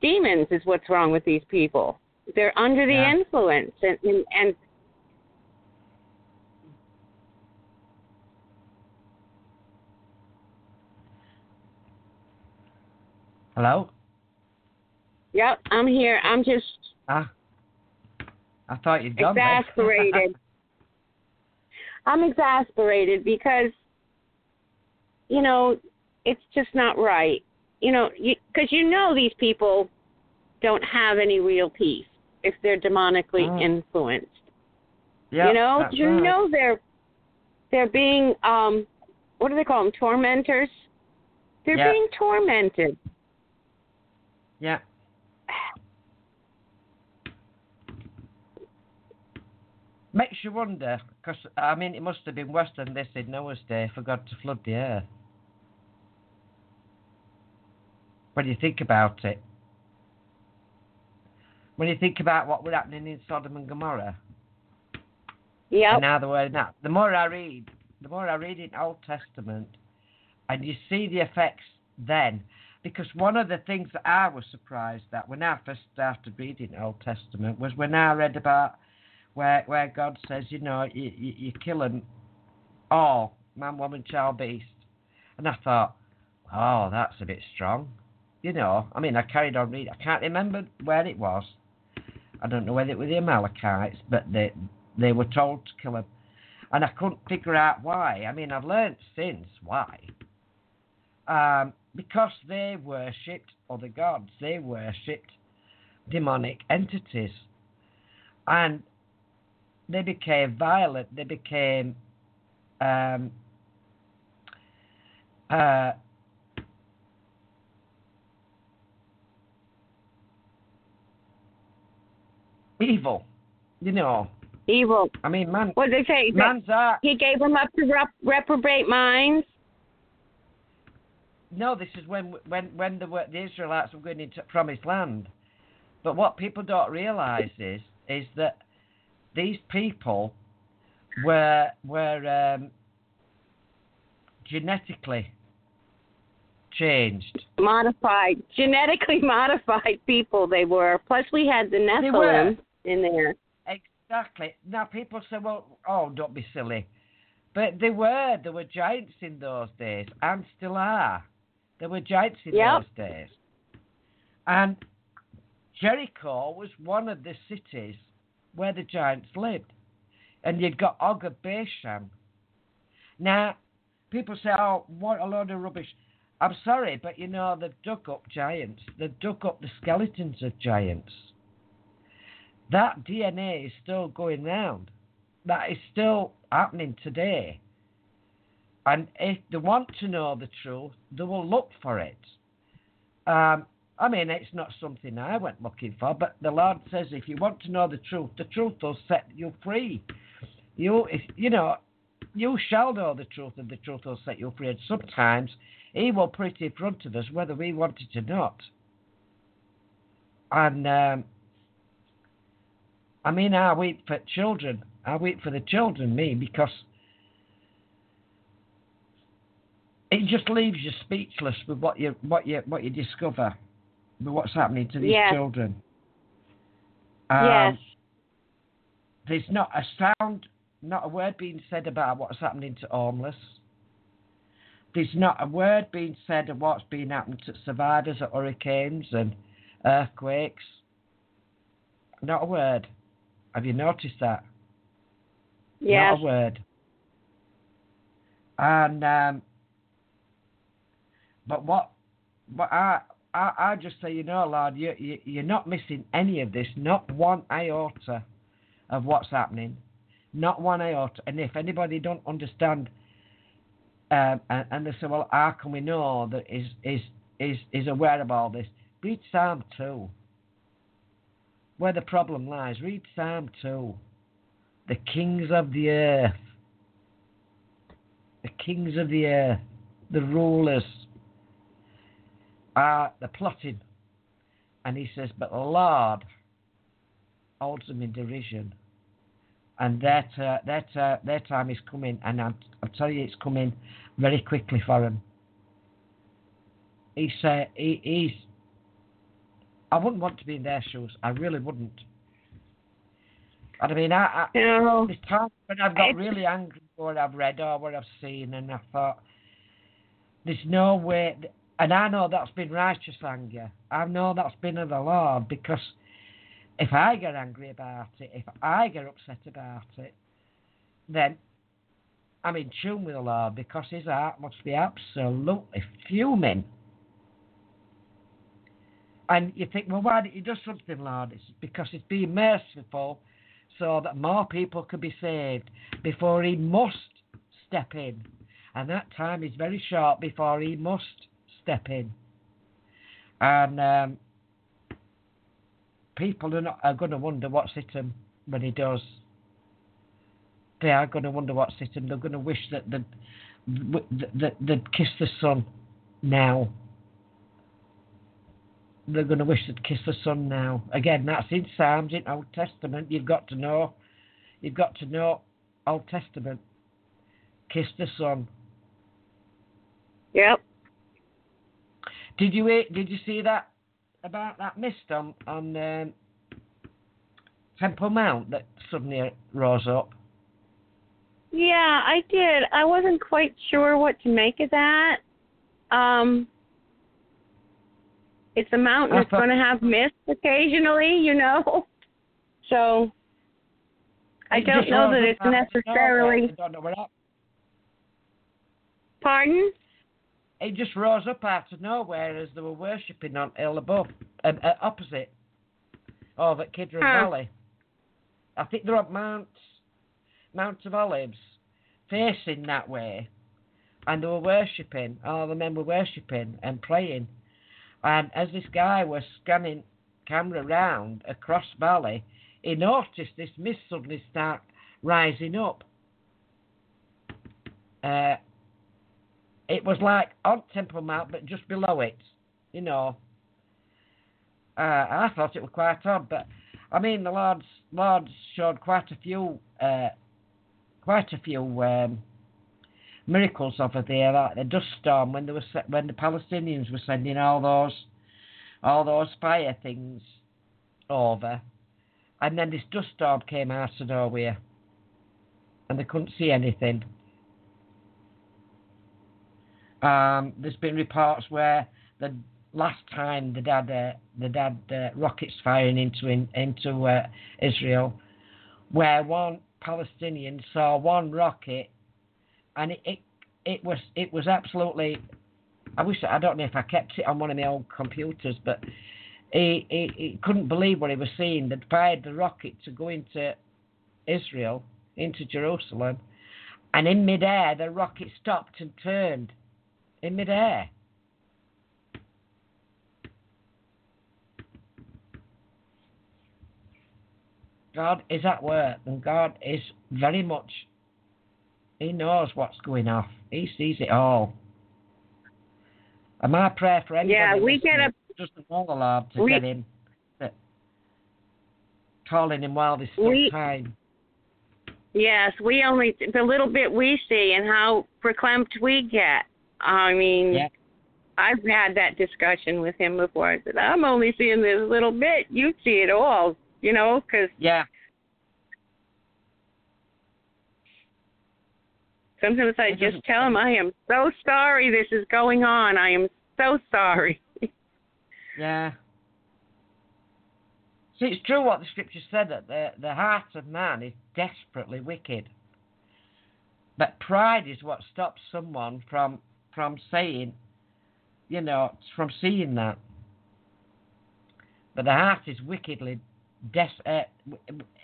Speaker 3: demons is what's wrong with these people. They're under the
Speaker 4: Yeah.
Speaker 3: influence. And, and, and
Speaker 4: Hello?
Speaker 3: yep, I'm here. I'm just
Speaker 4: Ah. I thought you'd gone. then. [laughs]
Speaker 3: exasperated. I'm exasperated because, you know, it's just not right. You know, because you, know these people don't have any real peace if they're demonically
Speaker 4: Mm.
Speaker 3: influenced.
Speaker 4: Yeah,
Speaker 3: you know, you
Speaker 4: right.
Speaker 3: know they're they're being um, what do they call them? Tormentors. They're
Speaker 4: Yeah.
Speaker 3: being tormented.
Speaker 4: Makes you wonder, because, I mean, it must have been worse than this in Noah's day for God to flood the earth. When you think about it. When you think about what was happening in Sodom and Gomorrah.
Speaker 3: yeah.
Speaker 4: And now the word now. The more I read, the more I read in Old Testament, and you see the effects then. Because one of the things that I was surprised at when I first started reading Old Testament was when I read about where where God says, you know, you, you, you kill them all, man, woman, child, beast. And I thought, oh, that's a bit strong. You know, I mean, I carried on reading. I can't remember where it was. I don't know whether it was the Amalekites, but they they were told to kill them, and I couldn't figure out why. I mean, I've learned since why. Um, because they worshipped other gods. They worshipped demonic entities, and they became violent. They became um, uh, evil. You know.
Speaker 3: Evil.
Speaker 4: I mean, man.
Speaker 3: What did they say?
Speaker 4: Man's art.
Speaker 3: He gave them up to rep- reprobate minds.
Speaker 4: No, this is when when when the the Israelites were going into promised land. But what people don't realise is is that these people were were um, genetically changed.
Speaker 3: Modified, genetically [laughs] modified people they were. Plus, we had the. Nephilim in there.
Speaker 4: Exactly. Now people say, well, oh, don't be silly. But they were. There were giants in those days, and still are. There were giants in
Speaker 3: Yep.
Speaker 4: those days. And Jericho was one of the cities where the giants lived. And you've got Og of Bashan. Now, people say, oh, what a load of rubbish. I'm sorry, but you know, they've dug up giants. They've dug up the skeletons of giants. That DNA is still going round. That is still happening today. And if they want to know the truth, they will look for it. Um, I mean, it's not something I went looking for, but the Lord says if you want to know the truth, the truth will set you free. You, if, you know, you shall know the truth, and the truth will set you free. And sometimes He will put it in front of us, whether we want it or not. And um, I mean, I weep for children. I weep for the children, me, because it just leaves you speechless with what you what you what you discover, what's happening to these
Speaker 3: Yes.
Speaker 4: children. Um,
Speaker 3: yes.
Speaker 4: There's not a sound, not a word being said about what's happening to homeless. There's not a word being said of what's been happening to survivors of hurricanes and earthquakes. Not a word. Have you noticed that?
Speaker 3: Yes.
Speaker 4: Not a word. And um, but what what I, I I just say, you know, Lord, you, you you're not missing any of this, not one iota of what's happening, not one iota. And if anybody don't understand, um, and, and they say, well, how can we know that is is is is aware of all this? Read Psalm two. Where the problem lies, read Psalm two. The kings of the earth the kings of the earth, the rulers, are the plotting. And he says, but the Lord holds them in derision. And their, t- their, t- their time is coming, and I'm, I'll tell you, it's coming very quickly for them. He said, he, he's. I wouldn't want to be in their shoes. I really wouldn't. And I mean, I, I,
Speaker 3: No.
Speaker 4: there's times when I've got really angry for what I've read or what I've seen, and I thought, there's no way. And I know that's been righteous anger. I know that's been of the Lord because if I get angry about it, if I get upset about it, then I'm in tune with the Lord because his heart must be absolutely fuming. And you think, well, why did you do something, Lord? It's because he's being merciful so that more people can be saved before he must step in. And that time is very short before he must step in. And um, people are, are going to wonder what's hit him when he does. they are going to wonder what's it, and they're going to wish that they'd, that they'd kiss the son now. They're going to wish they'd kiss the son now. Again, that's in Psalms, in Old Testament. You've got to know. You've got to know Old Testament. Kiss the son.
Speaker 3: Yep.
Speaker 4: Did you did you see that about that mist on on um, Temple Mount that suddenly rose up?
Speaker 3: Yeah, I did. I wasn't quite sure what to make of that. Um, it's a mountain that's going to have mist occasionally, you know. [laughs] So I don't know that it's necessarily. Pardon?
Speaker 4: It just rose up out of nowhere as they were worshipping on hill above, uh, uh, opposite, over at Kidron huh. Valley. I think they're up Mount Mount of Olives, facing that way, and they were worshipping. All the men were worshipping and praying, and as this guy was scanning camera round across valley, he noticed this mist suddenly start rising up. Uh, it was like on Temple Mount, but just below it, you know. Uh, I thought it was quite odd, but I mean, the Lord's Lord's showed quite a few, uh, quite a few um, miracles over there, like the dust storm when they were when the Palestinians were sending all those, all those fire things over, and then this dust storm came out of nowhere, and they couldn't see anything. Um, there's been reports where the last time the dad uh, the uh, rockets firing into in, into uh, Israel, where one Palestinian saw one rocket, and it, it it was it was absolutely. I wish I don't know if I kept it on one of my old computers, but he, he, he couldn't believe what he was seeing. They'd fired the rocket to go into Israel, into Jerusalem, and in midair the rocket stopped and turned in midair. God is at work, and God is very much, He knows what's going off. He sees it all. And my prayer for anybody
Speaker 3: yeah, we get a
Speaker 4: doesn't know the Lord to we, get him, calling him while there's still we, time.
Speaker 3: Yes, we only the little bit we see and how proclaimed we get. I mean, yeah. I've had that discussion with him before. I said, I'm only seeing this little bit. You see it all, you know, because
Speaker 4: yeah.
Speaker 3: Sometimes I just tell him, I am so sorry this is going on. I am so sorry. [laughs]
Speaker 4: yeah. See, it's true what the scripture said that the, the heart of man is desperately wicked. But pride is what stops someone from from saying, you know, from seeing that. But the heart is wickedly, des- uh,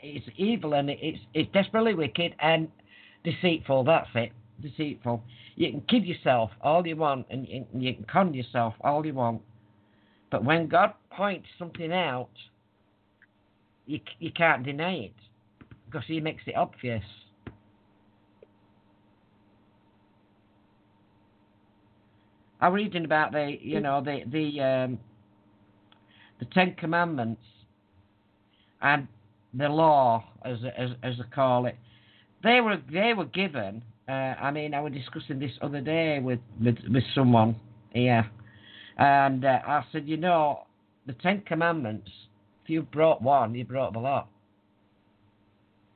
Speaker 4: it's evil and it's it's desperately wicked and deceitful. That's it, deceitful. You can kid yourself all you want and you, you can con yourself all you want, but when God points something out, you you can't deny it because He makes it obvious. I'm reading about the, you know, the the um, the Ten Commandments and the law, as as as they call it. They were they were given. Uh, I mean, I was discussing this other day with with, with someone here, and uh, I said, you know, the Ten Commandments. If you brought one, you brought the lot.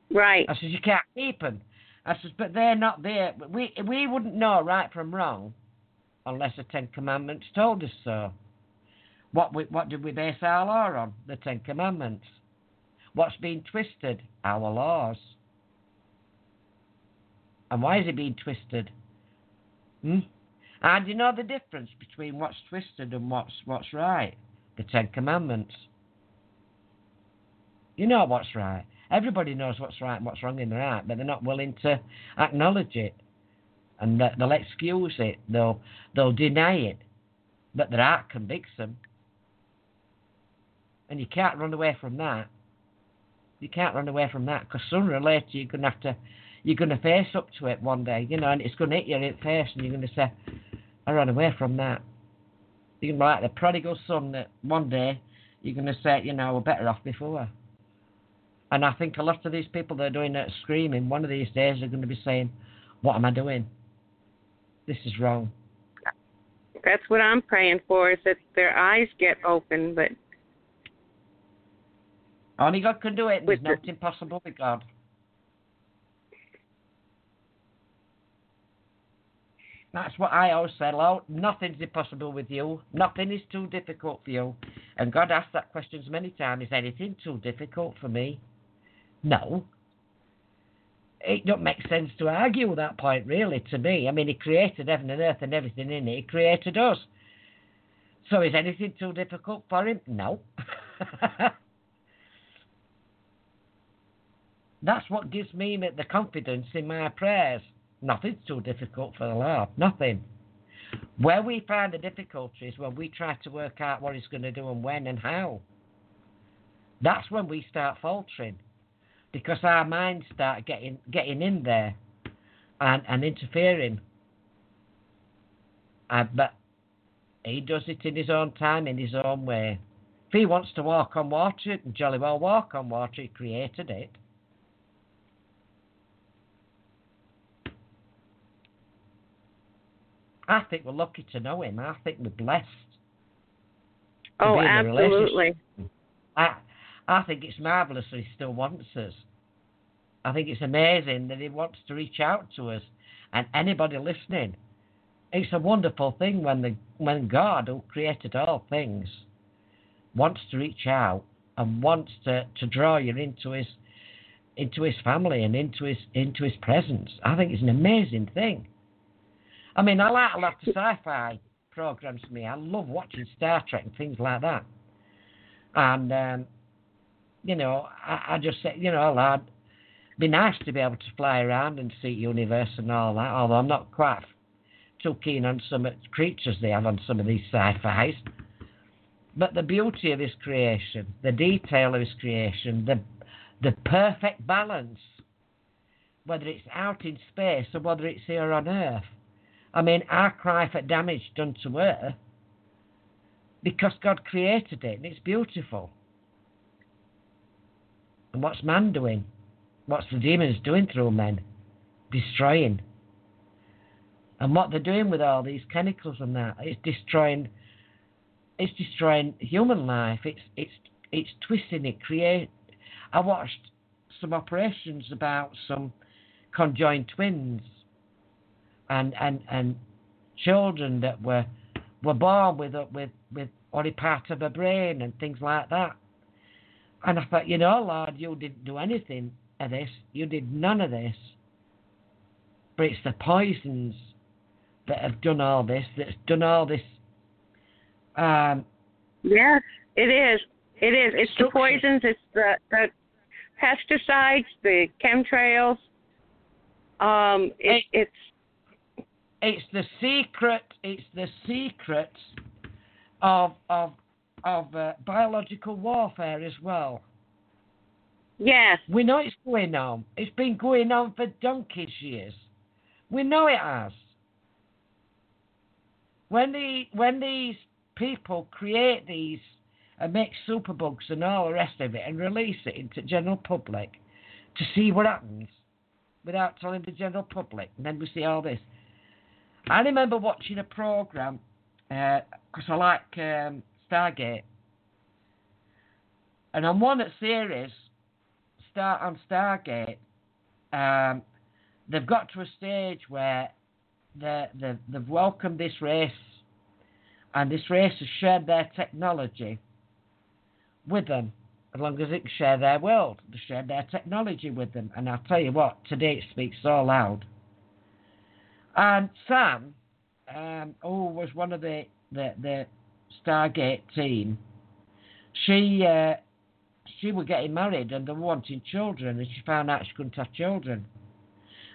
Speaker 3: Right.
Speaker 4: I said you can't keep them. I said, but they're not there. We we wouldn't know right from wrong unless the Ten Commandments told us so. What we, what did we base our law on? The Ten Commandments. What's been twisted? Our laws. And why is it being twisted? Hmm? And you know the difference between what's twisted and what's what's right? The Ten Commandments. You know what's right. Everybody knows what's right and what's wrong in their heart, but they're not willing to acknowledge it and they'll excuse it, they'll they'll deny it, but their heart convicts them, and you can't run away from that. You can't run away from that because sooner or later you're gonna have to you're to face up to it one day, you know, and it's going to hit you in the face, and you're going to say, I ran away from that. You're to be like the prodigal son that one day you're going to say, you know, we're better off before. And I think a lot of these people that are doing that screaming, one of these days they're going to be saying, what am I doing? This is wrong.
Speaker 3: That's what I'm praying for, is that their eyes get open, but
Speaker 4: only God can do it. There's nothing impossible with God. That's what I always say, Lord. Nothing's impossible with you. Nothing is too difficult for you. And God asked that question many times. Is anything too difficult for me? No. It don't make sense to argue that point, really, to me. I mean, He created heaven and earth and everything in it. He created us. So is anything too difficult for Him? No. [laughs] That's what gives me the confidence in my prayers. Nothing's too difficult for the Lord. Nothing. Where we find the difficulty is when we try to work out what He's going to do and when and how. That's when we start faltering, because our minds start getting getting in there and, and interfering. Uh, but He does it in His own time, in His own way. If He wants to walk on water, it can jolly well walk on water. He created it. I think we're lucky to know him. I think we're blessed.
Speaker 3: Oh, absolutely.
Speaker 4: I, I think it's marvellous that he still wants us. I think it's amazing that he wants to reach out to us and anybody listening. It's a wonderful thing when the when God, who created all things, wants to reach out and wants to, to draw you into his into his family and into his into his presence. I think it's an amazing thing. I mean, I like a lot of sci-fi programs. Me, I love watching Star Trek and things like that. And um, you know, I, I just say, you know, lad, be nice to be able to fly around and see universe and all that. Although I'm not quite too keen on some creatures they have on some of these sci-fi's. But the beauty of his creation, the detail of his creation, the the perfect balance, whether it's out in space or whether it's here on Earth, I mean, I cry for damage done to her because God created it and it's beautiful. And what's man doing? What's the demons doing through men? Destroying. And what they're doing with all these chemicals and that, it's destroying it's destroying human life. It's it's it's twisting it, create I watched some operations about some conjoined twins and and and children that were were born with with with only part of a brain and things like that. And I thought, you know, Lord, you didn't do anything of this. You did none of this. But it's the poisons that have done all this. That's done all this. Um,
Speaker 3: yes, it is. It is. It's the poisons. It's the the pesticides, the chemtrails. Um, it, it's
Speaker 4: it's the secret. It's the secret of of of uh, biological warfare as well.
Speaker 3: Yes.
Speaker 4: We know it's going on. It's been going on for donkey's years. We know it has. When the when these people create these and make superbugs and all the rest of it and release it into general public to see what happens without telling the general public, and then we see all this. I remember watching a program because uh, I like um, Stargate, and on one series, start on Stargate, um, they've got to a stage where they, they, they've welcomed this race, and this race has shared their technology with them as long as it can share their world. They share their technology with them. And I'll tell you what, today it speaks so loud. And Sam, um, who was one of the, the, the Stargate team, she uh, she was getting married and they were wanting children, and she found out she couldn't have children.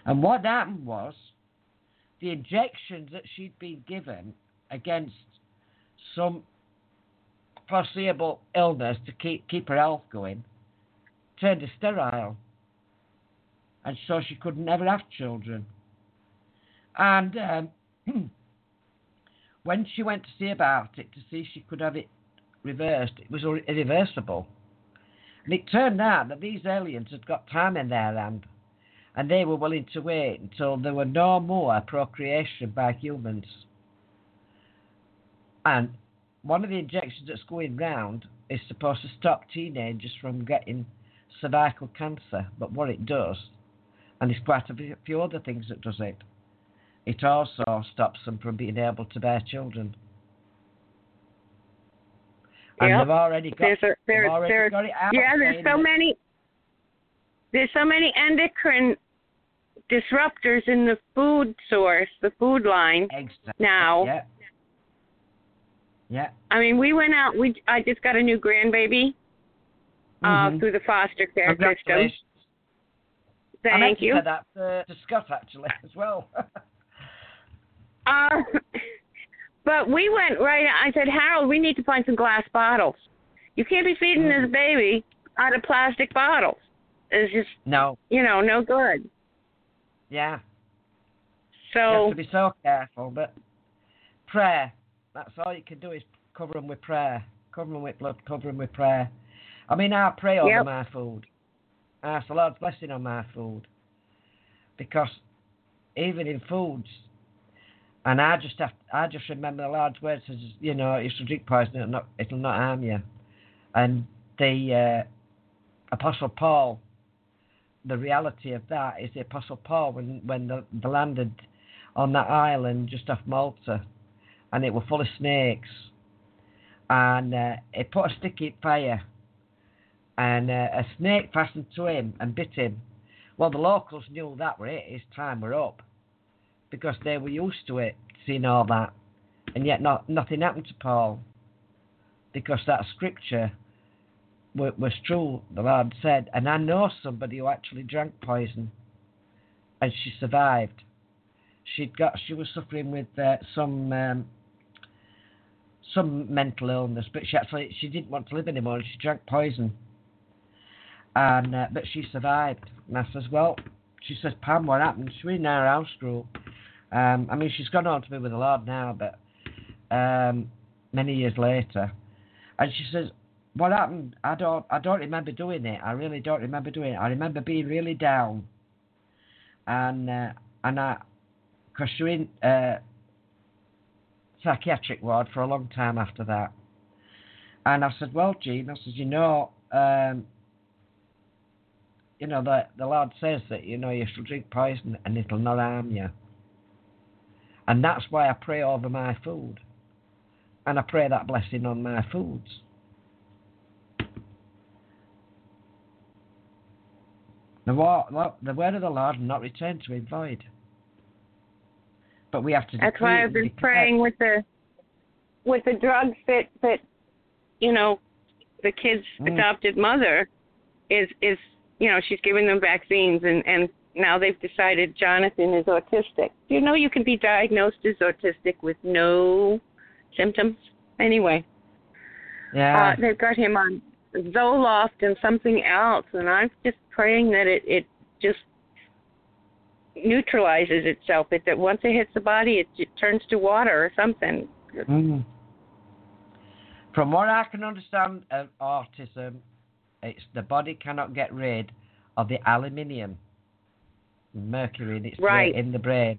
Speaker 4: And what happened was the injections that she'd been given against some foreseeable illness to keep keep her health going turned her sterile. and so she could never have children. And um, [clears throat] when she went to see about it to see if she could have it reversed, it was irreversible. And it turned out that these aliens had got time in their hand, and they were willing to wait until there were no more procreation by humans. And one of the injections that's going round is supposed to stop teenagers from getting cervical cancer, but what it does, and there's quite a few other things that does it, it also stops them from being able to bear children. And
Speaker 3: Yep.
Speaker 4: they've already got,
Speaker 3: There's a,
Speaker 4: they've already
Speaker 3: there,
Speaker 4: got it out.
Speaker 3: yeah, there's so
Speaker 4: that-
Speaker 3: many. There's so many endocrine disruptors in the food source, the food line.
Speaker 4: Exactly.
Speaker 3: Now.
Speaker 4: Yeah. Yeah.
Speaker 3: I mean, we went out. We I just got a new grandbaby uh,
Speaker 4: Mhm.
Speaker 3: through the foster care system.
Speaker 4: Congratulations. I meant
Speaker 3: Thank
Speaker 4: to
Speaker 3: you.
Speaker 4: say that uh, to Scott actually [laughs] as well. [laughs]
Speaker 3: Uh, [laughs] but we went right. I said, Harold, we need to find some glass bottles. You can't be feeding this baby out of plastic bottles. It's just,
Speaker 4: no.
Speaker 3: you know, no good.
Speaker 4: Yeah. You have
Speaker 3: So
Speaker 4: to be so careful, but prayer. That's all you can do is cover them with prayer. Cover them with blood, cover them with prayer. I mean, I pray over
Speaker 3: Yep.
Speaker 4: my food. I ask the Lord's blessing on my food. Because even in foods, and I just have, I just remember the Lord's words says, you know, you drink poison, it'll not, it'll not harm you. And the uh, Apostle Paul, the reality of that is the Apostle Paul when when the, the landed on that island just off Malta, and it were full of snakes, and uh, he put a stick in fire, and uh, a snake fastened to him and bit him. Well, the locals knew that were it. His time were up, because they were used to it, seeing all that, and yet not nothing happened to Paul, because that scripture wa- was true. The Lord said, and I know somebody who actually drank poison, and she survived. She'd got she was suffering with uh, some um, some mental illness, but she actually she didn't want to live anymore. She drank poison, and uh, but she survived. And I says, well, she says, Pam, what happened? She was in our house group. Um, I mean, she's gone on to be with the Lord now, but um, many years later, and she says, what happened? I don't I don't remember doing it. I really don't remember doing it. I remember being really down, and uh, and I, cause she was in uh, psychiatric ward for a long time after that. And I said, well, Jean, I said, you know, um, you know the the Lord says that you know you should drink poison and it'll not harm you. And that's why I pray over my food, and I pray that blessing on my foods. The, word of the Lord will not return to him void. But we have to.
Speaker 3: that's why I've been praying with the with the drugs that that you know the kid's
Speaker 4: Mm.
Speaker 3: adopted mother is is you know she's giving them vaccines and and now they've decided Jonathan is autistic. Do you know you can be diagnosed as autistic with no symptoms? Anyway,
Speaker 4: Yeah.
Speaker 3: uh, they've got him on Zoloft and something else, and I'm just praying that it it just neutralizes itself. It that once it hits the body, it, it turns to water or something.
Speaker 4: Mm. From what I can understand of autism, it's the body cannot get rid of the aluminium, mercury in its
Speaker 3: Right.
Speaker 4: in the brain.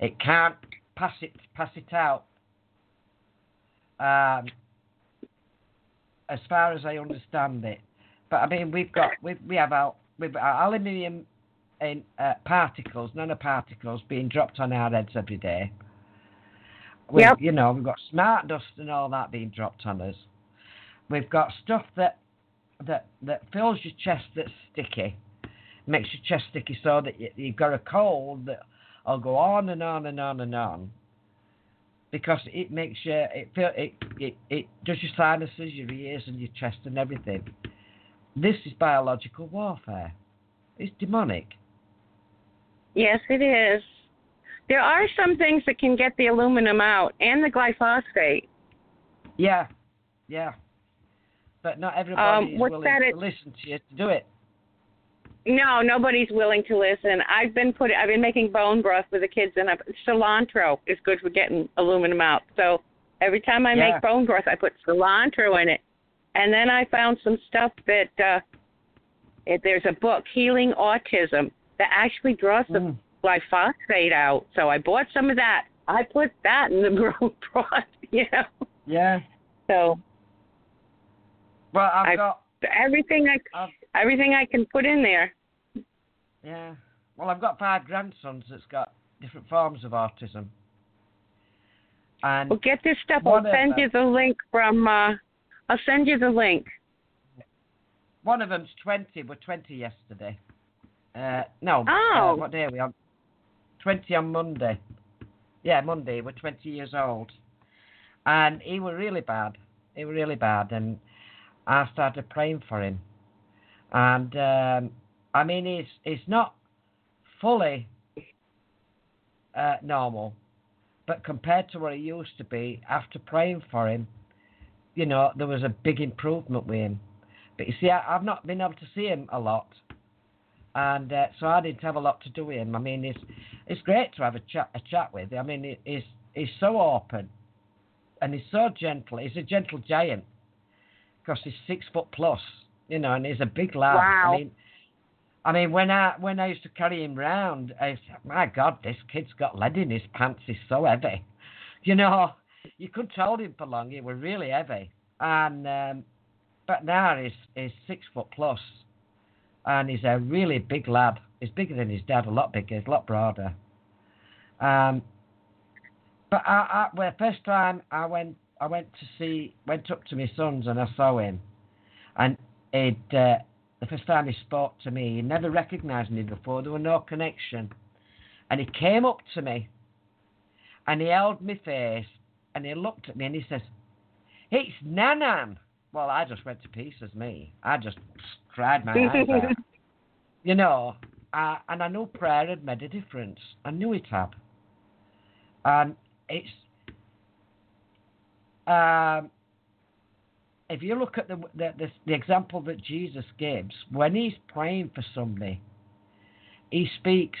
Speaker 4: It can't pass it pass it out. Um, as far as I understand it, but I mean we've got we we have our we've our aluminium in uh, particles, nanoparticles being dropped on our heads every day. We've,
Speaker 3: Yep.
Speaker 4: You know, we've got smart dust and all that being dropped on us. We've got stuff that that that fills your chest that's sticky, makes your chest sticky so that you, you've got a cold that will go on and on and on and on. Because it makes you it feel it, it it does your sinuses, your ears, and your chest and everything. This is biological warfare. It's demonic.
Speaker 3: Yes, it is. There are some things that can get the aluminum out and the glyphosate.
Speaker 4: Yeah, yeah. But not everybody
Speaker 3: Um,
Speaker 4: is willing
Speaker 3: that
Speaker 4: to
Speaker 3: it-
Speaker 4: listen to you to do it.
Speaker 3: No, nobody's willing to listen. I've been putting, I've been making bone broth with the kids, and I've, cilantro is good for getting aluminum out. So every time I
Speaker 4: Yeah.
Speaker 3: make bone broth, I put cilantro in it, and then I found some stuff that uh, it, there's a book, Healing Autism, that actually draws the
Speaker 4: Mm.
Speaker 3: glyphosate out. So I bought some of that. I put that in the bone [laughs] broth, you know.
Speaker 4: Yeah.
Speaker 3: So
Speaker 4: Well, I've
Speaker 3: I-
Speaker 4: got.
Speaker 3: everything I
Speaker 4: I've,
Speaker 3: everything I can put in there.
Speaker 4: yeah. Well, I've got five grandsons that's got different forms of autism. And
Speaker 3: Well, get this stuff. I'll send you the link from. uh I'll send you the link.
Speaker 4: one of them's 20. We're 20 yesterday. Uh, no.
Speaker 3: Oh.
Speaker 4: Uh, what day are we on? 20 on Monday. Yeah, Monday. We're 20 years old. And he was really bad. He was really bad. And I started praying for him. And, um, I mean, he's, he's not fully uh, normal. But compared to what he used to be, after praying for him, you know, there was a big improvement with him. But you see, I, I've not been able to see him a lot, and uh, so I didn't have a lot to do with him. I mean, it's it's great to have a chat a chat with. I mean, he's he's so open, and he's so gentle. He's a gentle giant, because he's six foot plus, you know, and he's a big lad.
Speaker 3: Wow.
Speaker 4: I mean, I mean, when I when I used to carry him round, I said, "My God, this kid's got lead in his pants. He's so heavy." [laughs] You know, you couldn't hold him for long. He was really heavy, and um, but now he's he's six foot plus, and he's a really big lad. He's bigger than his dad, a lot bigger, he's a lot broader. Um, but I, I, well, first time I went, I went to see, went up to my sons and I saw him, and it. Uh, the first time he spoke to me, he never recognised me before. There was no connection, and he came up to me, and he held my face, and he looked at me, and he says, "It's Nanan." Well, I just went to pieces, me. I just cried my eyes out. [laughs] You know, uh, and I knew prayer had made a difference. I knew it had. And it's. Um, if you look at the, the, the, the example that Jesus gives, when he's praying for somebody, he speaks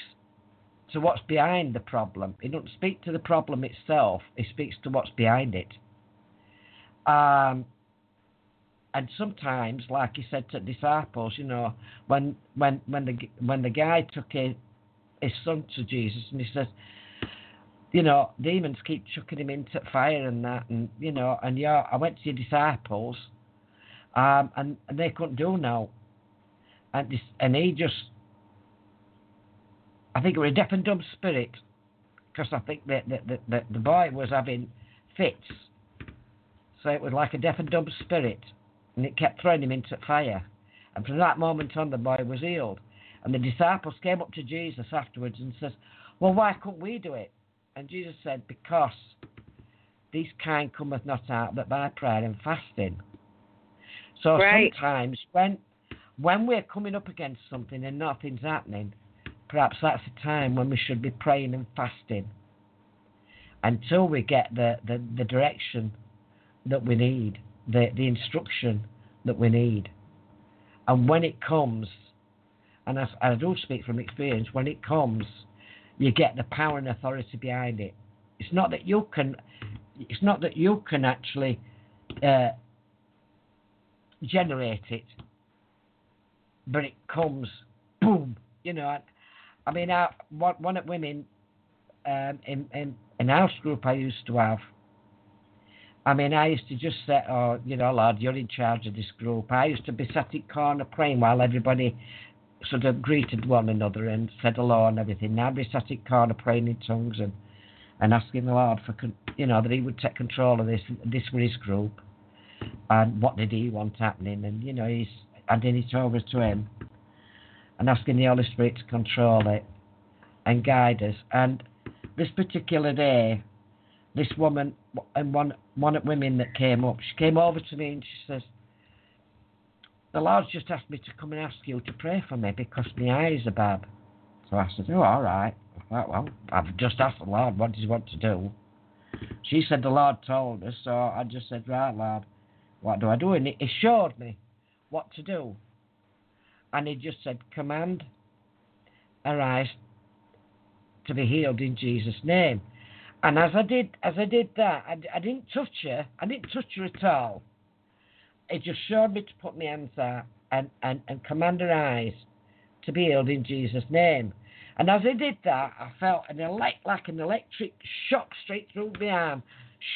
Speaker 4: to what's behind the problem. He doesn't speak to the problem itself, he speaks to what's behind it. Um, and sometimes, like he said to disciples, you know, when when when the when the guy took his, his son to Jesus and he says, you know, demons keep chucking him into fire and that, and you know, and yeah, I went to your disciples, um, and, and they couldn't do no, and this, and he just, I think it was a deaf and dumb spirit, because I think that the, the, the, the boy was having fits, so it was like a deaf and dumb spirit, and it kept throwing him into fire, and from that moment on, the boy was healed, and the disciples came up to Jesus afterwards and says, well, why couldn't we do it? And Jesus said, Because this kind cometh not out but by prayer and fasting. So
Speaker 3: Right.
Speaker 4: sometimes when when we're coming up against something and nothing's happening, perhaps that's the time when we should be praying and fasting until we get the, the, the direction that we need, the, the instruction that we need. And when it comes, and I, I do speak from experience, when it comes, you get the power and authority behind it. It's not that you can, it's not that you can actually uh, generate it, but it comes, boom. You know, I, I mean, I, one, one of women um, in, in an house group I used to have. I mean, I used to just say, "Oh, you know, Lord, you're in charge of this group." I used to be sat in corner praying while everybody sort of greeted one another and said hello and everything. Now I'd sat in corner praying in tongues and, and asking the Lord for, you know, that He would take control of this. This His group, and what did He want happening? And you know, He's handing it over to Him, and asking the Holy Spirit to control it and guide us. And this particular day, this woman and one one of women that came up, she came over to me and she says, "The Lord's just asked me to come and ask you to pray for me because my eyes are bad." So I said, "Oh, all right. Well, well, I've just asked the Lord what does He want to do." She said, "The Lord told us." So I just said, "Right, Lord, what do I do?" And He showed me what to do. and he just said, "Command eyes to be healed in Jesus' name." And as I did, as I did that, I, I didn't touch her. I didn't touch her at all. It just showed me to put my hands out and, and, and command her eyes to be healed in Jesus' name. And as I did that, I felt an elect, like an electric shock straight through my arm,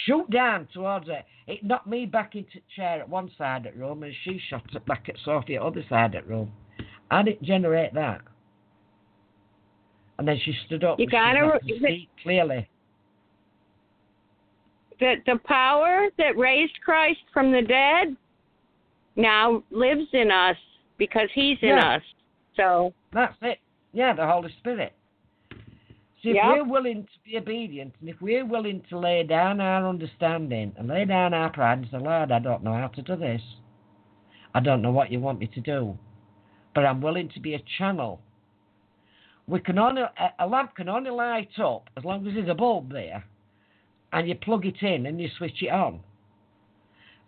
Speaker 4: shoot down towards her. It knocked me back into the chair at one side of the room, and she shot it back at Sophie at the other side of the room. I didn't generate that. And then she stood up.
Speaker 3: You gotta
Speaker 4: see clearly.
Speaker 3: That the power that raised Christ from the dead now lives in us because He's in
Speaker 4: Yeah.
Speaker 3: us. So
Speaker 4: That's it. Yeah, the Holy Spirit. See, if
Speaker 3: Yeah.
Speaker 4: we're willing to be obedient, and if we're willing to lay down our understanding and lay down our pride and say, Lord, I don't know how to do this. I don't know what you want me to do, but I'm willing to be a channel. We can only a lamp can only light up as long as there's a bulb there, and you plug it in and you switch it on.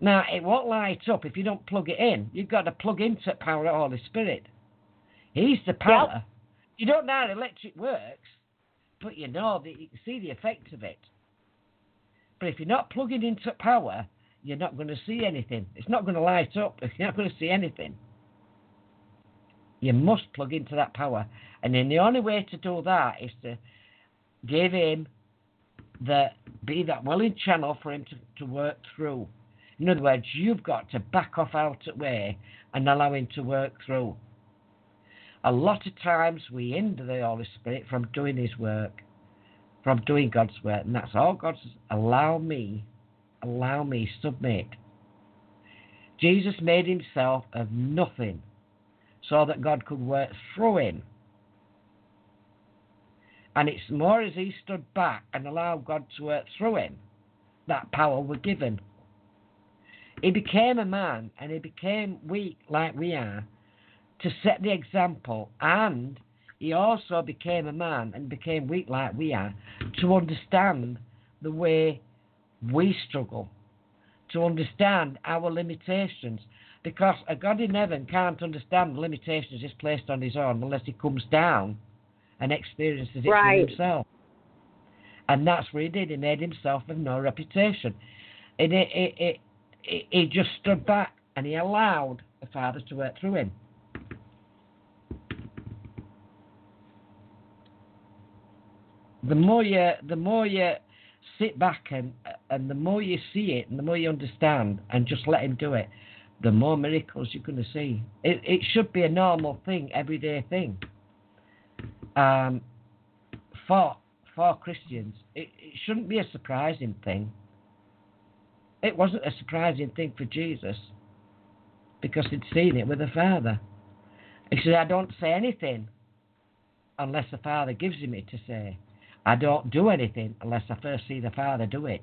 Speaker 4: Now it won't light up if you don't plug it in. You've got to plug into the power of the Holy Spirit. He's the power. You don't know how electric works, but you know that you can see the effect of it. But if you're not plugging into power, you're not going to see anything. It's not going to light up. [laughs] You're not going to see anything. You must plug into that power, and then the only way to do that is to give him the be that willing channel for him to, to work through. In other words, you've got to back off out of way and allow him to work through. A lot of times we hinder the Holy Spirit from doing his work, from doing God's work, and that's all God says, allow me, allow me, submit. Jesus made himself of nothing so that God could work through him. And it's more as he stood back and allowed God to work through him that power was given. He became a man and he became weak like we are to set the example, and he also became a man and became weak like we are to understand the way we struggle, to understand our limitations. Because a God in heaven can't understand the limitations he's placed on his own unless he comes down and experiences it
Speaker 3: Right.
Speaker 4: for himself. And that's what he did. He made himself of no reputation. And it, it, it, it, he just stood back and he allowed the fathers to work through him. The more you, the more you sit back and and the more you see it and the more you understand and just let him do it, the more miracles you're going to see. It it should be a normal thing, everyday thing. Um, for for Christians, it, it shouldn't be a surprising thing. It wasn't a surprising thing for Jesus because he'd seen it with the Father. He said, I don't say anything unless the Father gives it to say. I don't do anything unless I first see the Father do it.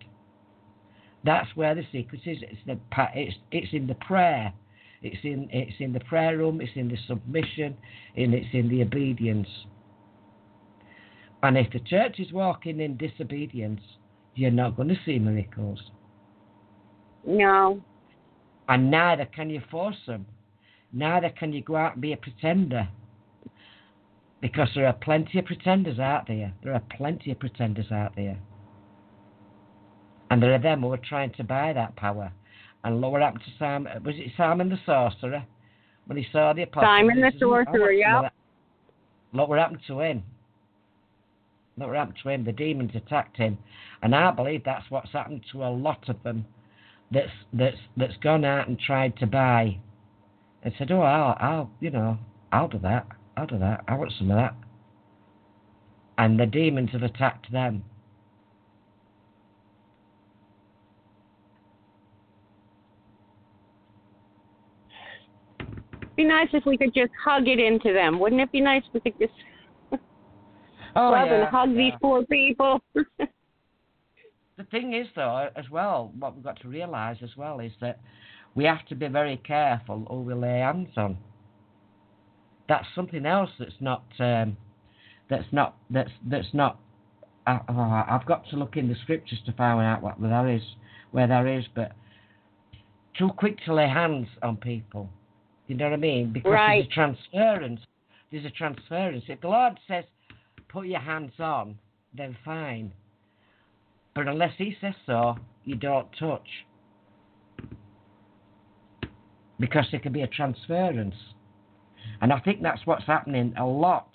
Speaker 4: That's where the secret is. It's, the, it's, it's in the prayer. It's in, it's in the prayer room. It's in the submission. And it's in the obedience. And if the church is walking in disobedience, you're not going to see miracles.
Speaker 3: No,
Speaker 4: And neither can you force them. Neither can you go out and be a pretender. Because there are plenty of pretenders out there. There are plenty of pretenders out there. And there are them who are trying to buy that power. And look what happened to Simon. Was it Simon the sorcerer? When he saw the apostles.
Speaker 3: Simon the
Speaker 4: says, "I want
Speaker 3: sorcerer, yeah.
Speaker 4: Look what happened to him. Look what happened to him. The demons attacked him. And I believe that's what's happened to a lot of them that's that's that's gone out and tried to buy and said, "Oh, I'll, I'll, you know, I'll do that. I'll do that. I want some of that." And the demons have attacked them.
Speaker 3: be nice if we could just hug it into them. Wouldn't it be nice if we could just
Speaker 4: Oh [laughs]
Speaker 3: love
Speaker 4: yeah,
Speaker 3: and hug
Speaker 4: yeah.
Speaker 3: these poor people? [laughs]
Speaker 4: The thing is, though, as well, what we've got to realise as well is that we have to be very careful who we lay hands on. That's something else that's not um, that's not that's that's not. Uh, oh, I've got to look in the scriptures to find out what there is, where there is, but too quick to lay hands on people You know what I mean? Because
Speaker 3: Right.
Speaker 4: there's a transference. There's a transference. If the Lord says, put your hands on, then fine. But unless He says so, you don't touch. Because there can be a transference. And I think that's what's happening a lot.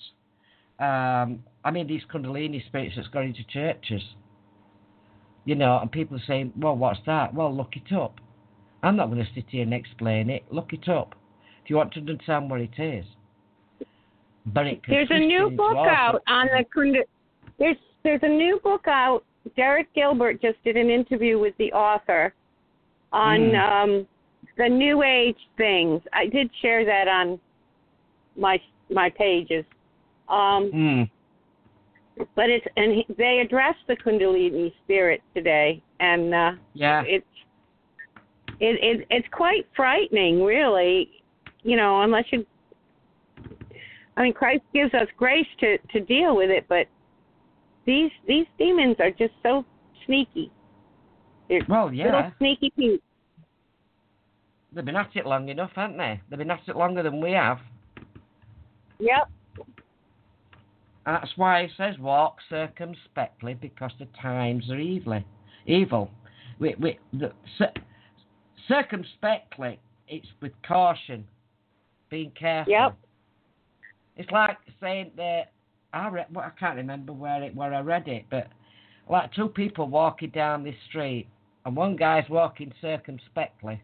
Speaker 4: Um, I mean, these Kundalini spirits that's gone into churches. You know, and people are saying, well, what's that? Well, look it up. I'm not going to sit here and explain it. Look it up. If you want to understand what it is. But it
Speaker 3: There's a new book out on the Kunda. There's there's a new book out. Derek Gilbert just did an interview with the author on
Speaker 4: Mm.
Speaker 3: um, the New Age things. I did share that on my my pages. Um,
Speaker 4: Mm.
Speaker 3: but it's and he, they address the Kundalini spirit today, and uh,
Speaker 4: Yeah.
Speaker 3: it's it, it it's quite frightening, really. You know, unless you. I mean, Christ gives us grace to to deal with it, but these these demons are just so sneaky. They're
Speaker 4: Well,
Speaker 3: little
Speaker 4: yeah.
Speaker 3: sneaky people.
Speaker 4: They've been at it long enough, haven't they? They've been at it longer than we have.
Speaker 3: Yep.
Speaker 4: And that's why it says walk circumspectly because the times are evil. Evil. We, we, the, cir- circumspectly, it's with caution, being careful.
Speaker 3: Yep.
Speaker 4: It's like saying that I read, well, I can't remember where it where I read it, but like two people walking down this street, and one guy's walking circumspectly,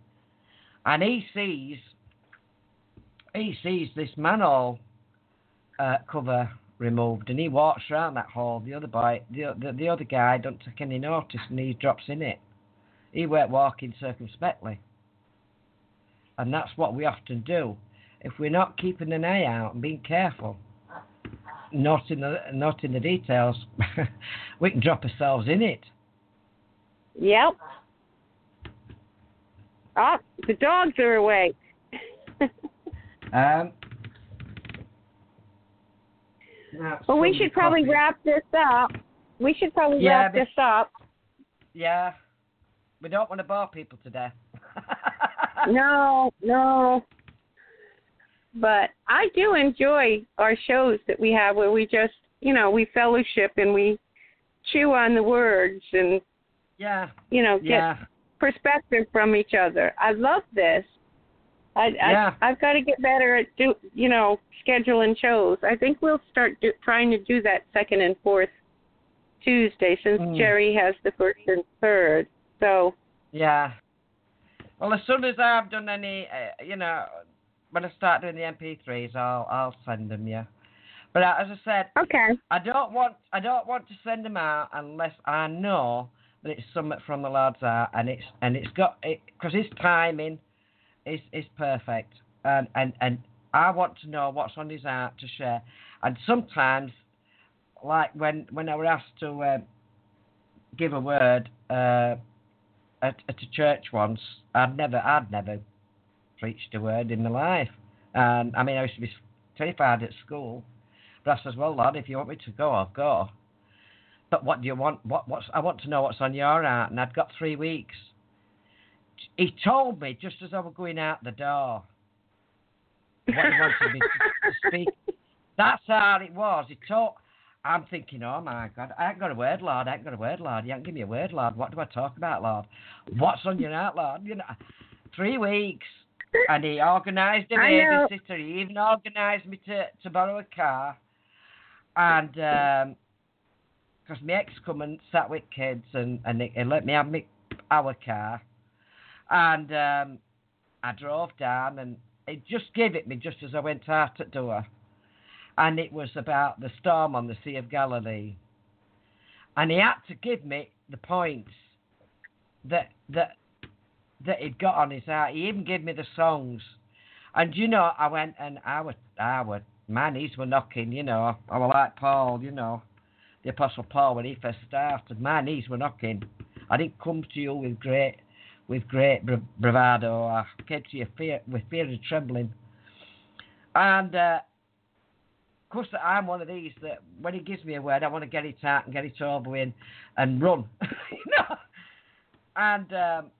Speaker 4: and he sees he sees this manhole uh, cover removed, and he walks around that hole. The other boy, the, the the other guy, don't take any notice, and he drops in it. He went walking circumspectly, and that's what we often do. If we're not keeping an eye out and being careful, not in the not in the details, [laughs] we can drop ourselves in it.
Speaker 3: Yep. Ah, the dogs are awake.
Speaker 4: Um,
Speaker 3: well, we should probably
Speaker 4: coffee.
Speaker 3: wrap this up. We should probably
Speaker 4: Yeah,
Speaker 3: wrap this up.
Speaker 4: Yeah, we don't want to bore people to death. [laughs]
Speaker 3: No, no. But I do enjoy our shows that we have where we just, you know, we fellowship and we chew on the words and,
Speaker 4: Yeah,
Speaker 3: you know, get
Speaker 4: yeah,
Speaker 3: perspective from each other. I love this. I,
Speaker 4: Yeah.
Speaker 3: I I've got to get better at do you know scheduling shows. I think we'll start do, trying to do that second and fourth Tuesday since
Speaker 4: Mm.
Speaker 3: Jerry has the first and third. So
Speaker 4: yeah. Well, as soon as I've done any, uh, you know, when I start doing the MP3s, I'll I'll send them. Yeah. But uh, as I said,
Speaker 3: okay,
Speaker 4: I don't want I don't want to send them out unless I know that it's something from the lads heart and it's and it's got it because his timing is is perfect and and and I want to know what's on his heart to share and sometimes like when when I was asked to uh, give a word uh, at at a church once I'd never I'd never preached a word in my life and I mean I used to be terrified at school but I says, well, lad, if you want me to go, I'll go. But what do you want? What what's I want to know what's on your heart, and I'd got three weeks. He told me just as I was going out the door what he wanted me to, speak. That's how it was. He told. I'm thinking, oh my God, I ain't got a word, Lord. I ain't got a word, Lord. You ain't give me a word, Lord. What do I talk about, Lord? What's on your heart, Lord? You know, three weeks, and he organised a babysitter. He even organised me to to borrow a car, and because my ex come and sat with kids, and and he, he let me have me our car, and um, I drove down, and he just gave it me just as I went out at door, and it was about the storm on the Sea of Galilee, and he had to give me the points that that that he'd got on his heart. He even gave me the songs. And you know, I went and I was I was my knees were knocking, you know. I was like Paul, you know, the Apostle Paul when he first started. My knees were knocking. I didn't come to you with great with great bravado. I came to you fear, with fear and trembling. And uh, of course, I'm one of these that when he gives me a word, I want to get it out and get it over with and, and run, [laughs] you know. And um,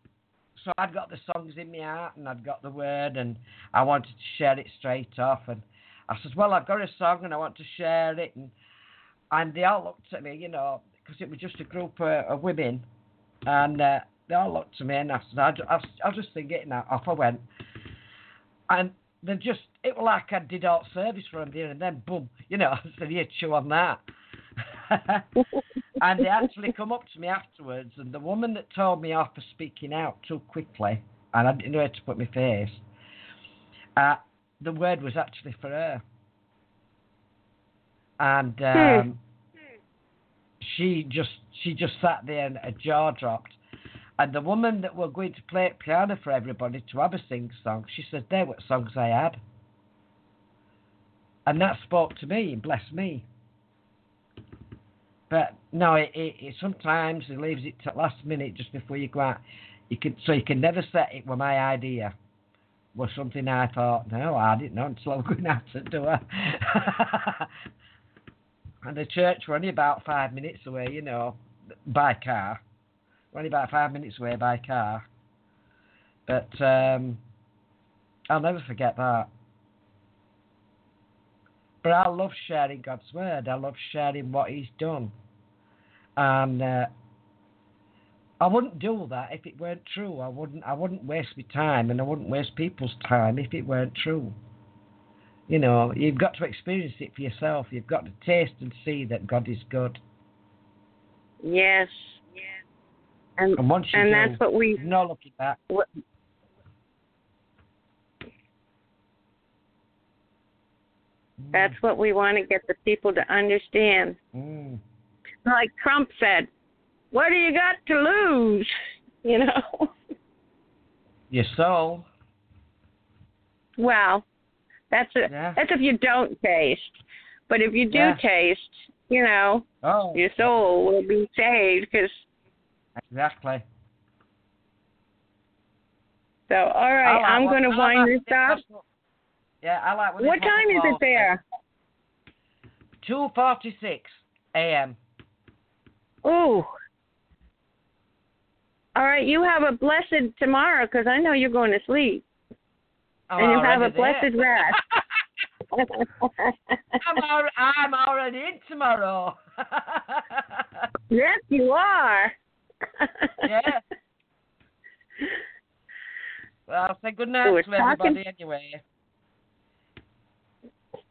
Speaker 4: so I'd got the songs in my heart and I'd got the word and I wanted to share it straight off. And I said, well, I've got a song and I want to share it. And and they all looked at me, you know, because it was just a group of, of women, and uh, they all looked at me and I said, I'll, I'll, I'll just sing it. And off I went. And they just, it was like I did all service for them there, and then boom, you know, [laughs] I said, yeah, chew on that. [laughs] and they actually come up to me afterwards, and the woman that told me off for speaking out too quickly, and I didn't know where to put my face, uh, the word was actually for her. And um, hmm. she just she just sat there and her jaw dropped. And the woman that were going to play piano for everybody to have a sing song, she said, "They were songs I had," and that spoke to me and blessed me. But no, it, it, it sometimes it leaves it to last minute just before you go out. You can so you can never say it was my idea. Was something I thought, no, I didn't know until I was going out the door. [laughs] and the church were only about five minutes away, you know, by car. We're only about five minutes away by car. But um, I'll never forget that. But I love sharing God's word. I love sharing what He's done. And uh, I wouldn't do that if it weren't true. I wouldn't. I wouldn't waste my time, and I wouldn't waste people's time if it weren't true. You know, you've got to experience it for yourself. You've got to taste and see that God is good.
Speaker 3: Yes.
Speaker 4: yes. And, and once you
Speaker 3: and
Speaker 4: do,
Speaker 3: that's what we
Speaker 4: no looking back.
Speaker 3: What, That's what we want to get the people to understand.
Speaker 4: Mm.
Speaker 3: Like Trump said, what do you got to lose? [laughs] You know?
Speaker 4: Your soul.
Speaker 3: Well, that's a,
Speaker 4: yeah.
Speaker 3: that's if you don't taste. But if you do
Speaker 4: yeah.
Speaker 3: taste, you know,
Speaker 4: oh.
Speaker 3: your soul will be saved because.
Speaker 4: Exactly.
Speaker 3: So, all right, I'm going to wind this up.
Speaker 4: Yeah, I like.
Speaker 3: What time is it there?
Speaker 4: Two forty-six a.m.
Speaker 3: Ooh. All right, you have a blessed tomorrow because I know you're going to sleep,
Speaker 4: I'm
Speaker 3: and you have a
Speaker 4: there.
Speaker 3: blessed rest. [laughs]
Speaker 4: I'm, al- I'm already in tomorrow. [laughs]
Speaker 3: yes, you are.
Speaker 4: yeah. [laughs] Well, I'll say good night to everybody anyway.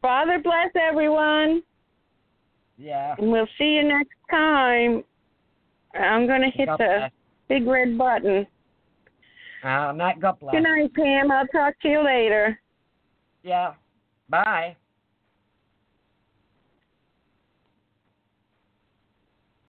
Speaker 3: Father bless everyone.
Speaker 4: Yeah.
Speaker 3: And we'll see you next time. I'm going to hit
Speaker 4: God
Speaker 3: the
Speaker 4: bless.
Speaker 3: big red button.
Speaker 4: Uh, night, God bless.
Speaker 3: Good night, Pam. I'll talk to you later.
Speaker 4: Yeah. Bye.